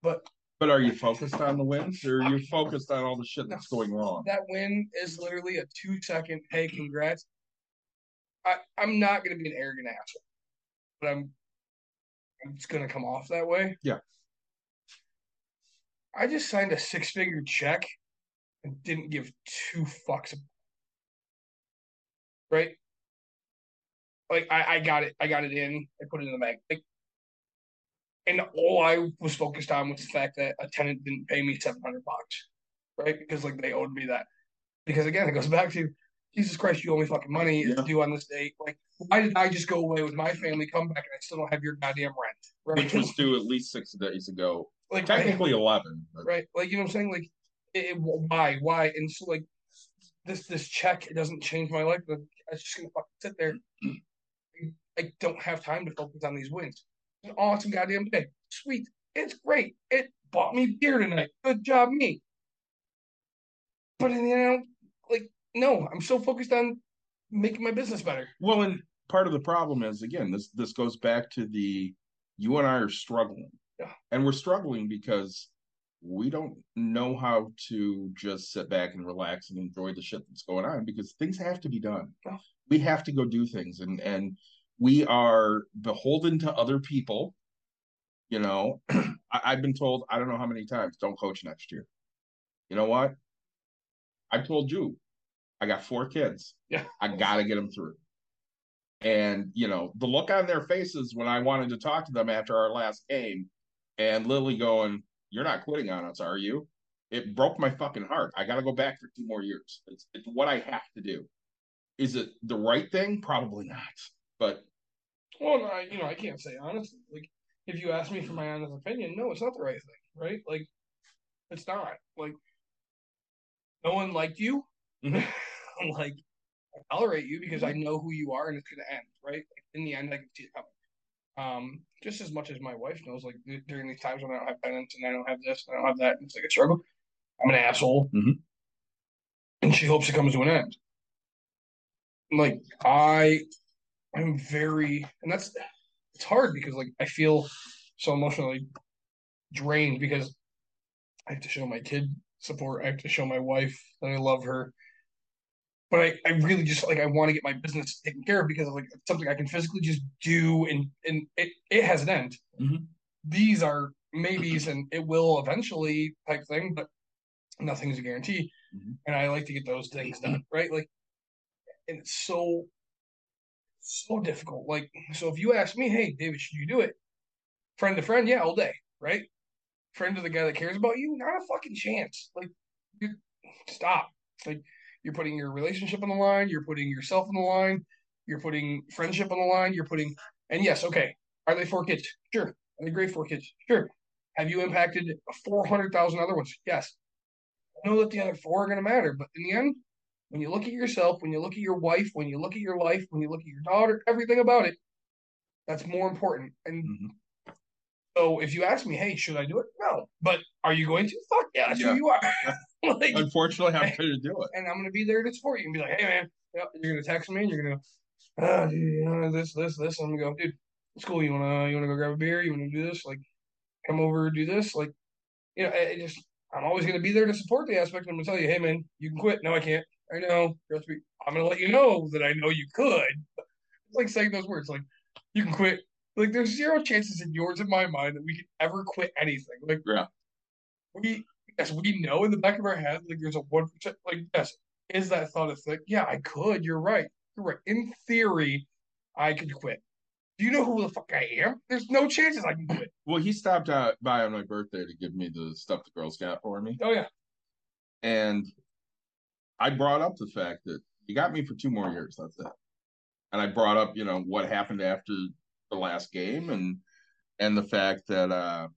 S2: but
S1: But are you focused on the wins or are you focused on all the shit that's going wrong?
S2: that win is literally a two second, hey, congrats. I, I'm not gonna be an arrogant asshole, but I'm I'm just gonna come off that way.
S1: Yeah.
S2: I just signed a six figure check and didn't give two fucks. Right? Like I, I got it, I got it in, I put it in the bank. Like, and all I was focused on was the fact that a tenant didn't pay me seven hundred bucks. Right? Because like they owed me that. Because again, it goes back to Jesus Christ, you owe me fucking money. It's
S1: Yeah.
S2: due on this date. Like, why did I just go away with my family, come back, and I still don't have your goddamn rent? Right?
S1: Which was due at least six days ago.
S2: like
S1: Technically 11. but-
S2: right? Like you know what I'm saying? Like, it, it- why, why? And so like this this check it doesn't change my life. But it's just gonna fucking sit there. I don't have time to focus on these wins. It's an awesome goddamn day. Sweet. It's great. It bought me beer tonight. Good job, me. But in the end, like, no, I'm so focused on making my business better.
S1: Well, and part of the problem is again, this this goes back to the you and I are struggling.
S2: Yeah.
S1: And we're struggling because we don't know how to just sit back and relax and enjoy the shit that's going on because things have to be done.
S2: Yeah.
S1: We have to go do things and and we are beholden to other people. You know, <clears throat> I, I've been told I don't know how many times, don't coach next year. You know what? I told you, I got four kids.
S2: Yeah.
S1: I got to get them through. And, you know, the look on their faces when I wanted to talk to them after our last game and Lily going, You're not quitting on us, are you? It broke my fucking heart. I got to go back for two more years. It's, it's what I have to do. Is it the right thing? Probably not. But
S2: Well, no, I, you know, I can't say honestly. Like, if you ask me for my honest opinion, no, it's not the right thing, right? Like, it's not. Like, no one liked you. Mm-hmm. <laughs>
S1: Mhm. <laughs>
S2: like, I tolerate you because I know who you are and it's gonna end, right? Like, in the end, I can see it coming. Um, just as much as my wife knows, like during these times when I don't have penance and I don't have this, and I don't have that, and it's like a struggle. I'm an asshole,
S1: Mhm.
S2: and she hopes it comes to an end. Like I, I'm very, and that's it's hard because like I feel so emotionally drained because I have to show my kid support. I have to show my wife that I love her. But I, I really just like I want to get my business taken care of because like it's something I can physically just do and and it, it has an end.
S1: Mhm.
S2: These are maybes and it will eventually type thing, but nothing's a guarantee.
S1: Mhm.
S2: And I like to get those things done, right? Like and it's so so difficult. Like so if you ask me, hey David, should you do it? Friend to friend, yeah, all day, right? Friend to the guy that cares about you, not a fucking chance. Like you stop. Like you're putting your relationship on the line, you're putting yourself on the line, you're putting friendship on the line, you're putting and yes, okay. Are they four kids? Sure. Are they great four kids? Sure. Have you impacted four hundred thousand other ones? Yes. I know that the other four are gonna matter, but in the end, when you look at yourself, when you look at your wife, when you look at your life, when you look at your daughter, everything about it, that's more important. And
S1: Mhm.
S2: So if you ask me, hey, should I do it? No. But are you going to? Fuck yeah, that's
S1: Yeah.
S2: who you are. <laughs> like,
S1: unfortunately, I'm going to do it.
S2: and I'm gonna be there to support you and be like, hey man, yep, you're gonna text me and you're gonna go, ah, dude, you know, this, this, this. I'm gonna go, dude, it's cool. You wanna you wanna go grab a beer? You wanna do this? Like, come over, do this. Like, you know, it, just I'm always gonna be there to support the aspect. I'm gonna tell you, hey man, you can quit. No, I can't. I know. I'm gonna let you know that I know you could. It's like saying those words, like you can quit. Like there's zero chances in yours in my mind that we could ever quit anything. Like
S1: Yeah.
S2: we yes, we know in the back of our head, like there's a one percent like yes, is that thought of like, yeah, I could, you're right. You're right. In theory, I could quit. Do you know who the fuck I am? There's no chances I can quit. <clears throat>
S1: Well, he stopped out by on my birthday to give me the stuff the girls got for me.
S2: Oh yeah.
S1: And I brought up the fact that he got me for two more years. That's it. And I brought up, you know, what happened after the last game and and the fact that uh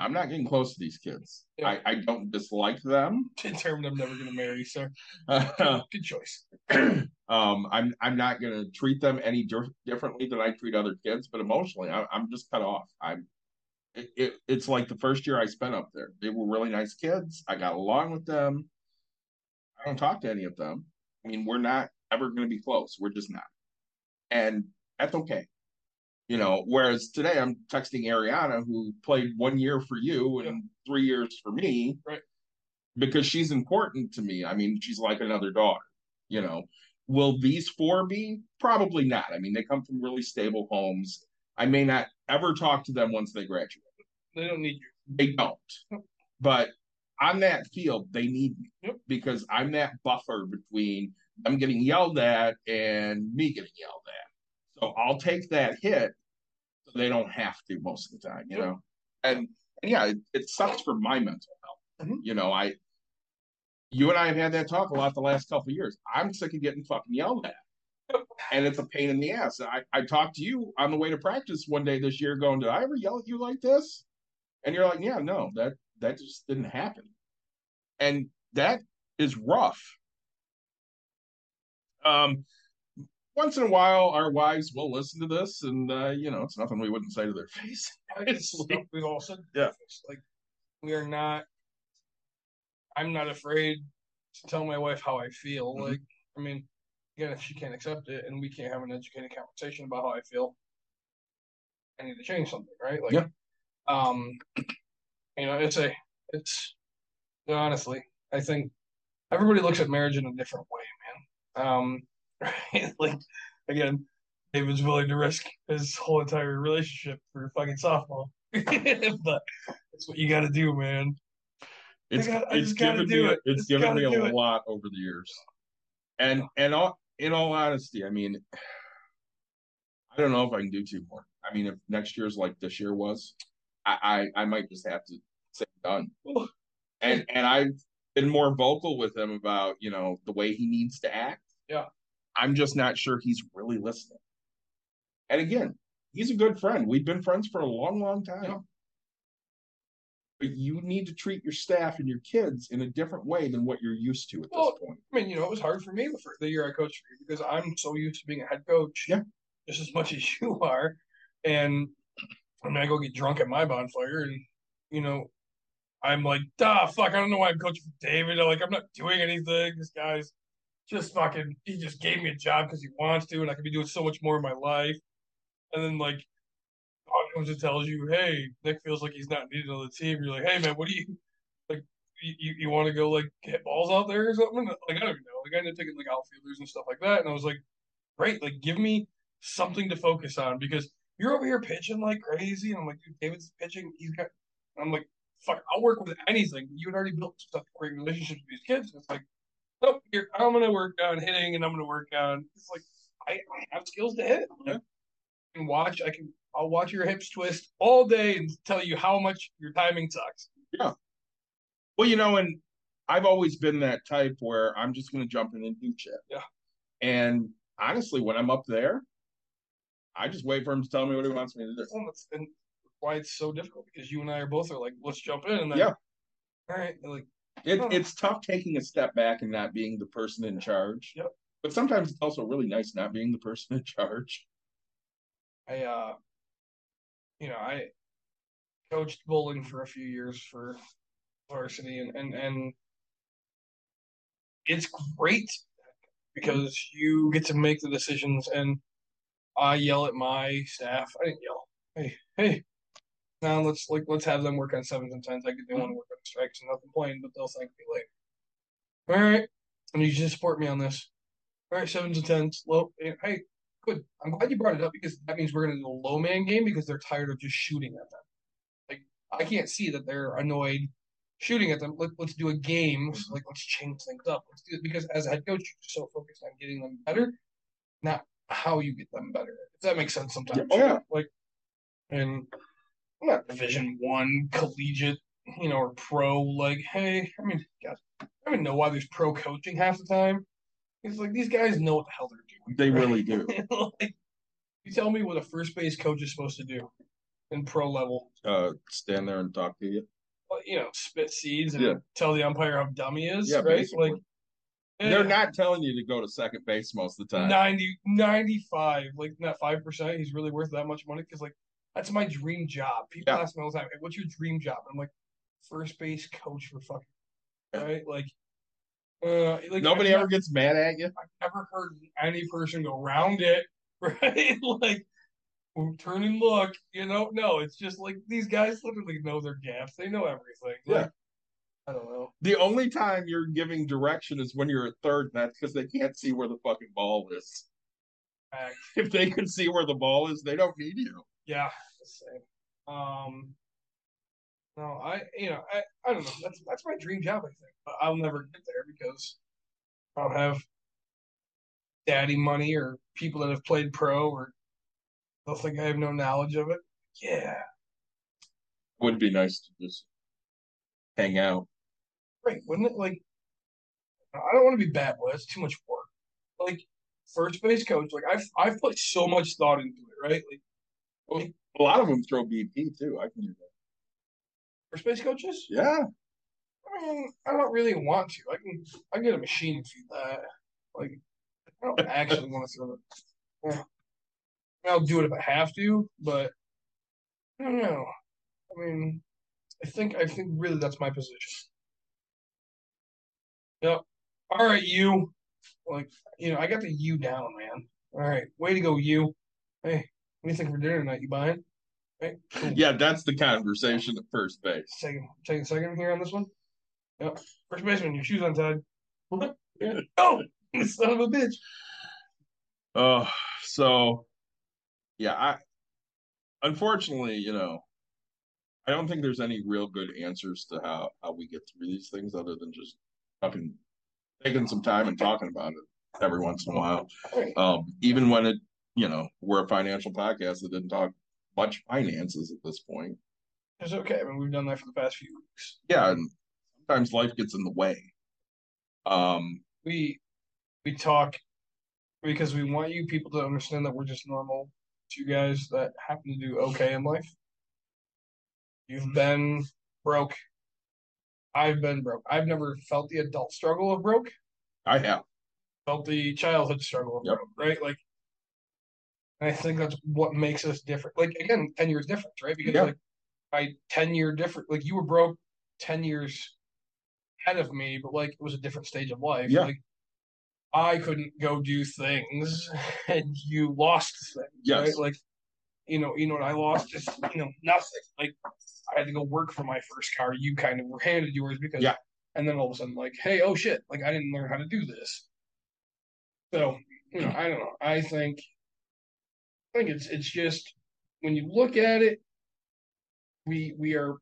S1: I'm not getting close to these kids.
S2: Yeah.
S1: I, I don't dislike them. <laughs>
S2: Determined I'm never gonna marry, sir. <laughs> Good choice. <clears throat>
S1: um, I'm I'm not gonna treat them any di- differently than I treat other kids, but emotionally, I, I'm just cut off. I'm it, it, it's like the first year I spent up there. They were really nice kids. I got along with them. I don't talk to any of them. I mean, we're not ever going to be close. We're just not, and that's okay. You know, whereas today I'm texting Ariana, who played one year for you and three years for me,
S2: Right.
S1: Because she's important to me. I mean, she's like another daughter. You know, will these four be? Probably not. I mean, they come from really stable homes. I may not ever talk to them once they graduate.
S2: They don't need you.
S1: They don't. But on that field, they need me
S2: Yep.
S1: because I'm that buffer between them getting yelled at and me getting yelled at. So I'll take that hit so they don't have to most of the time, you know? And, and yeah, it, it sucks for my mental health.
S2: Mhm.
S1: You know, I, you and I have had that talk a lot the last couple of years. I'm sick of getting fucking yelled at. <laughs> And it's a pain in the ass. I, I talked to you on the way to practice one day this year going, Did I ever yell at you like this? And you're like, Yeah, no, that that just didn't happen. And that is rough. Um once in a while our wives will listen to this and uh, you know, it's nothing we wouldn't say to their <laughs> face.
S2: We've all said.
S1: Yeah.
S2: Like we are not. I'm not afraid to tell my wife how I feel.
S1: Mhm.
S2: Like I mean, again, if she can't accept it and we can't have an educated conversation about how I feel, I need to change something, right? Like,
S1: Yeah.
S2: um, you know, it's a, it's honestly, I think everybody looks at marriage in a different way, man. Um, <laughs> right? Like again, David's willing to risk his whole entire relationship for fucking softball. <laughs> but that's what you got to do, man.
S1: It's
S2: gotta- I
S1: it's
S2: just gotta
S1: given me
S2: it.
S1: it's
S2: Just
S1: given me a
S2: it.
S1: lot over the years, and and all, in all honesty, I mean, I don't know if I can do two more. I mean, if next year's like this year was, I I, I might just have to say done. And and I've been more vocal with him about you know the way he needs to act.
S2: Yeah.
S1: I'm just not sure he's really listening. And again, he's a good friend. We've been friends for a long, long time.
S2: Yeah.
S1: But you need to treat your staff and your kids in a different way than what you're used to at
S2: Well,
S1: this point.
S2: I mean, you know, it was hard for me the, first, the year I coached for you because I'm so used to being a head coach,
S1: Yeah.
S2: just as much <laughs> as you are. And I mean, I go get drunk at my bonfire, and you know, I'm like, "Duh, fuck! I don't know why I'm coaching for David. I'm like, I'm not doing anything. This guy's just fucking. He just gave me a job because he wants to, and I could be doing so much more in my life." And then like, God comes and tells you, "Hey, Nick feels like he's not needed on the team." You're like, "Hey, man, what do you like? You you, want to go like hit balls out there or something?" Like I don't even know. Like I ended up taking like outfielders and stuff like that, and I was like, "Great! Like give me something to focus on because." You're over here pitching like crazy, and I'm like, dude, David's pitching. He's got. I'm like, fuck, I'll work with anything. You had already built such a great relationship with these kids. And It's like, nope, here, I'm gonna work on hitting and I'm gonna work on it's like I, I have skills to hit.
S1: Yeah.
S2: I can watch, I can I'll watch your hips twist all day and tell you how much your timing sucks. Yeah.
S1: Well, you know, and I've always been that type where I'm just going to jump in and do shit.
S2: Yeah.
S1: And honestly, when I'm up there, I just wait for him to tell me what he wants me to do.
S2: Well, that's and why it's so difficult because you and I are both are like, let's jump in and then
S1: Yeah.
S2: all right, like
S1: It,
S2: Oh.
S1: it's tough taking a step back and not being the person in charge.
S2: Yep.
S1: But sometimes it's also really nice not being the person in charge.
S2: I uh you know, I coached bowling for a few years for varsity and and, and it's great because you get to make the decisions and I yell at my staff. I didn't yell. Hey, hey. Now let's like let's have them work on sevens and tens. I get they want to work on strikes and I'll complain, but they'll thank me later. All right. And you just support me on this. All right, sevens and tens. Low. Eh, hey, good. I'm glad you brought it up because that means we're going to do a low man game because they're tired of just shooting at them. Like I can't see that they're annoyed shooting at them. Let, let's do a game. Like let's change things up. Let's do it because as a head coach, you're so focused on getting them better, not how you get them better. If that makes sense sometimes.
S1: Yeah. Oh, yeah.
S2: Like, and not Division One collegiate, you know, or pro. Like, hey, I mean, God, I don't even know why there's pro coaching half the time. It's like these guys know what the hell they're doing.
S1: They really do. <laughs>
S2: like, you tell me what a first base coach is supposed to do in pro level.
S1: Uh, stand there and talk to you.
S2: Well, you know, spit seeds and
S1: Yeah.
S2: tell the umpire how dumb he is,
S1: Yeah,
S2: right?
S1: basically.
S2: Like,
S1: They're
S2: eh,
S1: not telling you to go to second base most of the time.
S2: 90, 95, like not 5%. He's really worth that much money because, like, that's my dream job. People
S1: Yeah.
S2: ask me all the time, hey, what's your dream job? I'm like, first base coach for fucking,
S1: Yeah.
S2: right? Like, uh, like
S1: Nobody
S2: I've
S1: ever gets mad at you.
S2: I've never heard any person go round it, <laughs> right? like, "Oh, turn and look, you know? No, it's just like these guys literally know their gaps. They know everything. Like,
S1: Yeah.
S2: I don't know.
S1: The only time you're giving direction is when you're at third, and that's because they can't see where the fucking ball is. <laughs> If they can see where the ball is, they don't need you.
S2: Yeah. Um, no, I, you know, I, I don't know. That's that's my dream job, I think, but I'll never get there because I don't have daddy money or people that have played pro or they'll think I have no knowledge of it. Yeah,
S1: Would be nice to just hang out.
S2: right, wouldn't it? Like, I don't want to be bad, but it's too much work. Like, first base coach, like I've I've put so much thought into it, right? Like,
S1: A lot of them throw BP too. I can do that.
S2: For space coaches.
S1: Yeah.
S2: I mean, I don't really want to. I can I can get a machine and feed that. Like, I don't <laughs> actually want to throw it. Yeah. I'll do it if I have to, but I don't know. I mean, I think I think really that's my position. Yep. All right, you. Like, you know, I got the you down, man. All right, way to go, you. Hey, what do you think for dinner tonight? You buying? Cool.
S1: Yeah, that's the conversation at first base.
S2: Second, take a second here on this one. Yep. First baseman, your shoes untied. <laughs> yeah. <laughs> Oh, son of a bitch.
S1: Oh, so yeah, I unfortunately, you know, I don't think there's any real good answers to how how we get through these things other than just fucking taking some time and talking about it every once in a while. Um, even when it, you know, we're a financial podcast that didn't talk much finances at this point.
S2: It's okay. I mean, we've done that for the past few weeks.
S1: Yeah, and sometimes life gets in the way. Um,
S2: We we talk because we want you people to understand that we're just normal two guys that happen to do okay in life. You've been broke. I've been broke. I've never felt the adult struggle of broke.
S1: I have.
S2: Felt the childhood struggle of
S1: Yep.
S2: broke, right? Like, and I think that's what makes us different. Like again, ten years difference, right? Because
S1: Yeah.
S2: like my ten year different, like you were broke ten years ahead of me, but like it was a different stage of life.
S1: Yeah.
S2: Like I couldn't go do things, <laughs> and you lost things.
S1: Yes.
S2: Right? Like, you know, you know what I lost? Just you know nothing. Like I had to go work for my first car. You kind of were handed yours because,
S1: Yeah.
S2: And then all of a sudden, like, hey, oh shit! Like I didn't learn how to do this. So you know, I don't know. I think, think it's it's just when you look at it, we we are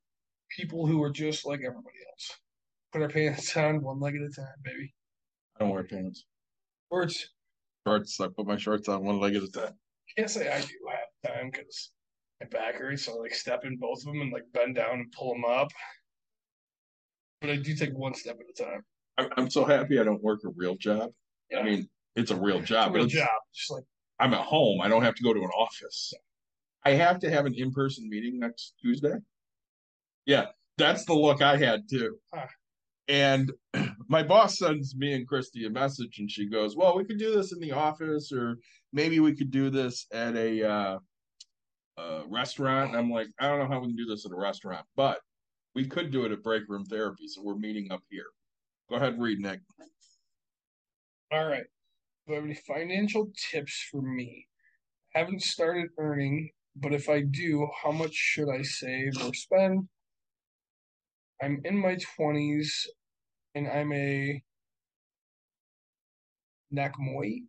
S2: people who are just like everybody else. Put our pants on one leg at a time, baby.
S1: I don't wear pants.
S2: Shorts.
S1: Shorts. I put my shorts on one leg at a time.
S2: can't say I do half time because my back hurts, so I like step in both of them and like bend down and pull them up. But I do take one step at a time.
S1: I'm, I'm so happy I don't work a real job.
S2: Yeah.
S1: I mean, it's a real
S2: it's
S1: job.
S2: a
S1: but
S2: real
S1: it's-
S2: job. Just like
S1: I'm at home. I don't have to go to an office. I have to have an in-person meeting next Tuesday. Yeah, that's the look I had too.
S2: Huh.
S1: And <clears throat> my boss sends me and Christy a message, and she goes, "Well, we could do this in the office, or maybe we could do this at a uh, uh, restaurant." And I'm like, "I don't know how we can do this at a restaurant, but we could do it at break room therapy. So we're meeting up here." Go ahead, and read Nick.
S2: All right. Do I have any financial tips for me? I Haven't started earning, but if I do, how much should I save or spend? I'm in my 20s and I'm a Nakmoi.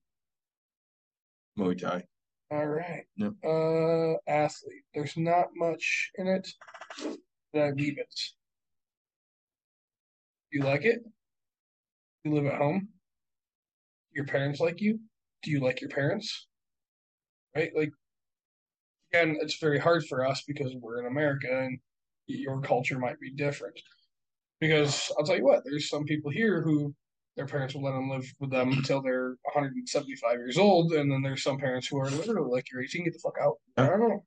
S1: Muay Thai.
S2: All right.
S1: Yep.
S2: Uh, athlete. There's not much in it. That I leave it. Do you like it? You live at home? Your parents like you? Do you like your parents? Right? Like, again, it's very hard for us because we're in America and your culture might be different. Because I'll tell you what, there's some people here who their parents will let them live with them until they're 175 years old, and then there's some parents who are literally like, "You're 18, get the fuck out." I don't know.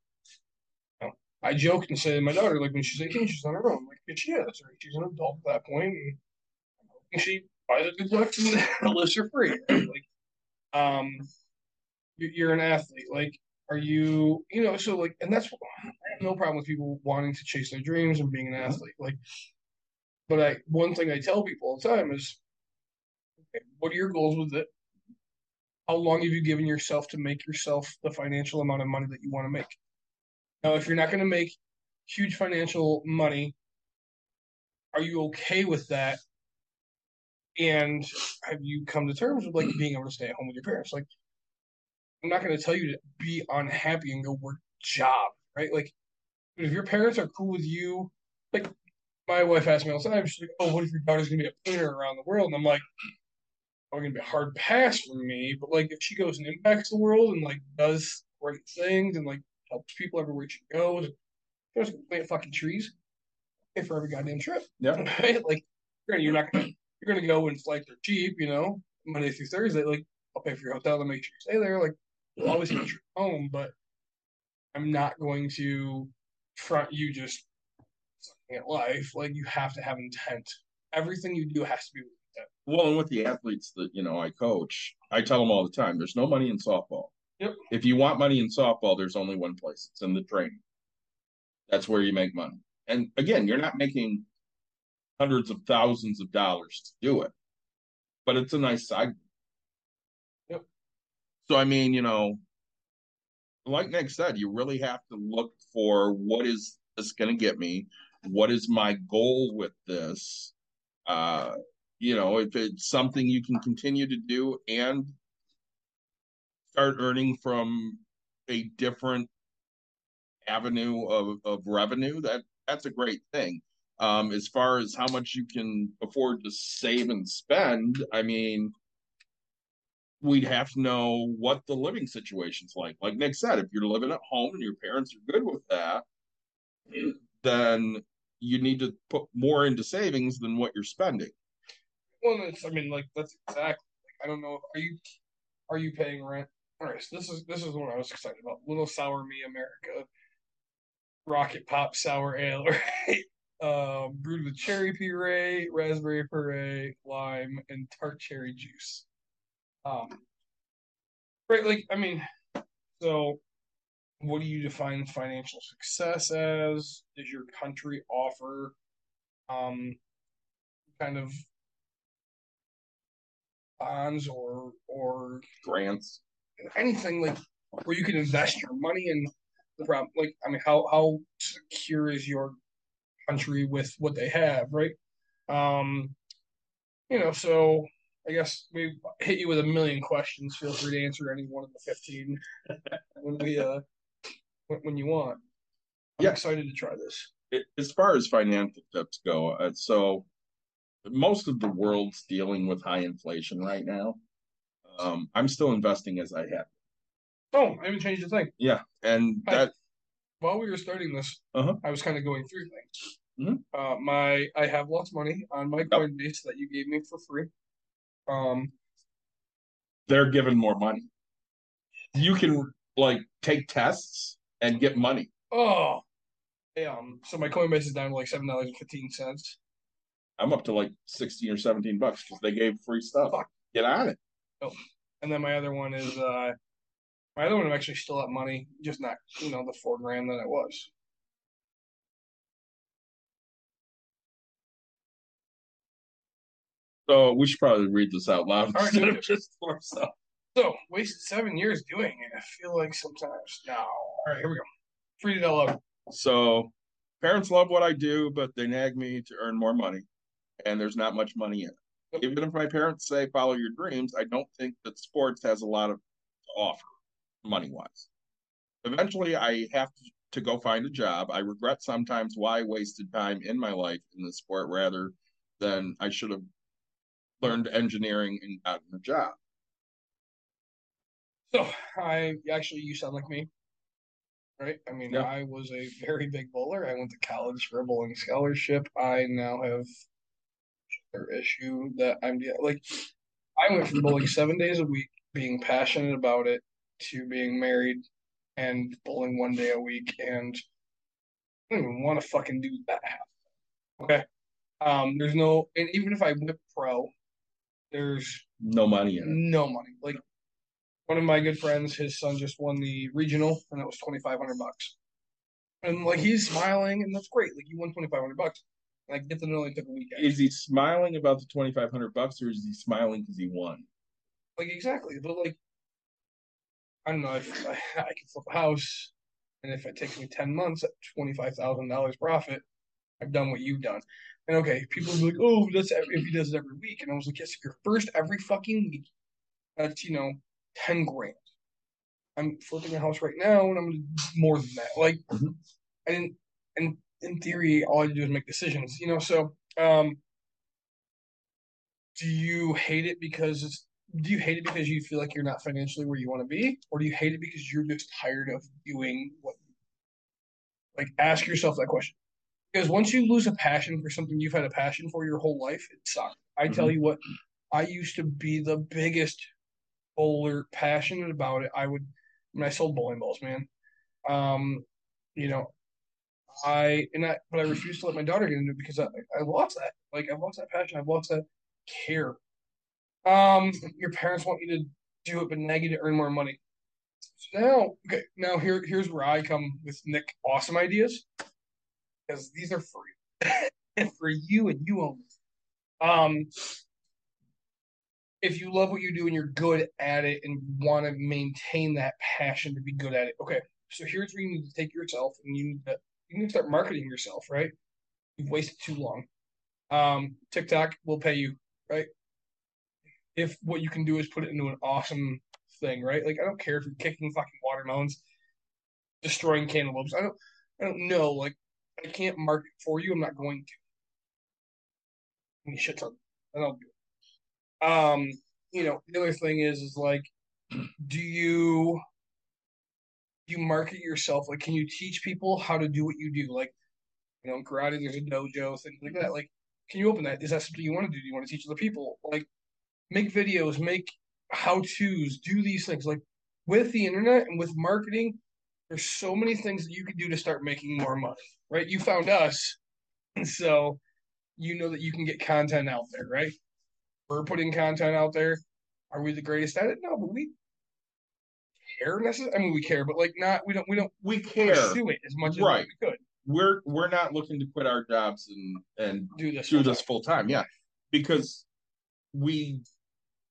S2: I joke and to my daughter, like when she's 18, she's on her own. I'm like, "Bitch, yeah, that's right. She's an adult at that point, and she a duplex and lives for free." right? Like, um, you- you're an athlete. Like, are you? You know, so like, and that's I have no problem with people wanting to chase their dreams and being an athlete. Like, but I one thing I tell people all the time is Okay, what are your goals with it? How long have you given yourself to make yourself the financial amount of money that you want to make? Now, if you're not going to make huge financial money, are you okay with that? And have you come to terms with like being able to stay at home with your parents? Like, I'm not going to tell you to be unhappy and go work job, right? Like, if your parents are cool with you, like my wife asked me all the time, she's like, "Oh, what if your daughter's going to be a painter around the world?" And I'm like, oh, are going to be a hard pass for me. But like, if she goes and impacts the world and like does great things and like helps people everywhere she goes, doesn't plant fucking trees. Pay for every goddamn trip.
S1: Yeah. <laughs>
S2: Right? Like, granted, you're not gonna you're gonna go and flights are cheap, you know, Monday through Thursday. Like, I'll pay for your hotel to make sure you stay there. Like, you'll always get your <clears throat> home, but I'm not going to front you just sucking at life. Like, you have to have intent. Everything you do has to be with intent.
S1: Well, and with the athletes that you know I coach, I tell them all the time: there's no money in softball.
S2: Yep.
S1: If you want money in softball, there's only one place. It's in the training. That's where you make money. And again, you're not making hundreds of thousands of dollars to do it, but it's a nice side.
S2: Yep.
S1: So I mean, you know, like Nick said, you really have to look for what is this going to get me? What is my goal with this? Uh, you know, if it's something you can continue to do and start earning from a different avenue of, of revenue, that that's a great thing. Um, as far as how much you can afford to save and spend, I mean, we'd have to know what the living situation's like. Like Nick said, if you're living at home and your parents are good with that, <clears throat> then you need to put more into savings than what you're spending.
S2: Well, it's, I mean, like that's exactly. Like, I don't know. Are you are you paying rent? All right. So this is this is what I was excited about. Little Sour Me America, Rocket Pop Sour Ale, <laughs> right? Um, brewed with cherry puree, raspberry puree, lime, and tart cherry juice. Um, right. Like I mean, so what do you define financial success as? Does your country offer um kind of bonds or or
S1: Grants.
S2: anything like where you can invest your money in the problem like I mean how how secure is your country with what they have, right? Um you know, so I guess we hit you with a million questions. Feel free to answer any one of the fifteen <laughs> when we uh when, you want. I'm
S1: Yeah.
S2: excited to try this.
S1: It, as far as financial tips go, uh, so most of the world's dealing with high inflation right now. Um, I'm still investing as I have.
S2: Oh, I haven't changed a thing.
S1: Yeah, and
S2: Hi.
S1: that
S2: While we were starting this,
S1: Uh-huh.
S2: I was kind of going through things.
S1: Mhm.
S2: Uh, my I have lots of money on my Coinbase that you gave me for free. Um,
S1: they're giving more money. You can like take tests and get money.
S2: oh, yeah, um, so my Coinbase is down to like seven dollars and fifteen cents.
S1: I'm up to like 16 or 17 bucks because they gave free stuff.
S2: Fuck.
S1: Get on it. Oh.
S2: And then my other one is uh, my other one I'm actually still at money, just not you know the four grand that it was.
S1: So we should probably read this out loud
S2: All right. <laughs>
S1: instead of just for stuff.
S2: So wasted seven years doing it. I feel like sometimes no. All right, here we go. It out loud.
S1: So parents love what I do, but they nag me to earn more money, and there's not much money in it. Even if my parents say follow your dreams, I don't think that sports has a lot of to offer money wise. Eventually, I have to, to go find a job. I regret sometimes why I wasted time in my life in the sport rather than I should have learned engineering and gotten a job.
S2: So I actually, you sound like me, right? I mean,
S1: Yeah.
S2: I was a very big bowler. I went to college for a bowling scholarship. I now have another issue that I'm like. I went from bowling <clears throat> seven days a week, being passionate about it, to being married and bowling one day a week, and I don't even want to fucking do that. Okay. Um, there's no, and even if I went pro, there's
S1: No money in it.
S2: no money. Like one of my good friends, his son just won the regional, and that was twenty five hundred bucks. And like he's smiling, and that's great. Like you won twenty five hundred bucks. And I get to know he took a weekend.
S1: Is he smiling about the 2500 bucks or is he smiling because he won?
S2: Like exactly, but like I don't know if I, I can flip a house, and if it takes me ten months at twenty five thousand dollars profit, I've done what you've done. And okay, people be like, "Oh, that's if he does it every week," and I was like, "Yes, if you're first every fucking week, that's you know ten grand." I'm flipping a house right now, and I'm more than that. Like,
S1: Mhm.
S2: I didn't, and in theory, all I do is make decisions, you know. So, um, do you hate it because it's do you hate it because you feel like you're not financially where you want to be or do you hate it because you're just tired of doing what like ask yourself that question because once you lose a passion for something you've had a passion for your whole life it sucks. I tell you what i used to be the biggest bowler passionate about it. I would when i sold bowling balls man. Um you know i and i but i refused to let my daughter get into it because i i lost that. Like i've lost that passion. I've lost that care. Um, your parents want you to do it, but nag you to earn more money. So now, okay, now here, here's where I come with Nick awesome ideas, because these are free <laughs> and for you and you only. Um, if you love what you do and you're good at it and want to maintain that passion to be good at it, okay. So here's where you need to take yourself and you need to you need to start marketing yourself, right? You've wasted too long. Um, TikTok will pay you, right? if what you can do is put it into an awesome thing, right? Like I don't care if you're kicking fucking watermelons, destroying cantaloupes. I don't I don't know. Like I can't market for you. I'm not going to. And he shits do it. Um, you know, the other thing is, is like, do you you market yourself? Like, can you teach people how to do what you do? Like, you know, karate, there's a dojo, things like that. Like, can you open that? Is that something you want to do? Do you want to teach other people? Like, make videos, make how tos, do these things. Like, with the internet and with marketing, there's so many things that you can do to start making more money, right? You found us, <clears throat> so you know that you can get content out there, right? We're putting content out there. Are we the greatest at it? No, but we care necessarily. I mean, we care, but like not. We don't. We don't
S1: We care.
S2: pursue it as much as
S1: Right.
S2: we could
S1: We're we're not looking to quit our jobs and and
S2: do this.
S1: do
S2: full-time.
S1: this full time. Yeah, because we,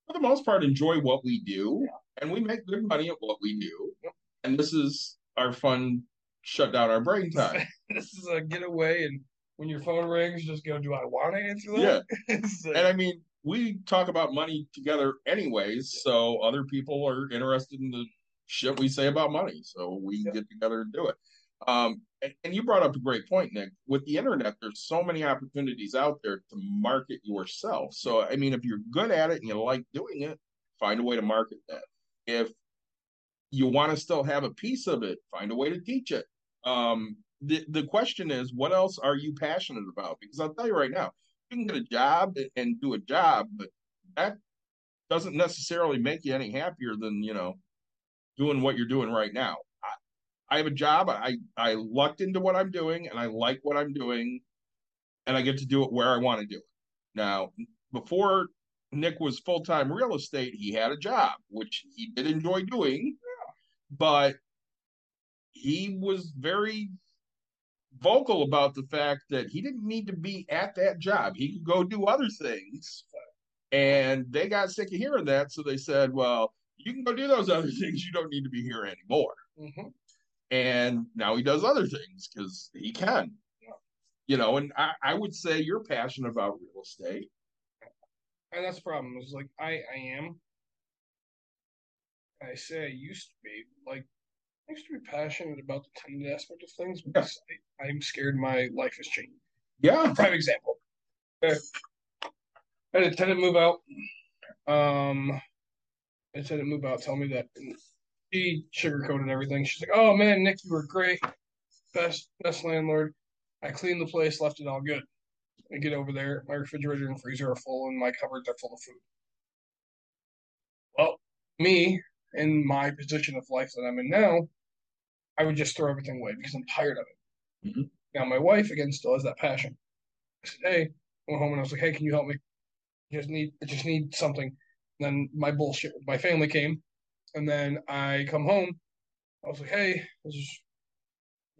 S1: for the most part, enjoy what we do, and we make good mm-hmm. money at what we do.
S2: Yep.
S1: And this is our fun, shut down our brain time. <laughs>
S2: This is a getaway, and when your phone rings, just go. Do I want to answer
S1: yeah, <laughs>
S2: that? Like-
S1: and I mean, we talk about money together anyways, so other people are interested in the shit we say about money, so we
S2: Yep.
S1: get together and do it. Um, and, and you brought up a great point, Nick. With the internet, there's so many opportunities out there to market yourself. So, I mean, if you're good at it and you like doing it, find a way to market that. If you want to still have a piece of it, find a way to teach it. Um, the the question is, what else are you passionate about? Because I'll tell you right now, you can get a job and do a job, but that doesn't necessarily make you any happier than you know doing what you're doing right now. I, I have a job. I I lucked into what I'm doing, and I like what I'm doing, and I get to do it where I want to do it. Now, before Nick was full time real estate, he had a job which he did enjoy doing, but he was very vocal about the fact that he didn't need to be at that job. He could go do other things. And they got sick of hearing that. So they said, well, you can go do those other <laughs> things. You don't need to be here anymore.
S2: Mhm.
S1: And now he does other things because he can.
S2: Yeah.
S1: You know, and I, I would say you're passionate about real estate.
S2: and that's the problem. It's like I I am. I say I used to be like I used to be passionate about the tenant aspect of things because I, I'm scared my life is changing.
S1: Yeah.
S2: Prime example. Okay. I had a tenant move out. Um, I had a tenant move out, tell me that she sugarcoated everything. She's like, "Oh man, Nick, you were great, best best landlord. I cleaned the place, left it all good. I get over there, my refrigerator and freezer are full, and my cupboards are full of food. Well, me in my position of life that I'm in now, I would just throw everything away because I'm tired of it.
S1: Mhm.
S2: Now my wife again still has that passion. I said, "Hey," I went home and I was like, "Hey, can you help me? I just need, I just need something." And then my bullshit with my family came, and then I come home. I was like, "Hey, this is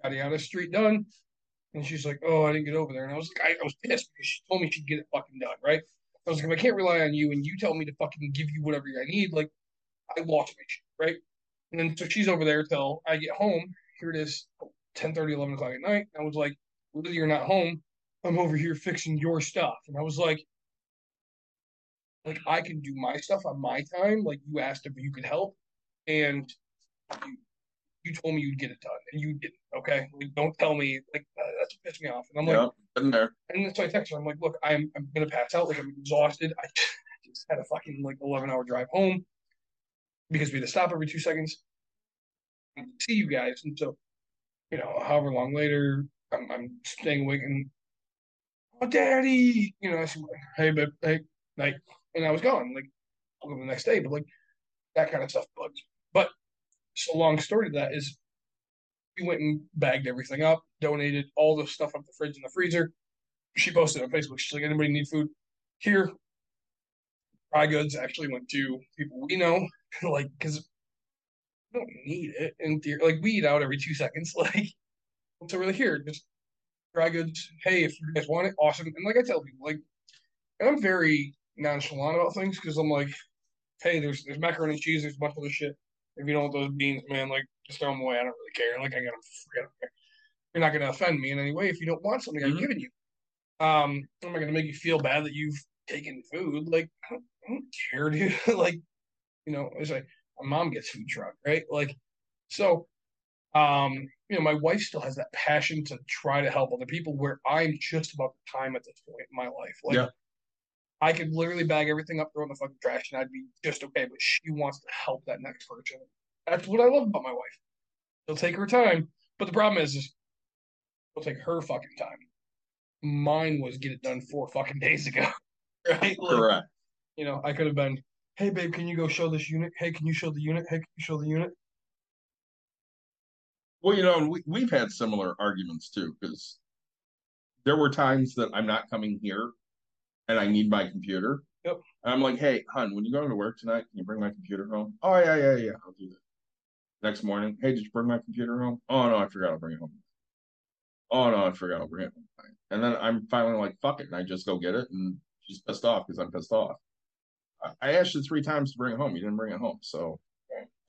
S2: yada yada street done," and she's like, "Oh, I didn't get over there," and I was like, I, I was pissed because she told me she'd get it fucking done, right? I was like, if I can't rely on you and you tell me to fucking give you whatever I need, like, I lost my shit, right? And then so she's over there till I get home. Here it is, 10 30, 11 o'clock at night. I was like, whether you're not home, I'm over here fixing your stuff. And I was like, like I can do my stuff on my time. Like you asked if you could help, and you, you told me you'd get it done, and you didn't. Okay, like don't tell me like uh, that's pissed me off. And I'm like,
S1: Yeah. Been there.
S2: and so I text her. I'm like, look, I'm I'm gonna pass out. Like I'm exhausted. I <laughs> just had a fucking like 11 hour drive home because we had to stop every two seconds. See you guys, and so you know, however long later, I'm I'm staying awake and oh, daddy, you know, I said, hey, babe, hey, night, and I was gone. Like the next day, but like that kind of stuff bugs. But so long story to that is we went and bagged everything up, donated all the stuff up the fridge and the freezer. She posted on Facebook. She's like, anybody need food? Here, dry goods actually went to people we know, <laughs> like because we don't need it in theory. Like we eat out every two seconds. <laughs> Like so we're like, here, just dry goods. Hey, if you guys want it, awesome. And like I tell people, like, and I'm very nonchalant about things because I'm like, hey, there's there's macaroni and cheese, there's a bunch of other shit. If you don't want those beans, man, like just throw them away. I don't really care. Like I got them free. I don't care. You're not gonna offend me in any way if you don't want something I've
S1: Mhm.
S2: given you. Um, I'm I gonna make you feel bad that you've taken food. Like I don't, I don't care, <laughs> dude. like, you know, it's like my mom gets food truck, right? Like, so, um, you know, my wife still has that passion to try to help other people where I'm just about the time at this point in my life. Like
S1: Yeah.
S2: I could literally bag everything up, throw it in the fucking trash, and I'd be just okay. But she wants to help that next person. That's what I love about my wife. She'll take her time. But the problem is, is she'll take her fucking time. Mine was get it done four fucking days ago. <laughs> Right? Like,
S1: Correct.
S2: you know, I could have been, hey babe, can you go show this unit? Hey, can you show the unit? Hey, can you show the unit?
S1: Well, you know, we we've had similar arguments too, because there were times that I'm not coming here and I need my computer.
S2: Yep.
S1: And I'm like, hey, hun, when you go to work tonight, can you bring my computer home? Oh yeah, yeah, yeah, I'll do that. Next morning, hey, did you bring my computer home? Oh no, I forgot I'll bring it home. Oh no, I forgot I'll bring it home. And then I'm finally like, fuck it, and I just go get it, and she's pissed off because I'm pissed off. I, asked you three times to bring it home. You didn't bring it home, so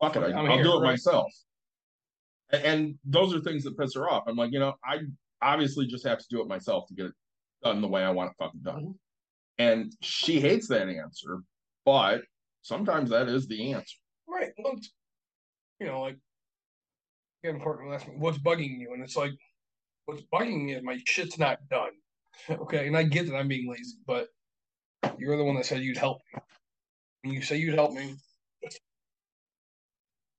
S1: fuck it, I,
S2: I'm
S1: I'll
S2: here,
S1: do it
S2: right?
S1: myself. And those are things that piss her off. I'm like, you know, I obviously just have to do it myself to get it done the way I want it fucking done.
S2: Mhm.
S1: And she hates that answer, but sometimes that is the answer.
S2: Right. Well, you know, like, again, partner will ask me, what's bugging you? And it's like, what's bugging me is my shit's not done. <laughs> okay. And I get that I'm being lazy, but you're the one that said you'd help me. You say you'd help me,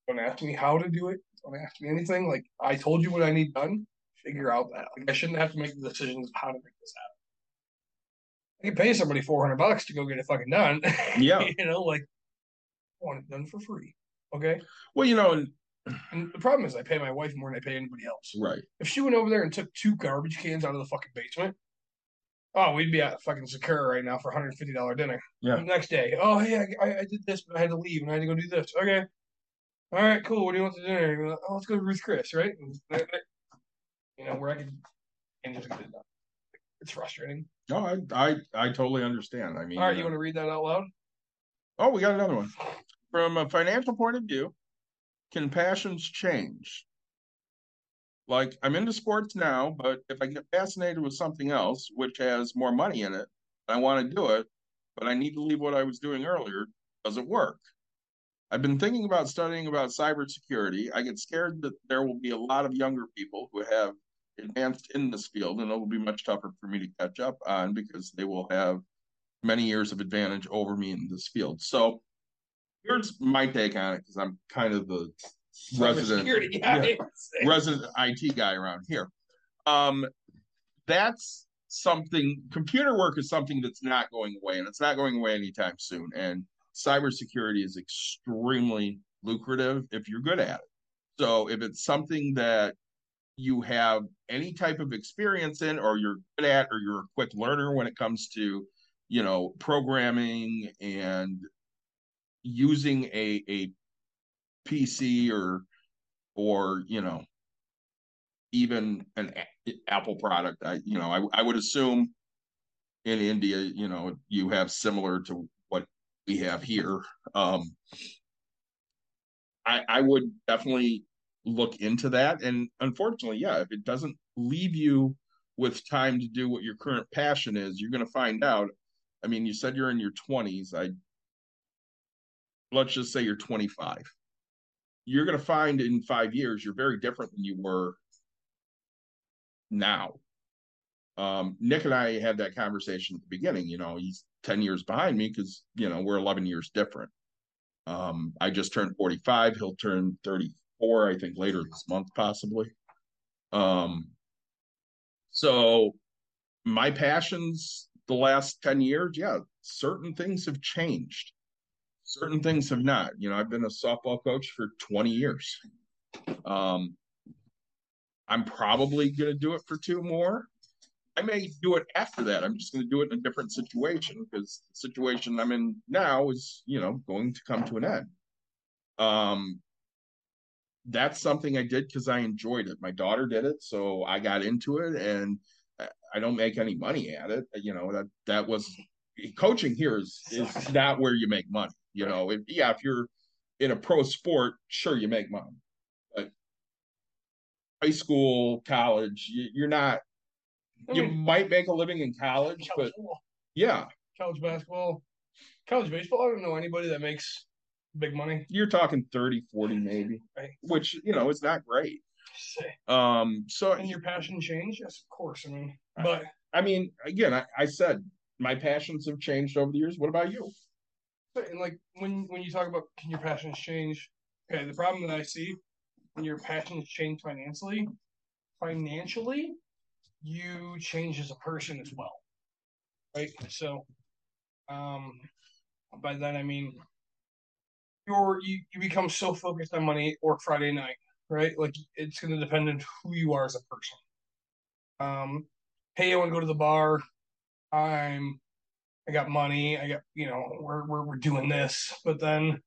S2: don't ask me how to do it. Don't ask me anything. Like, I told you what I need done. Figure out that. Like, I shouldn't have to make the decisions of how to make this happen. I can pay somebody 400 bucks to go get it fucking done. <laughs>
S1: Yeah.
S2: you know, like, I want it done for free. Okay.
S1: Well, you know, and
S2: And the problem is, I pay my wife more than I pay anybody else.
S1: right.
S2: If she went over there and took two garbage cans out of the fucking basement, oh, we'd be at fucking Sakura right now for $150 dinner.
S1: Yeah.
S2: The next day, oh, hey, I, I, did this, but I had to leave and I had to go do this. Okay. All right, cool. What do you want to dinner? Oh, let's go to Ruth Chris, right? And <laughs> you know, where I could and just get it done. It's frustrating.
S1: No, I, I I totally understand. I mean,
S2: All right, you
S1: uh,
S2: want to read that out loud?
S1: Oh, we got another one. From a financial point of view, can passions change? Like, I'm into sports now, but if I get fascinated with something else, which has more money in it, and I want to do it, but I need to leave what I was doing earlier, does it work? I've been thinking about studying about cybersecurity. I get scared that there will be a lot of younger people who have advanced in this field, and it will be much tougher for me to catch up on because they will have many years of advantage over me in this field. So here's my take on it because I'm kind of the resident yeah, resident IT guy around here. Um, that's something. Computer work is something that's not going away, and it's not going away anytime soon. And cybersecurity is extremely lucrative if you're good at it. So if it's something that you have any type of experience in, or you're good at, or you're a quick learner when it comes to, you know, programming and using a a PC or or you know even an a- Apple product. I you know I I would assume in India you know you have similar to what we have here. Um, I I would definitely look into that, and unfortunately, yeah, if it doesn't leave you with time to do what your current passion is, you're going to find out. I mean, you said you're in your 20s. I let's just say you're 25 you're going to find in five years you're very different than you were now. Um, Nick and I had that conversation at the beginning. You know, he's 10 years behind me because, you know, we're 11 years different. Um, I just turned 45. He'll turn 34, I think, later this month, possibly. Um, so my passions the last 10 years, yeah, certain things have changed certain things have not. You know, I've been a softball coach for 20 years. Um, I'm probably going to do it for two more. I may do it after that. I'm just going to do it in a different situation because the situation I'm in now is, you know, going to come to an end. Um, that's something I did because I enjoyed it. My daughter did it, so I got into it, and I- I don't make any money at it. You know that that was coaching here is is not where you make money. You know, if, yeah, if you're in a pro sport, sure you make money, but high school, college, you, you're not.
S2: I
S1: You
S2: mean,
S1: might make a living in college, but
S2: college football,
S1: yeah,
S2: college basketball, college baseball. I don't know anybody that makes big money.
S1: you're talking 30, 40 maybe, <laughs>
S2: Right.
S1: which, you know, is not great.
S3: Um, so
S2: and your passion change? Yes, of course. I mean, but
S3: I mean, again, I, I said my passions have changed over the years. What about you?
S2: And like when when you talk about can your passions change? Okay, the problem that I see when your passions change financially, financially, you change as a person as well, right? So, um, by that I mean you're you, you become so focused on money or Friday night, right? Like it's going to depend on who you are as a person. Um, hey, I want to go to the bar. I'm I got money, I got, you know, we're, we're, we're doing this. But then,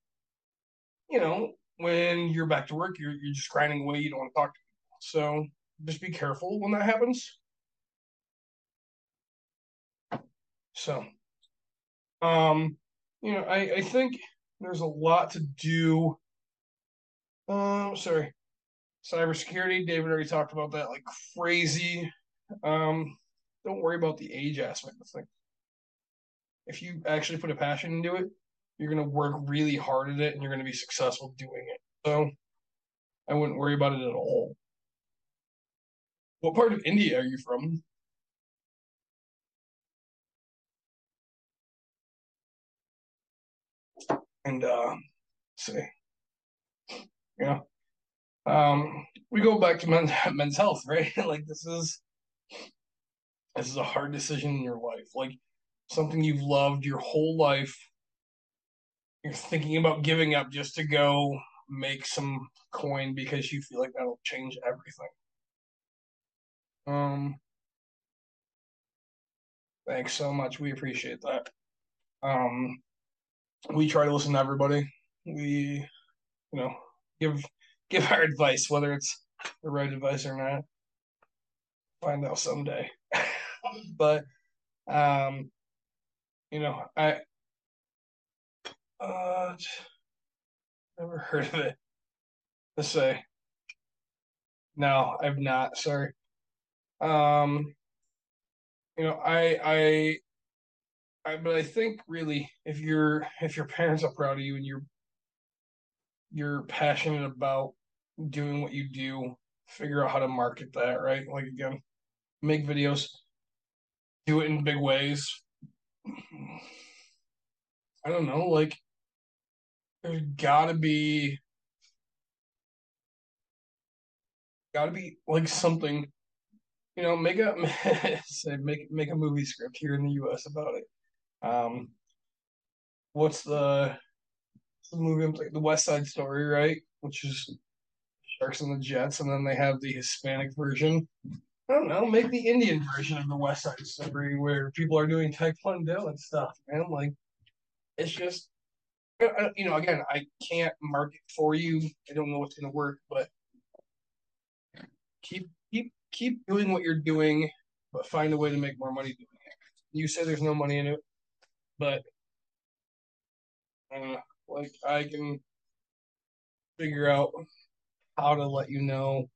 S2: you know, when you're back to work, you're, you're just grinding away. You don't want to talk to people. So just be careful when that happens. So, um, you know, I, I think there's a lot to do. Um, sorry, cybersecurity. David already talked about that like crazy. Um, don't worry about the age aspect of things if you actually put a passion into it, you're going to work really hard at it and you're going to be successful doing it. So I wouldn't worry about it at all. What part of India are you from? And uh see. Know. Um we go back to men's <laughs> men's health, right? <laughs> like this is this is a hard decision in your life. Like something you've loved your whole life. You're thinking about giving up just to go make some coin because you feel like that'll change everything. Um, thanks so much. We appreciate that. Um, we try to listen to everybody. We, you know, give give our advice, whether it's the right advice or not. Find out someday. <laughs> but um, you know, I uh never <laughs> heard of it. Let's say. No, I've not. Sorry. Um, you know, I, I, I, but I think really, if you're if your parents are proud of you and you're you're passionate about doing what you do, figure out how to market that, right? Like again, make videos, do it in big ways. I don't know, like there's gotta be gotta be like something you know make a <laughs> say make make a movie script here in the US about it. Um what's the, the movie like the West Side Story right? Which is Sharks and the Jets and then they have the Hispanic version I don't know make the Indian version of the West Side Story where people are doing taekwondo and stuff man like it's just you know, again, I can't market for you. I don't know what's going to work, but keep keep keep doing what you're doing, but find a way to make more money doing it. You say there's no money in it, but uh, like I can figure out how to let you know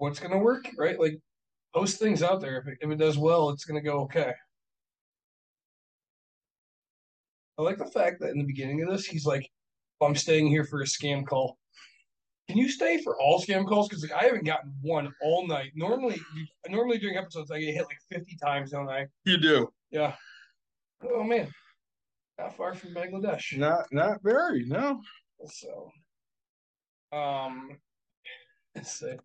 S2: what's going to work, right? Like post things out there. If it, if it does well, it's going to go okay. I like the fact that in the beginning of this, he's like, "I'm staying here for a scam call." Can you stay for all scam calls? Because like, I haven't gotten one all night. Normally, normally during episodes, I get hit like 50 times, don't I?
S3: You do.
S2: Yeah. Oh man, not far from Bangladesh.
S3: Not not very. No.
S2: So, um, <laughs> let's see.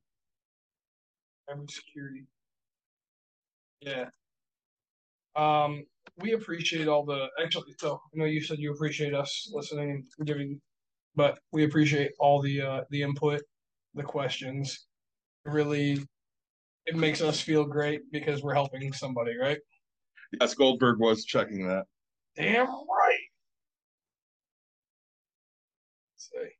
S2: Cybersecurity. Yeah. Um, we appreciate all the actually. So I know you said you appreciate us listening and giving, but we appreciate all the uh, the input, the questions. Really, it makes us feel great because we're helping somebody, right?
S3: Yes, Goldberg was checking that.
S2: Damn right. Say.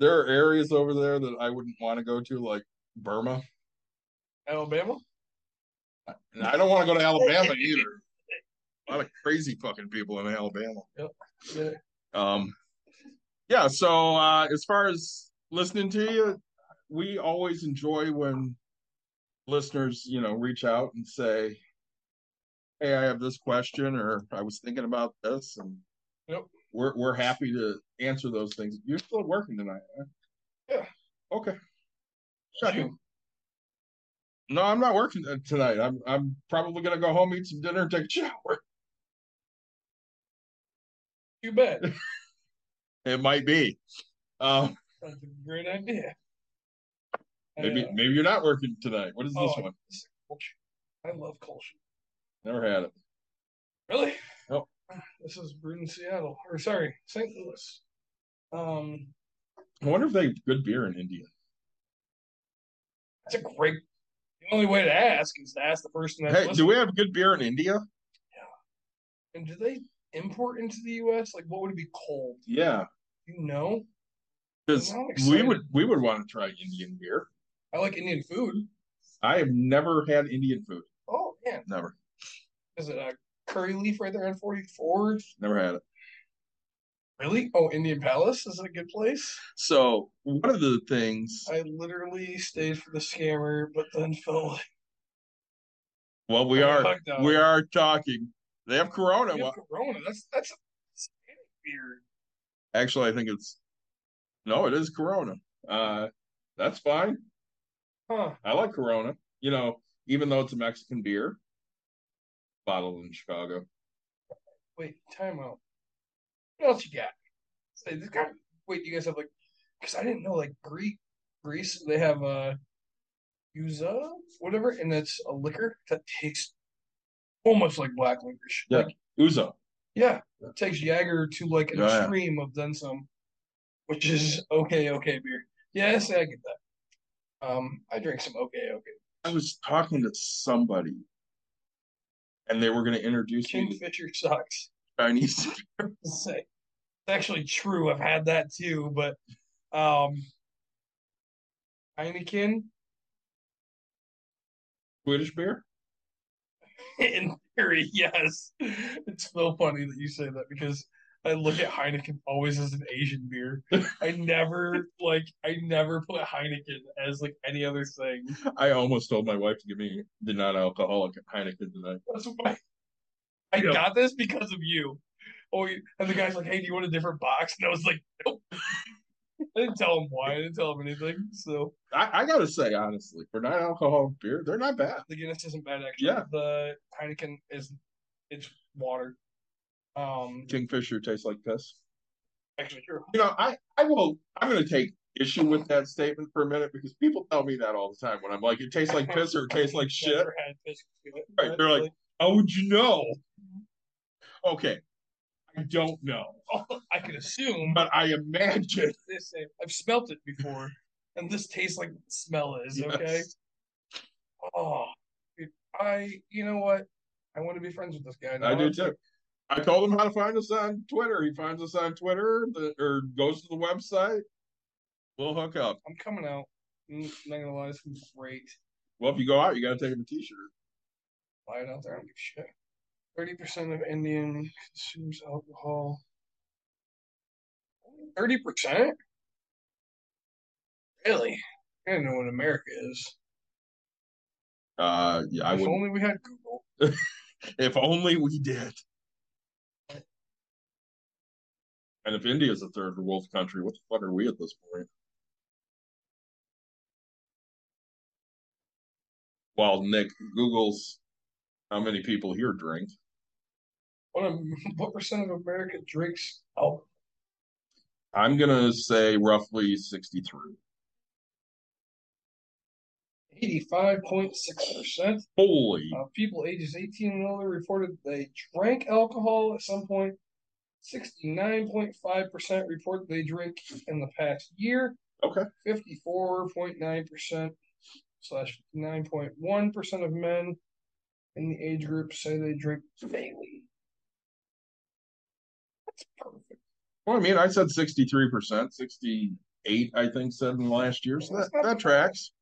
S3: There are areas over there that I wouldn't want to go to, like Burma.
S2: Alabama.
S3: And I don't want to go to Alabama <laughs> either. A lot of crazy fucking people in Alabama.
S2: Yep. Yeah.
S3: Um, yeah. So uh, as far as listening to you, we always enjoy when listeners, you know, reach out and say, "Hey, I have this question," or "I was thinking about this," and
S2: Yep.
S3: we're we're happy to answer those things. You're still working tonight, huh?
S2: Yeah.
S3: Okay.
S1: No, I'm not working tonight. I'm I'm probably gonna go home, eat some dinner, and take a <laughs> shower.
S2: You bet. <laughs>
S1: It might be. Um,
S2: That's a great idea.
S1: maybe
S2: Uh,
S1: maybe you're not working tonight. What is this
S2: oh,
S1: one?
S2: this is culture. I love culture.
S1: Never had it.
S2: Really?
S1: Nope.
S2: This is brewed in Seattle, or sorry, St. Louis. Um,
S1: I wonder if they have good beer in India.
S2: That's a great. The only way to ask is to ask the person that's
S1: Hey, do we have good beer in India? Yeah.
S2: And do they import into the U.S.? Like, what would it be called?
S1: Yeah,
S2: you know?
S1: because we would we would want to try Indian beer.
S2: I like Indian food.
S1: I have never had Indian food.
S2: Oh man,
S1: Never,
S2: is it a curry leaf right there on 44?
S1: never had it.
S2: Really? Oh, Indian Palace is a good place?
S1: So one of the things,
S2: I literally stayed for the scammer, but then felt
S1: well, we
S2: I
S1: are we are talking. They have Corona.
S2: We have Corona. That's that's a Hispanic beer.
S1: actually, I think it's no, it is Corona. Uh, that's fine.
S2: Huh.
S1: I like Corona. You know, even though it's a Mexican beer, bottled in Chicago.
S2: Wait, time out. What else you got? Say this guy. Wait, you guys have like, because I didn't know like Greek, Greece. They have uh, Yuza, whatever, and that's a liquor that tastes almost like black licorice.
S1: Yeah.
S2: Like,
S1: Ouzo.
S2: yeah, it takes Jagger to like an
S1: yeah.
S2: extreme of then some, which is okay, okay beer. Yes, I I get that. Um, I drink some okay, okay.
S1: I was talking to somebody, and they were going to introduce me to
S2: Kingfisher sucks.
S1: Chinese.
S2: say. <laughs> It's actually true. I've had that too, but um Heineken,
S1: Swedish beer. <laughs>
S2: in theory, yes. It's so funny that you say that because I look at Heineken always as an Asian beer. <laughs> I never like I never put Heineken as like any other thing.
S1: I almost told my wife to give me the non-alcoholic Heineken tonight.
S2: That's why I
S1: Yeah.
S2: got this because of you. Oh, and the guy's like, "Hey, do you want a different box?" And I was like, "Nope." <laughs> I didn't tell him why. I didn't tell him anything. So
S1: I, I gotta say honestly, for non-alcoholic beer, they're not bad.
S2: the Guinness isn't bad actually.
S1: Yeah.
S2: The Heineken is it's water. Um,
S1: Kingfisher tastes like piss.
S2: actually true.
S1: You know, I I will. I'm gonna take issue with that statement for a minute because people tell me that all the time when I'm like, it tastes like piss or it tastes like <laughs> shit. Right, they're like- How would you know? Okay, I don't know, <laughs>
S2: I can assume,
S1: but I imagine. <laughs>
S2: this I've smelt it before, and this tastes like smell is okay. Oh, I you know what? I want to be friends with this guy.
S1: I do too. I told him how to find us on Twitter. He finds us on Twitter the, or goes to the website. We'll hook up.
S2: I'm coming out. I'm not gonna lie, this is great.
S1: Well, if you go out, you got to take him a T-shirt.
S2: Buy it out there. I don't give a shit. Thirty percent of Indian consumes alcohol. Thirty percent? Really? I don't know what America is.
S1: Uh, yeah, I
S2: if
S1: would.
S2: only we had Google. <laughs>
S1: If only we did. And if India is a third world country, what the fuck are we at this point? Well, Nick Google's how many people here drink.
S2: What, <laughs> what percent of America drinks alcohol?
S1: I'm gonna say roughly sixty-three.
S2: Eighty-five point six percent
S1: Holy!
S2: of people ages eighteen and older reported they drank alcohol at some point. Sixty-nine point five percent report they drink in the past year.
S1: Okay.
S2: Fifty-four point nine percent slash nine point one percent of men in the age group say they drink daily. That's perfect.
S1: Well, I mean, I said sixty-three percent, sixty-eight, I think, said in last year, so that, that tracks.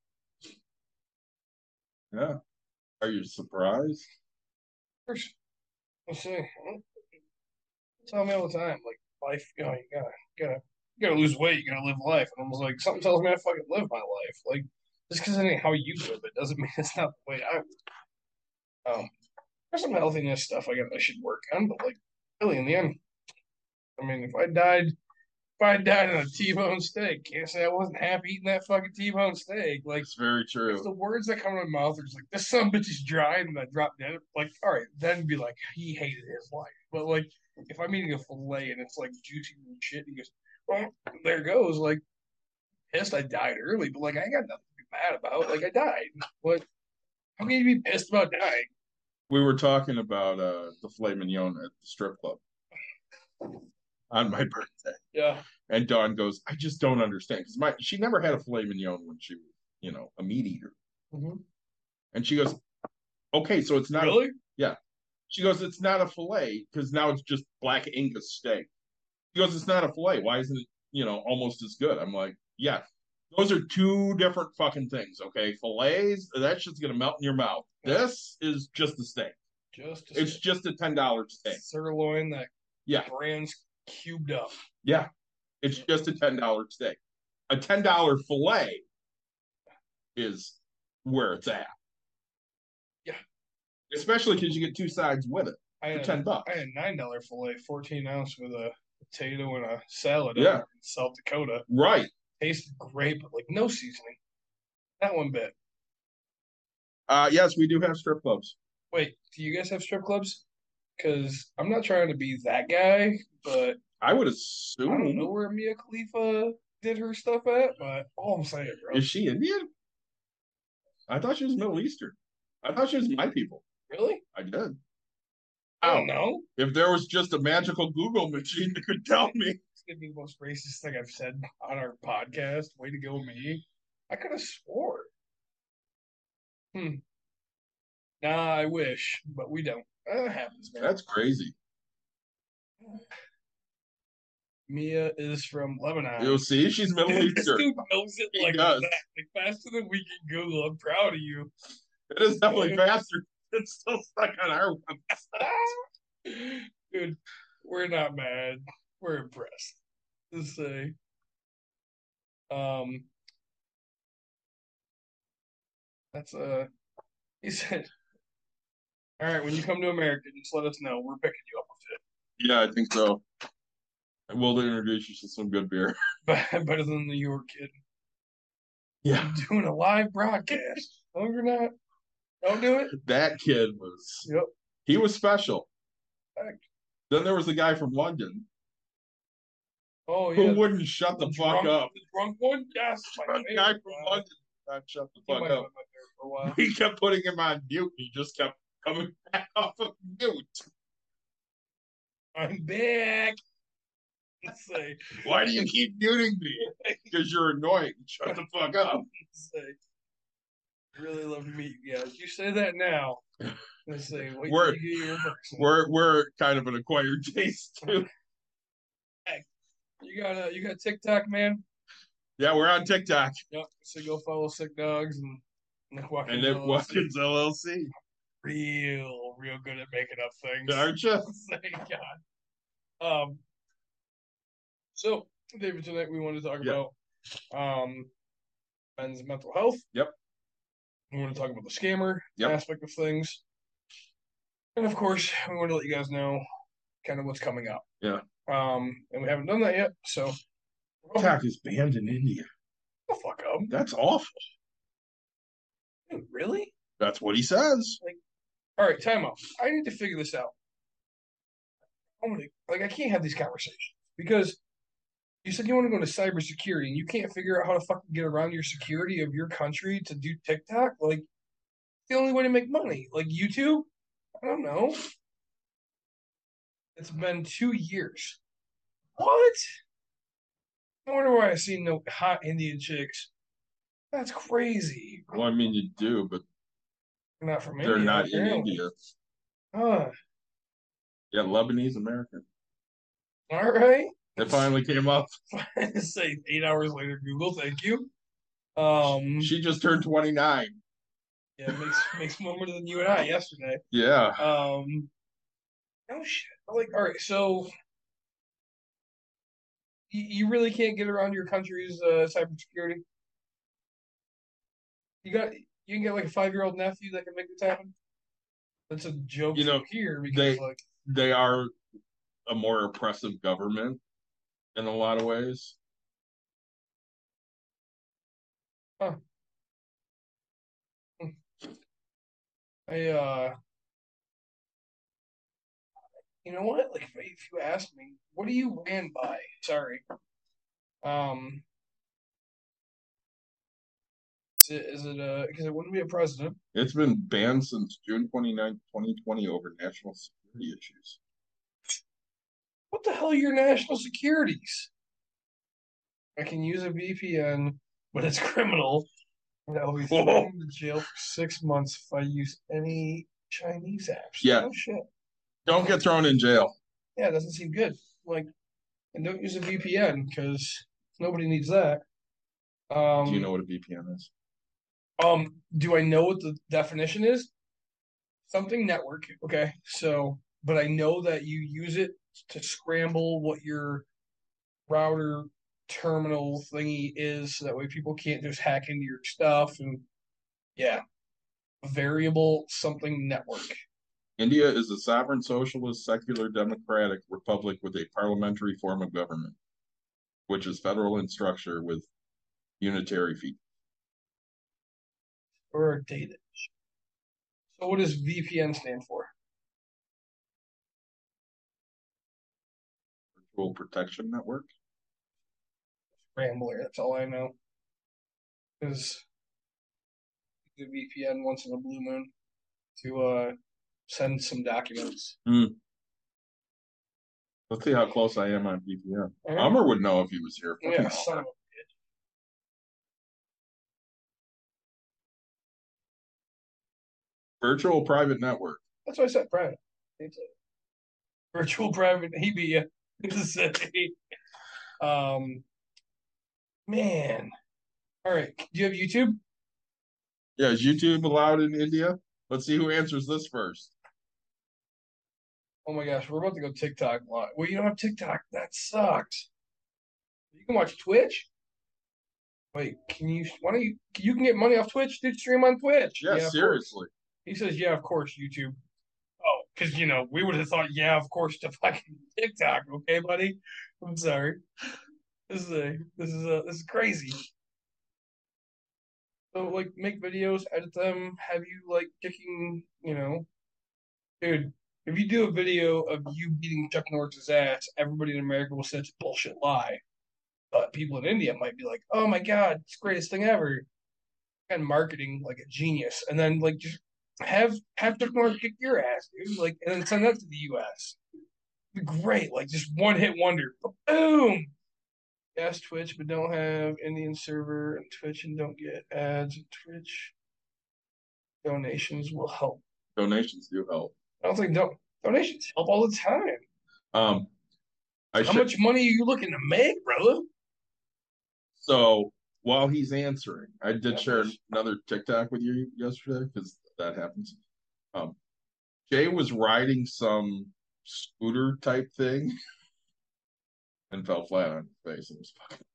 S1: Yeah. Are you surprised?
S2: First, let's see. Tell me all the time, like life, you know, you gotta, gotta, you gotta lose weight, you gotta live life, and I was like, something tells me I fucking live my life. Like, just because it ain't how you live it doesn't <laughs> mean it's not the way I. Live. Um, there's some healthiness stuff I got I should work on, but like, really, in the end, I mean, if I died if I died on a T-bone steak, can't say I wasn't happy eating that fucking T-bone steak. Like
S1: It's very true.
S2: the words that come of my mouth are just like this son of a bitch is dry and I drop dead. Like, all right, then be like he hated his life. But like if I'm eating a fillet and it's like juicy and shit, he goes, well, there goes. Like pissed I died early, but like I ain't got nothing to be mad about. Like I died. What? How can you be pissed about dying?
S1: We were talking about uh the filet mignon at the strip club on my <laughs> birthday.
S2: Yeah.
S1: And Dawn goes, I just don't understand. Because my she never had a filet mignon when she was, you know, a meat eater.
S2: Mhm.
S1: And she goes, Okay, so it's not a
S2: Really?
S1: She goes, it's not a fillet because now it's just black Angus steak. She goes, it's not a fillet. Why isn't it, you know, almost as good? I'm like, yeah, those are two different fucking things. Okay, fillets, that shit's gonna melt in your mouth. This is just a steak.
S2: Just a
S1: It's just a ten dollar steak.
S2: sirloin that
S1: Yeah,
S2: brands cubed up.
S1: yeah, it's just a ten dollar steak. A ten dollar fillet is where it's at.
S2: Yeah.
S1: especially because you get two sides with it
S2: I
S1: for
S2: had,
S1: ten bucks.
S2: I had nine dollar fillet, fourteen ounce with a potato and a salad.
S1: Yeah.
S2: in South Dakota.
S1: Right.
S2: Tasted great, but like no seasoning. Not one bit.
S1: Uh, yes, we do have strip clubs.
S2: Wait, do you guys have strip clubs? Because I'm not trying to be that guy, but
S1: I would assume.
S2: I don't know where Mia Khalifa did her stuff at. But all I'm saying, bro,
S1: Is she Indian? I thought she was Middle Eastern. I thought she was my people.
S2: really?
S1: I did.
S2: I don't know.
S1: If there was just a magical Google machine that could tell me.
S2: It's gonna be the most racist thing I've said on our podcast. Way to go, me. I could have swore. Hmm. Nah, I wish, but we don't. That happens, man.
S1: That's crazy.
S2: Mia is from Lebanon.
S1: You'll see, she's <laughs> Middle Eastern.
S2: dude knows it like that, like faster than we can Google. I'm proud of you.
S1: It is definitely faster. <laughs> It's still stuck on our website.
S2: Dude, we're not mad. We're impressed. To say. Um that's uh he said All right, when you come to America, just let us know. We're picking you up
S1: Yeah, I think so. And we'll introduce you to some good beer. <laughs> <laughs>
S2: Better than the New York kid.
S1: Yeah.
S2: I'm Doing a live broadcast. No, you're not. Don't do it.
S1: That kid was
S2: Yep.
S1: he was special.
S2: Fact.
S1: Then there was the guy from London
S2: Oh yeah.
S1: who wouldn't shut the fuck
S2: drunk,
S1: up.
S2: The drunk one? Yes. my
S1: guy from. London not shut the
S2: He
S1: fuck up.
S2: been my favorite for a while. <laughs>
S1: We kept putting him on mute. He just kept coming <laughs> back off of mute.
S2: I'm back. Let's say, <laughs>
S1: Why do you keep muting me? <laughs> Because you're annoying. Shut the fuck up.
S2: Really love to meet you guys. You say that now. Let's say,
S1: We're-
S2: you get your.
S1: We're we're kind of an acquired taste too.
S2: You got a you got TikTok, man.
S1: Yeah, we're on TikTok
S2: Yep. So go follow Sick Dogs and Nick Watkins.
S1: and
S2: LLC.
S1: Watkins LLC.
S2: Real, real good at making up things.
S1: Aren't you? <laughs>
S2: Thank God. Um. So, David, tonight we want to talk
S1: Yeah.
S2: about um men's mental health.
S1: Yep.
S2: We want to talk about the scammer
S1: Yep.
S2: aspect of things, and of course, we want to let you guys know kind of what's coming up.
S1: Yeah.
S2: Um, and we haven't done that yet, so
S1: TikTok is banned in India.
S2: oh, fuck up.
S1: That's awful.
S2: Dude, really?
S1: That's what he says.
S2: All right, time out. I need to figure this out. I'm gonna, like, I can't have these conversations because you said you want to go into cybersecurity and you can't figure out how to fucking get around your security of your country to do TikTok. Like, the only way to make money, like YouTube. I don't know. It's been two years. What? I wonder why I see no hot Indian chicks. That's crazy.
S1: Well, I mean, you do, but
S2: not from
S1: they're
S2: India.
S1: not in. India.
S2: Huh.
S1: Yeah, Lebanese American.
S2: All right.
S1: It finally came up. <laughs>
S2: say eight hours later, Google, thank you. Um,
S1: She just turned 29.
S2: yeah, it makes <laughs> makes more money than you and I yesterday.
S1: Yeah.
S2: Um, oh shit! Like, all right, so you, you really can't get around your country's uh, cybersecurity. You got you can get like a five year old nephew that can make this happen. That's a joke
S1: You know,
S2: here because
S1: they-
S2: like
S1: They are a more oppressive government. in a lot of ways.
S2: I uh you know what? Like if, if you ask me, what do you ran by? Sorry. Um is it is it uh because it wouldn't be a president.
S1: It's been banned since June 29, 2020 over national security issues.
S2: What the hell are your national securities? I can use a VPN, but it's criminal. And I'll be <laughs> thrown to jail for six months if I use any Chinese apps.
S1: Yeah.
S2: Oh shit.
S1: Don't get thrown in jail.
S2: Yeah, it doesn't seem good. Like, and don't use a VPN because nobody needs that. Um,
S1: Do you know what a VPN is?
S2: Um, do I know what the definition is? Something network. Okay, so, but I know that you use it to scramble what your router terminal thingy is, so that way people can't just hack into your stuff. And yeah, variable something network.
S1: India is a sovereign socialist secular democratic republic with a parliamentary form of government, which is federal in structure with unitary feet.
S2: Or data. So what does VPN stand for?
S1: Virtual protection network.
S2: Rambler. That's all I know. Because the VPN once in a blue moon to uh send some documents.
S1: Let's see how close I am on VPN.
S2: Right.
S1: Ummer would know if he was here.
S2: Yeah, son of
S1: Virtual private network.
S2: That's why I said private. Virtual private EB to say. Um, man. All right. Do you have YouTube?
S1: Yeah, is YouTube allowed in India? Let's see who answers this first.
S2: Oh my gosh, we're about to go TikTok live. Well, you don't have TikTok. That sucks. You can watch Twitch. Wait, can you? Why don't you? You can get money off Twitch. Dude, stream on Twitch.
S1: Yeah,
S2: of course.
S1: seriously.
S2: He says, "Yeah, of course, YouTube." Oh, because you know we would have thought, "Yeah, of course," to <laughs> fucking TikTok. Okay, buddy. I'm sorry. This is a this is a this is crazy. So like, make videos, edit them, have you like kicking, you know, dude. If you do a video of you beating Chuck Norris's ass, everybody in America will say it's a bullshit lie. But people in India might be like, "Oh my god, it's the greatest thing ever," and marketing like a genius, and then like just have have Norris kick your ass, dude. Like, and then send that to the U.S. Great, like just one hit wonder. Boom. Yes, Twitch, but don't have Indian server and Twitch, and don't get ads. Twitch donations will help.
S1: Donations do help.
S2: I was like don't think don- donations help all the time.
S1: Um, I
S2: How
S1: should,
S2: much money are you looking to make, brother?
S1: so while he's answering, I
S2: Yeah,
S1: did share another TikTok with you yesterday because that happens. Um, Jay was riding some scooter type thing <laughs> and fell flat on his face and was fucking.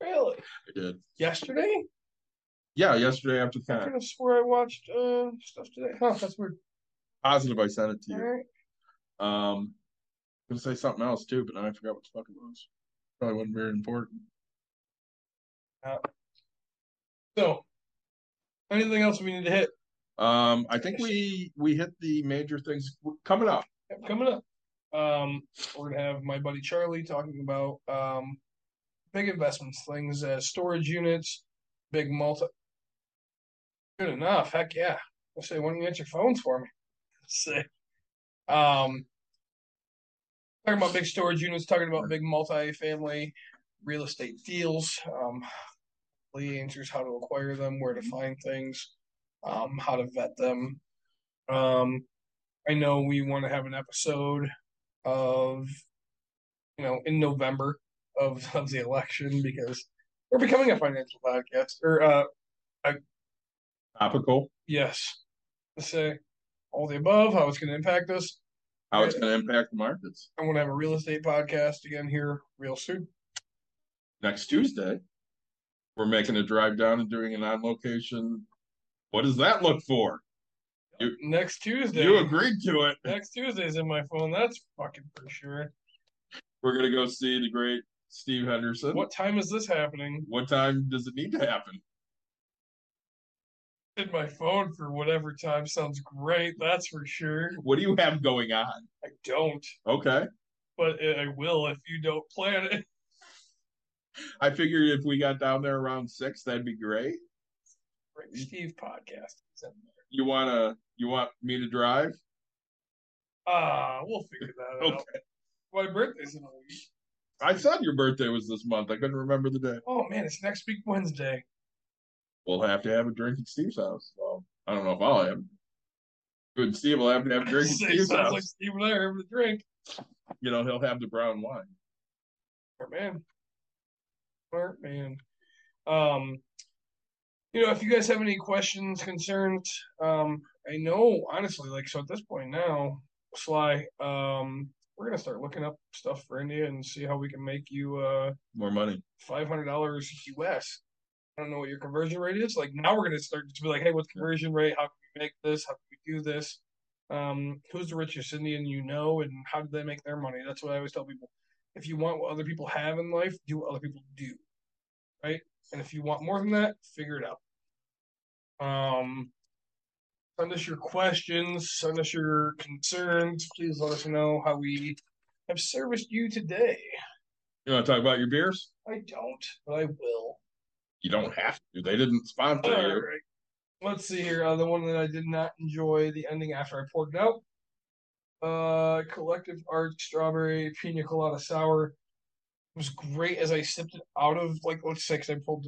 S2: Really?
S1: I did.
S2: Yesterday?
S1: Yeah, yesterday after
S2: I could have swore I watched uh, stuff today. Huh, that's weird.
S1: Positive, I sent it to
S2: All
S1: you.
S2: right.
S1: Um, gonna say something else too, but now I forgot what the fuck it was. Probably wasn't very important.
S2: So, anything else we need to hit?
S1: Um, I think we we hit the major things coming up.
S2: Coming up. Um, we're gonna have my buddy Charlie talking about um big investments, things as storage units, big multi. Good enough. Heck yeah. I'll say, why don't you answer phones for me? <laughs> Say, um, talking about big storage units, talking about big multi-family real estate deals. Um, Lee answers how to acquire them, where to find things, um, how to vet them. Um, I know we want to have an episode of, you know, in November of, <laughs> of the election because we're becoming a financial podcast. Or, uh,
S1: Topical,
S2: yes, to say all the above, how it's going to impact us.
S1: how it's gonna impact the markets.
S2: I'm going to have a real estate podcast again here real soon.
S1: Next Tuesday, we're making a drive down and doing an on location. What does that look for? You
S2: Next Tuesday.
S1: you agreed to it.
S2: Next Tuesday's in my phone. That's fucking for sure.
S1: We're gonna go see the great Steve Henderson.
S2: What time is this happening?
S1: What time does it need to happen?
S2: In my phone for whatever time sounds great. That's for sure.
S1: What do you have going on?
S2: I don't,
S1: Okay.
S2: but I will if you don't plan it.
S1: I figured if we got down there around six, that'd be great.
S2: Rick Steve podcast. is in there.
S1: You wanna you want me to drive?
S2: Ah, we'll figure that <laughs> out. My birthday's in a week.
S1: I thought your birthday was this month. I couldn't remember the day.
S2: Oh man, it's next week Wednesday.
S1: We'll have to have a drink at Steve's house. Well, I don't know if I'll have. Good Steve will have to have a drink at <laughs> Steve's
S2: sounds
S1: house.
S2: like Steve and I are having a drink.
S1: You know, he'll have the brown wine.
S2: Man. Smart man. Um, you know, if you guys have any questions, concerns, um, I know honestly, like so at this point now, Sly, um, we're gonna start looking up stuff for India and see how we can make you uh
S1: More money.
S2: five hundred dollars US. I don't know what your conversion rate is. Like now we're gonna start to be like, hey, what's conversion rate? How can we make this? How can we do this? Um, who's the richest Indian you know, and how do they make their money? That's what I always tell people. If you want what other people have in life, do what other people do, right? And if you want more than that, figure it out. Um, send us your questions, send us your concerns. Please let us know how we have serviced you today.
S1: You want to talk about your beers?
S2: I don't, but I will.
S1: You don't have to. They didn't sponsor
S2: All
S1: you.
S2: right. Let's see here. Uh, the one that I did not enjoy the ending after I poured it out. Uh, Collective Art Strawberry Pina Colada Sour It was great as I sipped it out of like let's say I pulled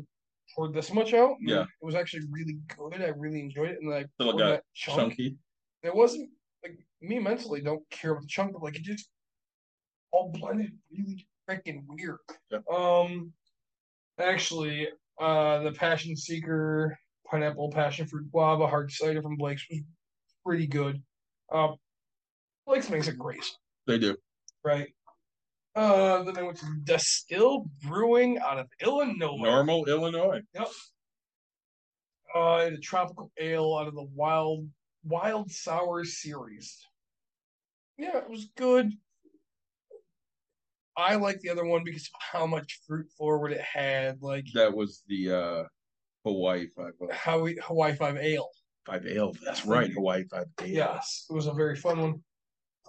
S2: poured this much out.
S1: Yeah.
S2: it was actually really good. I really enjoyed it, and then I
S1: Still got
S2: that chunk.
S1: Chunky.
S2: It wasn't like me mentally don't care about the chunk, but like it just all blended really freaking weird.
S1: Yeah.
S2: Um, actually, uh, the Passion Seeker pineapple passion fruit guava hard cider from Blake's was pretty good. Um, Blake's makes it great,
S1: They do.
S2: right? Uh, then I went to Destihl Brewing out of Illinois.
S1: Normal Illinois.
S2: Yep. Uh, had a tropical ale out of the wild wild sour series. Yeah, it was good. I like the other one because of how much fruit forward it had, like
S1: That was the uh Hawaii five
S2: how Hawaii Five Ale.
S1: five ale. That's right. Hawaii five ale.
S2: Yes, it was a very fun one.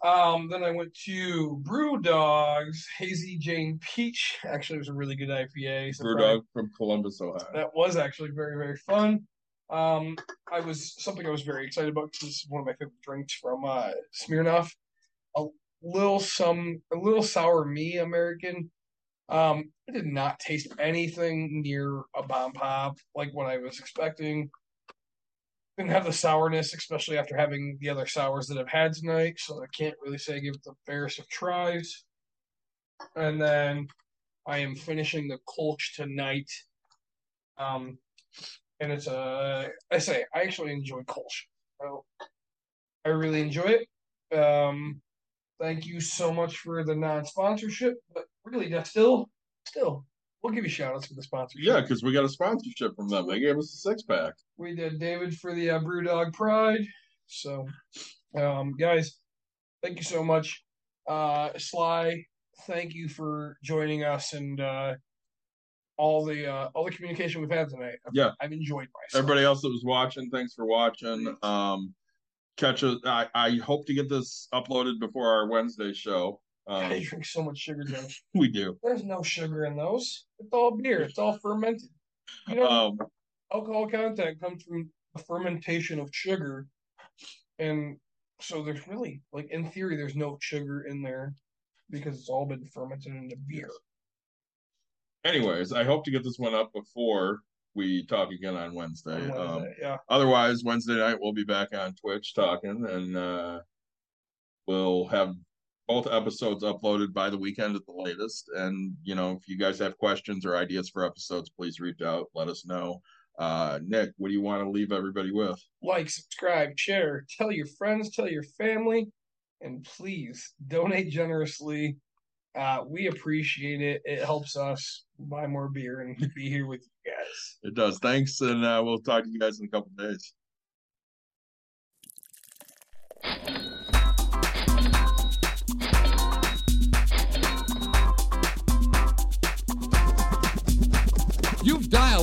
S2: Um, then I went to BrewDog's Hazy Jane Peach. Actually, it was a really good IPA.
S1: BrewDog from Columbus, Ohio.
S2: That was actually very, very fun. Um, I was something I was very excited about because this is one of my favorite drinks from uh, Smirnoff. A little some, a little sour me American. Um, it did not taste anything near a bomb pop like what I was expecting. Didn't have the sourness, especially after having the other sours that I've had tonight. So I can't really say I give it the fairest of tries. And then I am finishing the Kolsch tonight. Um, and it's a I say I actually enjoy Kolsch. So I really enjoy it. Um, thank you so much for the non-sponsorship, but really, that's still still we'll give you shout outs for the sponsorship.
S1: Yeah, because we got a sponsorship from them. They gave us a six pack.
S2: We did David for the uh, BrewDog Pride. So, um, guys, thank you so much. Uh, Sly, thank you for joining us and uh, all the uh, all the communication we've had tonight. I've,
S1: Yeah.
S2: I've enjoyed myself.
S1: Everybody else that was watching, thanks for watching. Um, catch us. I, I hope to get this uploaded before our Wednesday show. Um,
S2: I drink so much sugar, Josh. <laughs>
S1: we do.
S2: There's no sugar in those. It's all beer. It's all fermented. You know,
S1: Um,
S2: alcohol content comes from the fermentation of sugar, and so there's really, like, in theory, there's no sugar in there because it's all been fermented into beer.
S1: anyways, I hope to get this one up before we talk again on Wednesday.
S2: On
S1: Um,
S2: yeah.
S1: otherwise, Wednesday night we'll be back on Twitch talking, and uh, we'll have both episodes uploaded by the weekend at the latest. And you know, if you guys have questions or ideas for episodes, please reach out. Let us know. Uh, Nick, what do you want to leave everybody with?
S2: Like, subscribe, share, tell your friends, tell your family, and please donate generously. Uh, we appreciate it. It helps us buy more beer and be here with you guys.
S1: It does. Thanks, and uh, we'll talk to you guys in a couple days.